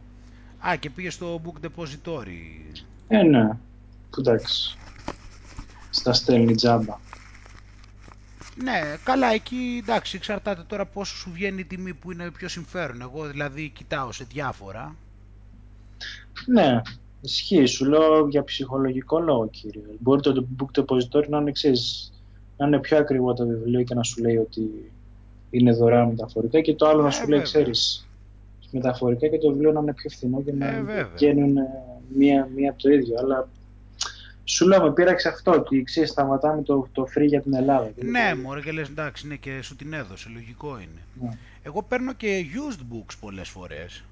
Α, και πήγες στο Book Depository. Ε, ναι. Εντάξει. Στα στέλνει τζάμπα. Ναι, καλά, εκεί εντάξει, εξαρτάται τώρα πόσο σου βγαίνει η τιμή που είναι πιο συμφέρον. Εγώ δηλαδή κοιτάω σε διάφορα. Ναι, ισχύει. Σου λέω για ψυχολογικό λόγο, κύριε. Μπορεί το book depository να είναι, ξέρεις, να είναι πιο ακριβό το βιβλίο και να σου λέει ότι είναι δωρεάν μεταφορικά και το άλλο Ε, να σου λέει, βέβαια. ξέρεις, μεταφορικά και το βιβλίο να είναι πιο φθηνό και Ε, να βέβαια. βγαίνουν ε, μία, μία από το ίδιο. Αλλά σου λέω, με πείραξε αυτό, ότι ξέρεις, σταματάμε το, το free για την Ελλάδα. Και λέω, Ναι, μωρέ και λες εντάξει, ναι και σου την έδωσε, λογικό είναι. ναι. Εγώ παίρνω και used books πολλές φορές.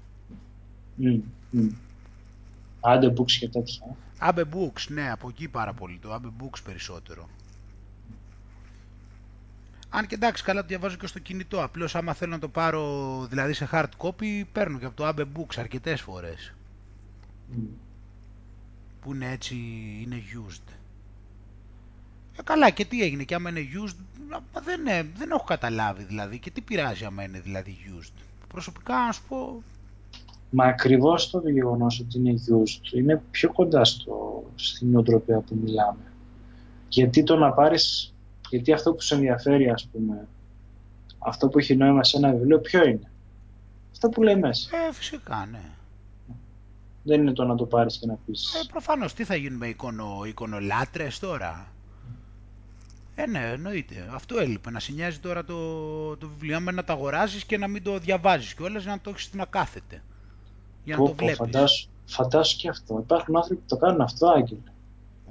Μμ, μμ. Άντε books και τέτοια. Abe Books, ναι, από εκεί πάρα πολύ, το Abe Books περισσότερο. Αν και εντάξει, καλά το διαβάζω και στο κινητό. Απλώς άμα θέλω να το πάρω δηλαδή σε hard copy, παίρνω και από το Abe Books αρκετές φορές. Μμ. Που είναι έτσι, είναι used. Ε, καλά, και τι έγινε, και άμα είναι used, α, δεν, ε, δεν έχω καταλάβει δηλαδή. Και τι πειράζει άμα είναι δηλαδή used. Προσωπικά, να σου πω, Μα ακριβώς το γεγονός ότι είναι used είναι πιο κοντά στο, στην νοοτροπία που μιλάμε. Γιατί το να πάρεις, γιατί αυτό που σε ενδιαφέρει, ας πούμε, αυτό που έχει νόημα σε ένα βιβλίο, ποιο είναι; Αυτό που λέει μέσα. ε, φυσικά, ναι. Δεν είναι το να το πάρεις και να πεις. Ε, προφανώς, τι θα γίνουμε εικονο, εικονολάτρες τώρα; Ε, ναι, εννοείται. Αυτό έλειπε. Να σε νοιάζει τώρα το, το βιβλίο. Άμα να το αγοράζεις και να μην το διαβάζεις κιόλας, να το έχεις στην ακάθεται. Για να Πω, το πω, βλέπεις. φαντάσου, φαντάσου και αυτό. Υπάρχουν άνθρωποι που το κάνουν αυτό, Άγγελε.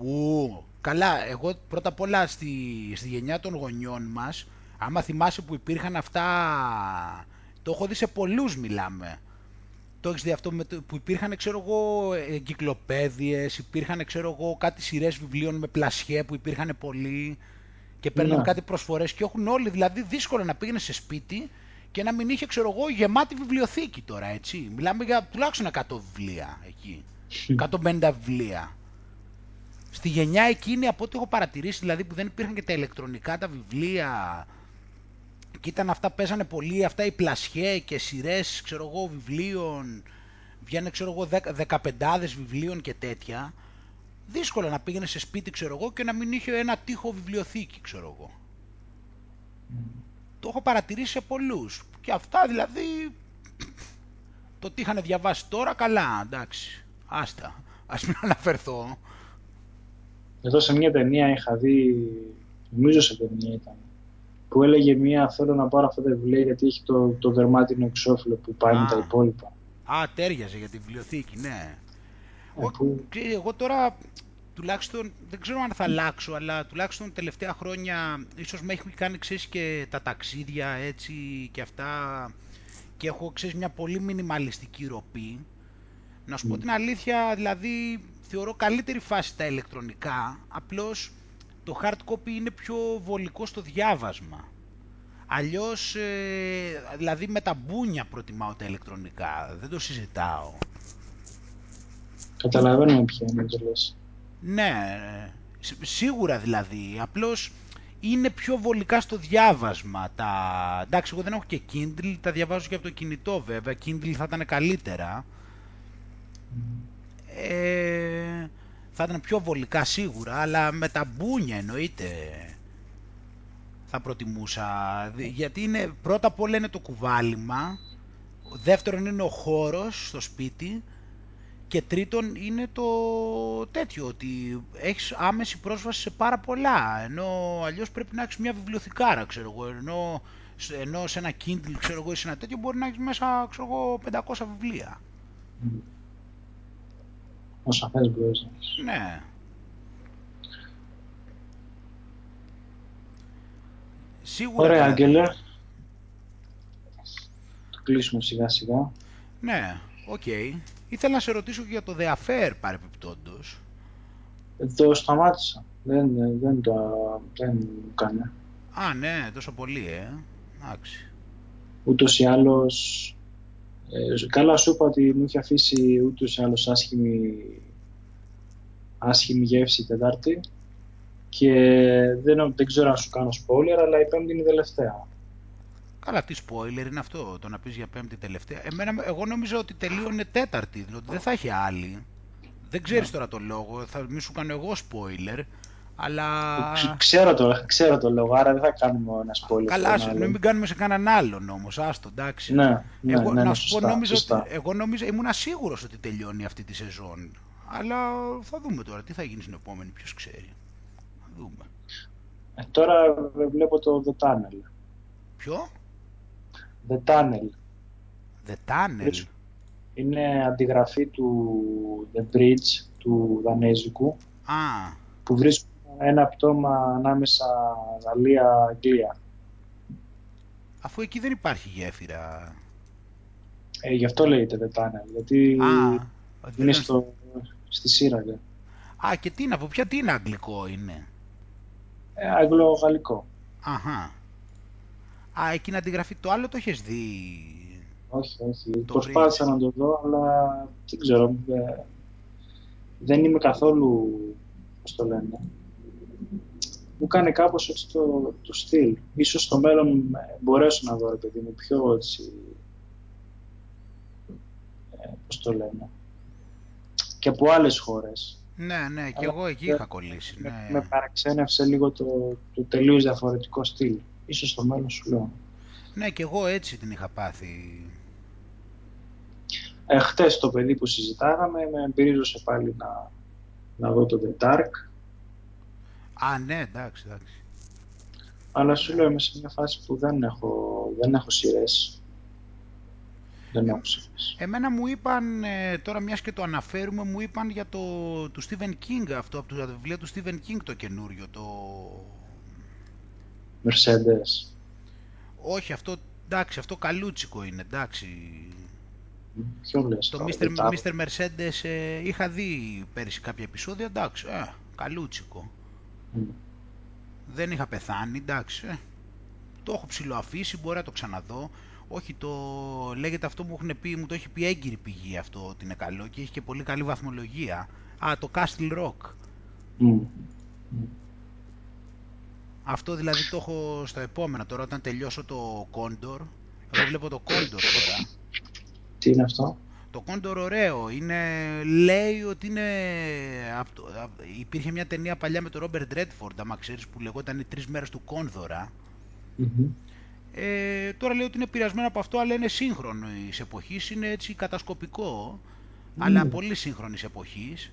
Ου, καλά, εγώ πρώτα απ' όλα στη, στη γενιά των γονιών μας, άμα θυμάσαι που υπήρχαν αυτά, το έχω δει σε πολλούς μιλάμε. Το έχεις δει αυτό με το, που υπήρχαν, ξέρω εγώ, εγκυκλοπαίδειες, υπήρχαν, ξέρω εγώ, κάτι σειρές βιβλίων με πλασιέ που υπήρχαν πολλοί και παίρνουν Ναι. κάτι προσφορές και έχουν όλοι, δηλαδή δύσκολο να πήγαινε σε σπίτι και να μην είχε, ξέρω εγώ, γεμάτη βιβλιοθήκη τώρα, έτσι. Μιλάμε για τουλάχιστον 100 βιβλία εκεί, 150 βιβλία. Στη γενιά εκείνη, από ό,τι έχω παρατηρήσει, δηλαδή που δεν υπήρχαν και τα ηλεκτρονικά τα βιβλία, και ήταν αυτά παίζανε πολύ, αυτά οι πλασιέ και σειρές, ξέρω εγώ, βιβλίων, βγαίνανε, ξέρω εγώ, δεκα, δεκαπεντάδες βιβλίων και τέτοια, δύσκολο να πήγαινε σε σπίτι, ξέρω εγώ, και να μην είχε ένα τείχο βιβλιοθήκη, ξέρω εγώ. Το έχω παρατηρήσει σε πολλούς. Και αυτά δηλαδή, το τι είχαν διαβάσει τώρα, καλά, εντάξει, άστα, ας μην αναφερθώ. Εδώ σε μια ταινία είχα δει, νομίζω σε ταινία ήταν, που έλεγε μία θέλω να πάρω αυτά τα βιβλία γιατί έχει το, το δερμάτινο εξώφυλλο που πάει με Α. τα υπόλοιπα. Α, τέριαζε για τη βιβλιοθήκη, ναι. Ε, Εγώ, που- ξέρεις, εγώ τώρα τουλάχιστον δεν ξέρω αν θα αλλάξω, αλλά τουλάχιστον τελευταία χρόνια ίσως με έχει κάνει ξέρεις και τα ταξίδια έτσι και αυτά και έχω ξέρεις μια πολύ μινιμαλιστική ροπή. Να σου πω Μμ. την αλήθεια, δηλαδή θεωρώ καλύτερη φάση τα ηλεκτρονικά, απλώς το hard copy είναι πιο βολικό στο διάβασμα. Αλλιώς, ε, δηλαδή με τα μπούνια προτιμάω τα ηλεκτρονικά, δεν το συζητάω. Καταλαβαίνουμε ποια είναι το λες. Ναι, σι- σίγουρα δηλαδή. Απλώς είναι πιο βολικά στο διάβασμα. Τα... Εντάξει, εγώ δεν έχω και Kindle, τα διαβάζω και από το κινητό βέβαια. Kindle θα ήταν καλύτερα. Ε, θα ήταν πιο βολικά σίγουρα, αλλά με τα μπούνια εννοείται θα προτιμούσα. Δι- Γιατί είναι, πρώτα απ' όλα είναι το κουβάλιμα, δεύτερον είναι ο χώρος στο σπίτι και τρίτον είναι το τέτοιο ότι έχεις άμεση πρόσβαση σε πάρα πολλά ενώ αλλιώς πρέπει να έχεις μια βιβλιοθηκάρα ξέρω εγώ ενώ, σε- ενώ σε ένα Kindle ξέρω εγώ ή σε ένα τέτοιο μπορεί να έχεις μέσα ξέρω εγώ 500 βιβλία Μμ. Όσα θες μπορείς να έχεις. ναι σίγουρα Ωραία, δηλαδή. Άγγελε. Το κλείσουμε σιγά σιγά. ναι οκ ήθελα να σε ρωτήσω και για το The Affair παρεπιπτόντως Ε, Το σταμάτησα. Δεν, δεν το δεν μου κάνει. α ναι τόσο πολύ ε εντάξει Ούτως ή άλλως... Ε, καλά σου είπα ότι μου είχε αφήσει ούτως ή άλλως άσχημη, άσχημη γεύση η τέταρτη και δεν, δεν ξέρω αν σου κάνω spoiler, αλλά η πέμπτη είναι η τελευταία. Καλά, τι spoiler είναι αυτό, το να πεις για πέμπτη τελευταία. Εμένα, εγώ νόμιζα ότι τελείωνε τέταρτη, δηλαδή δεν θα έχει άλλη. Δεν ξέρεις Ναι. τώρα το λόγο, θα μη σου κάνω εγώ spoiler, αλλά... Ξ- Ξέρω το, ξέρω το λόγο, άρα δεν θα κάνουμε ένα spoiler. Καλά, στον ας- άλλον. μην κάνουμε σε κανέναν άλλον όμως, άστο, εντάξει. Ναι, ναι, εγώ, ναι, να ναι, σου σωστά, πω, νόμιζα σωστά. ότι, εγώ νόμιζα, ήμουν σίγουρος ότι τελειώνει αυτή τη σεζόν. Αλλά θα δούμε τώρα, τι θα γίνει στην επόμενη, ποιος ξέρει. Θα δούμε. Ε, τώρα βλέπω το The Tunnel. Ποιο; The Tunnel. The Tunnel; Είναι αντιγραφή του The Bridge, του Δανέζικου, Α, που βρίσκουν ένα πτώμα ανάμεσα Γαλλία-Αγγλία. αφού εκεί δεν υπάρχει γέφυρα. Ε, γι' αυτό λέγεται The Tunnel, γιατί Α, είναι δεν- στο, στη σύραγγα. Α, και τι είναι, από ποια τι είναι αγγλικό είναι; Ε, Αγγλο-γαλλικό. Αχα. Α, εκεί να αντιγραφεί το άλλο το έχεις δει; Όχι, όχι. Το Προσπάθησα Bridge. να το δω, αλλά δεν ξέρω. ε, δεν είμαι καθόλου, πώς το λένε, μου κάνει κάπως έτσι το, το στυλ. Ίσως στο μέλλον ε, μπορέσω να δω, ρε παιδί μου, πιο έτσι, ε, πώς το λένε, και από άλλες χώρες. Ναι, ναι, και Αλλά εγώ εκεί δεν- είχα κολλήσει. Με, Ναι. με παραξένευσε λίγο το, το τελείως διαφορετικό στυλ. Ίσως στο μέλλον σου λέω. ναι, και εγώ έτσι την είχα πάθει. Ε, χτες το παιδί που συζητάγαμε με εμπειρίζωσε πάλι να, να δω το The Dark Α, ναι, εντάξει, εντάξει. Αλλά σου λέω είμαι σε μια φάση που δεν έχω, δεν έχω σειρές. Δεν έχω σειρές. Εμένα μου είπαν, ε, τώρα μιας και το αναφέρουμε, μου είπαν για το του Stephen King αυτό, από τα βιβλία του Stephen King το καινούριο, το... Mercedes. Όχι, αυτό, εντάξει, αυτό καλούτσικο είναι, εντάξει. Ποιο λες Το τώρα, Mr. δεν τα- Mr. Mercedes ε, είχα δει πέρυσι κάποια επεισόδια, εντάξει, ε, καλούτσικο. Μμ. Δεν είχα πεθάνει, εντάξει. ε. Το έχω ψηλοαφήσει, μπορεί να το ξαναδώ. Όχι, το λέγεται αυτό που μου έχουν πει, μου το έχει πει έγκυρη πηγή αυτό ότι είναι καλό και έχει και πολύ καλή βαθμολογία. Α, το Castle Rock. Μμ. Αυτό δηλαδή το έχω στο επόμενο τώρα όταν τελειώσω το Condor. Εγώ βλέπω το Condor τώρα. Τι είναι αυτό; Το Condor ωραίο, είναι, λέει ότι είναι, απ' το- απ' υπήρχε μια ταινία παλιά με τον Robert Redford, άμα ξέρεις, που λεγόταν οι τρεις μέρες του Κόνδωρα. Μμμ. Ε, τώρα λέει ότι είναι πειρασμένο από αυτό, αλλά είναι σύγχρονο η εποχής, είναι έτσι κατασκοπικό, αλλά Μμ. πολύ σύγχρονη εποχής.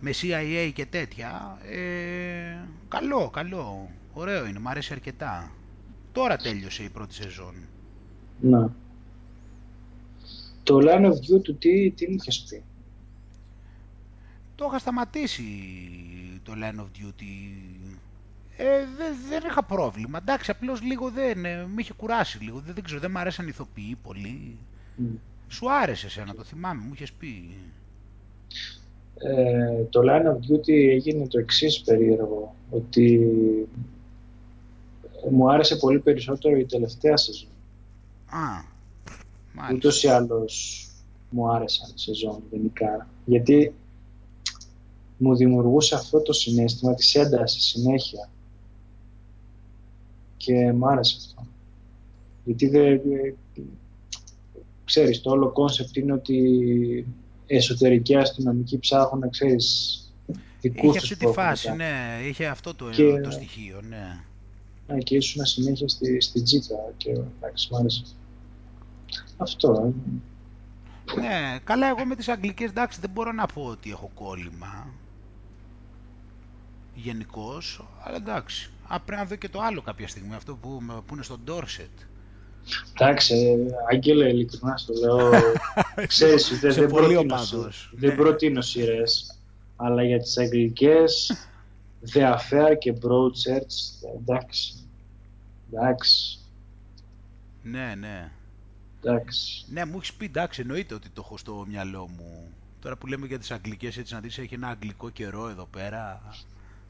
Με CIA και τέτοια. Ε, καλό, καλό. Ωραίο είναι, μου αρέσει αρκετά. Τώρα τέλειωσε η πρώτη σεζόν. Να. Το Line of View του τι, τι μου είχες πει. Το είχα σταματήσει το Line of Duty. Ε, δεν, δεν είχα πρόβλημα. Εντάξει, απλώς λίγο δεν. Ε, με είχε κουράσει λίγο. Δεν, δεν ξέρω, δεν μ' αρέσαν οι ηθοποιοί πολύ. Μμ. Σου άρεσε εσένα, το θυμάμαι, μου είχες πει. Ε, το Line of Duty έγινε το εξής περίεργο, ότι μου άρεσε πολύ περισσότερο η τελευταία σεζόν. Α, μάλιστα. Ούτως ή άλλως μου άρεσαν οι σεζόν γενικά, γιατί μου δημιουργούσε αυτό το συναίσθημα της έντασης συνέχεια. Και μου άρεσε αυτό. Γιατί δεν... Ξέρεις, το όλο concept είναι ότι οι εσωτερικοί αστυνομικοί ψάχνουν, ξέρεις, δικούς Είχε τους αυτή τη πρόβληματα. φάση, ναι, είχε αυτό το, Και- το στοιχείο, ναι. Ναι, και ήσουν συνέχεια στη, στη τζίτα και εντάξει, μου άρεσε. Αυτό, ε. Ναι, καλά, εγώ με τις αγγλικές, εντάξει, δεν μπορώ να πω ότι έχω κόλλημα. Γενικώς, αλλά εντάξει. Α, πρέπει να δω και το άλλο κάποια στιγμή, αυτό που, που είναι στο Dorset. Εντάξει, ε, Άγγελε, ειλικρινάς στο λέω. Ξέρεις, δεν, Σε δεν, πολύ προτείνω, οπαδός, σι- δεν ναι. προτείνω σειρές, αλλά για τις αγγλικές, The Affair και Broadchurch, εντάξει. Εντάξει, Ναι, ναι. Εντάξει. Ναι, μου έχεις πει, εντάξει, εννοείται ότι το έχω στο μυαλό μου. Τώρα που λέμε για τις αγγλικές, έτσι να δεις, έχει ένα αγγλικό καιρό εδώ πέρα.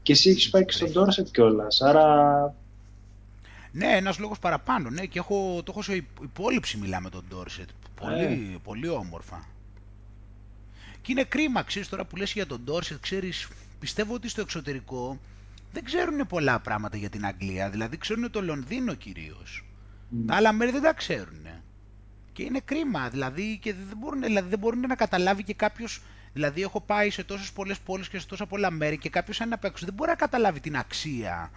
Και εσύ έχεις πάει και στον Dorset κιόλας, άρα Ναι, ένας λόγος παραπάνω, ναι, και έχω, το έχω σε υπ- υπόλοιψη μιλάμε τον Dorset. Πολύ, πολύ όμορφα. Και είναι κρίμα, ξέρεις, τώρα που λες για τον Dorset, ξέρεις, πιστεύω ότι στο εξωτερικό δεν ξέρουν πολλά πράγματα για την Αγγλία, δηλαδή ξέρουν το Λονδίνο κυρίως. μ, Τα άλλα μέρη δεν τα ξέρουν. Και είναι κρίμα, δηλαδή, και δεν μπορούν, δηλαδή, δεν μπορούν να καταλάβει και κάποιος, δηλαδή έχω πάει σε τόσες πολλές πόλεις και σε τόσα πολλά μέρη και κάποιος αν είναι απ' έξω δεν μπορεί να καταλάβει την αξία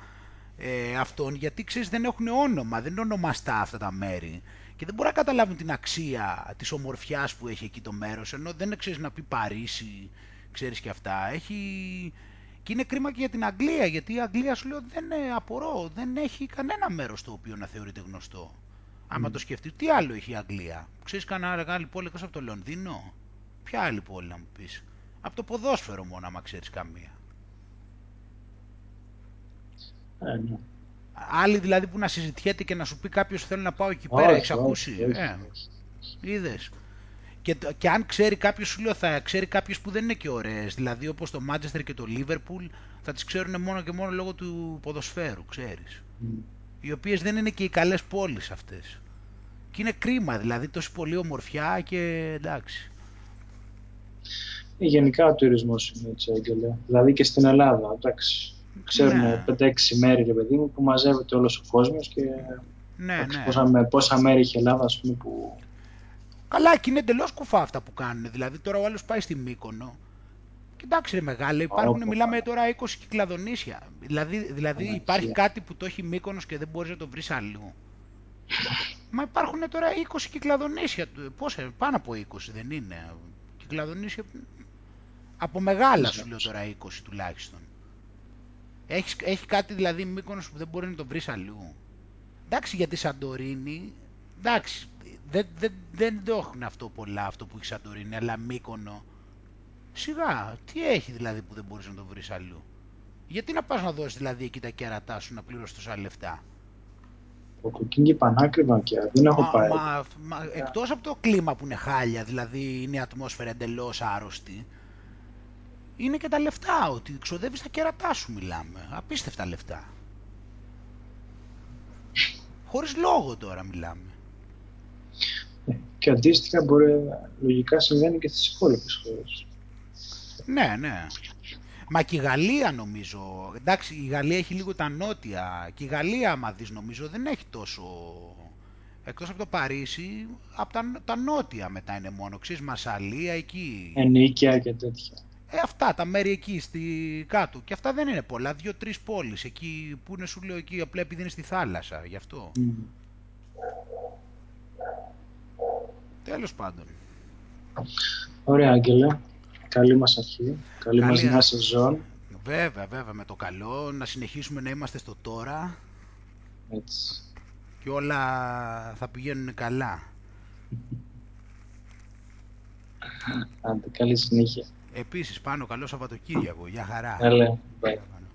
ε, αυτών, γιατί ξέρεις δεν έχουν όνομα, δεν είναι ονομαστά αυτά τα μέρη και δεν μπορεί να καταλάβουν την αξία της ομορφιάς που έχει εκεί το μέρος, ενώ δεν ξέρεις να πει Παρίσι, ξέρεις και αυτά. Έχει... Και είναι κρίμα και για την Αγγλία, γιατί η Αγγλία σου λέω δεν ε, απορώ, δεν έχει κανένα μέρος το οποίο να θεωρείται γνωστό. Άμα Mm. το σκεφτείς, τι άλλο έχει η Αγγλία; Ξέρεις κανένα άλλη πόλη εκτός από το Λονδίνο; Ποια άλλη πόλη να μου πεις; Από το ποδόσφαιρο μόνο άμα ξέρεις καμία. Ε, ναι. Άλλη δηλαδή που να συζητιέται και να σου πει κάποιος θέλω να πάω εκεί πέρα, Όχι, έχεις όχι, ακούσει; όχι, Ε, όχι. είδες. Και, το- και αν ξέρει κάποιος, σου λέω, θα ξέρει κάποιες που δεν είναι και ωραίες. Δηλαδή όπως το Manchester και το Liverpool θα τις ξέρουν μόνο και μόνο λόγω του ποδοσφαίρου, ξέρεις. Mm. Οι οποίες δεν είναι και οι καλές πόλεις αυτές. Και είναι κρίμα δηλαδή, τόση πολύ ομορφιά και εντάξει. Ε, Γενικά ο τουρισμός είναι έτσι, Άγγελε. Δηλαδή και στην Ελλάδα, εντάξει. Ξέρουμε Ναι. 5-6 μέρη, ρε παιδί μου, που μαζεύεται όλος ο κόσμος και Ναι, εντάξει, ναι. πόσα, με- πόσα μέρη έχει η Ελλάδα, ας πούμε, που... Καλά, και είναι εντελώς κουφά αυτά που κάνουν. Δηλαδή, τώρα ο άλλος πάει στη Μύκονο. Κοιτάξτε, ρε μεγάλε, υπάρχουν, Όπα. μιλάμε τώρα 20 κυκλαδονήσια. Δηλαδή, δηλαδή Αναρχία. υπάρχει κάτι που το έχει Μύκονος και δεν μπορείς να το βρεις αλλού. Μα υπάρχουν τώρα 20 κυκλαδονήσια. του- Πόσα, πάνω από 20 δεν είναι. Κυκλαδονήσια. Από μεγάλα Δεν σου λέω ξέρω. τώρα 20 τουλάχιστον. Έχεις, έχει κάτι δηλαδή Μύκονος που δεν μπορείς να το βρεις αλλού. Εντάξει για τη Σαντορίνη, εντάξει, δεν, δεν, δεν το έχουν αυτό πολλά αυτό που έχει Σαντορίνη, αλλά Μύκονο, σιγά, τι έχει δηλαδή που δεν μπορείς να το βρεις αλλού; Γιατί να πας να δώσεις δηλαδή εκεί τα κέρατά σου να πληρώσεις τόσα λεφτά; Το κουκκίνγκι πανάκριβα και δεν έχω Μα, πάει. μα, μα, εκτός από το κλίμα που είναι χάλια, δηλαδή είναι η ατμόσφαιρα εντελώς άρρωστη, είναι και τα λεφτά, ότι ξοδεύεις τα κέρατά σου μιλάμε, απίστευτα λεφτά. Χωρίς λόγο τώρα μιλάμε. Και αντίστοιχα μπορεί, λογικά συμβαίνει και στις υπόλοιπες χώρες. Ναι, ναι. Μα και η Γαλλία νομίζω, εντάξει η Γαλλία έχει λίγο τα νότια και η Γαλλία άμα δεις νομίζω δεν έχει τόσο, εκτός από το Παρίσι, από τα, τα νότια μετά είναι μόνο, ξέρεις Μασαλία εκεί. Ενίκαια και τέτοια. Ε, αυτά τα μέρη εκεί στη κάτω και αυτά δεν είναι πολλά, δύο-τρεις πόλεις εκεί που είναι σου λέω εκεί απλά επειδή είναι στη θάλασσα, γι' αυτό. Mm. Τέλος πάντων. Ωραία, Άγγελε. Καλή μας αρχή. Καλή, μας Καλή, νέα ε. σεζόν. Βέβαια, βέβαια με το καλό, να συνεχίσουμε να είμαστε στο τώρα Έτσι. και όλα θα πηγαίνουν καλά. Άντε, καλή συνέχεια. Επίσης, πάνω καλό Σαββατοκύριακο. Γεια χαρά. Έλα, bye. Bye.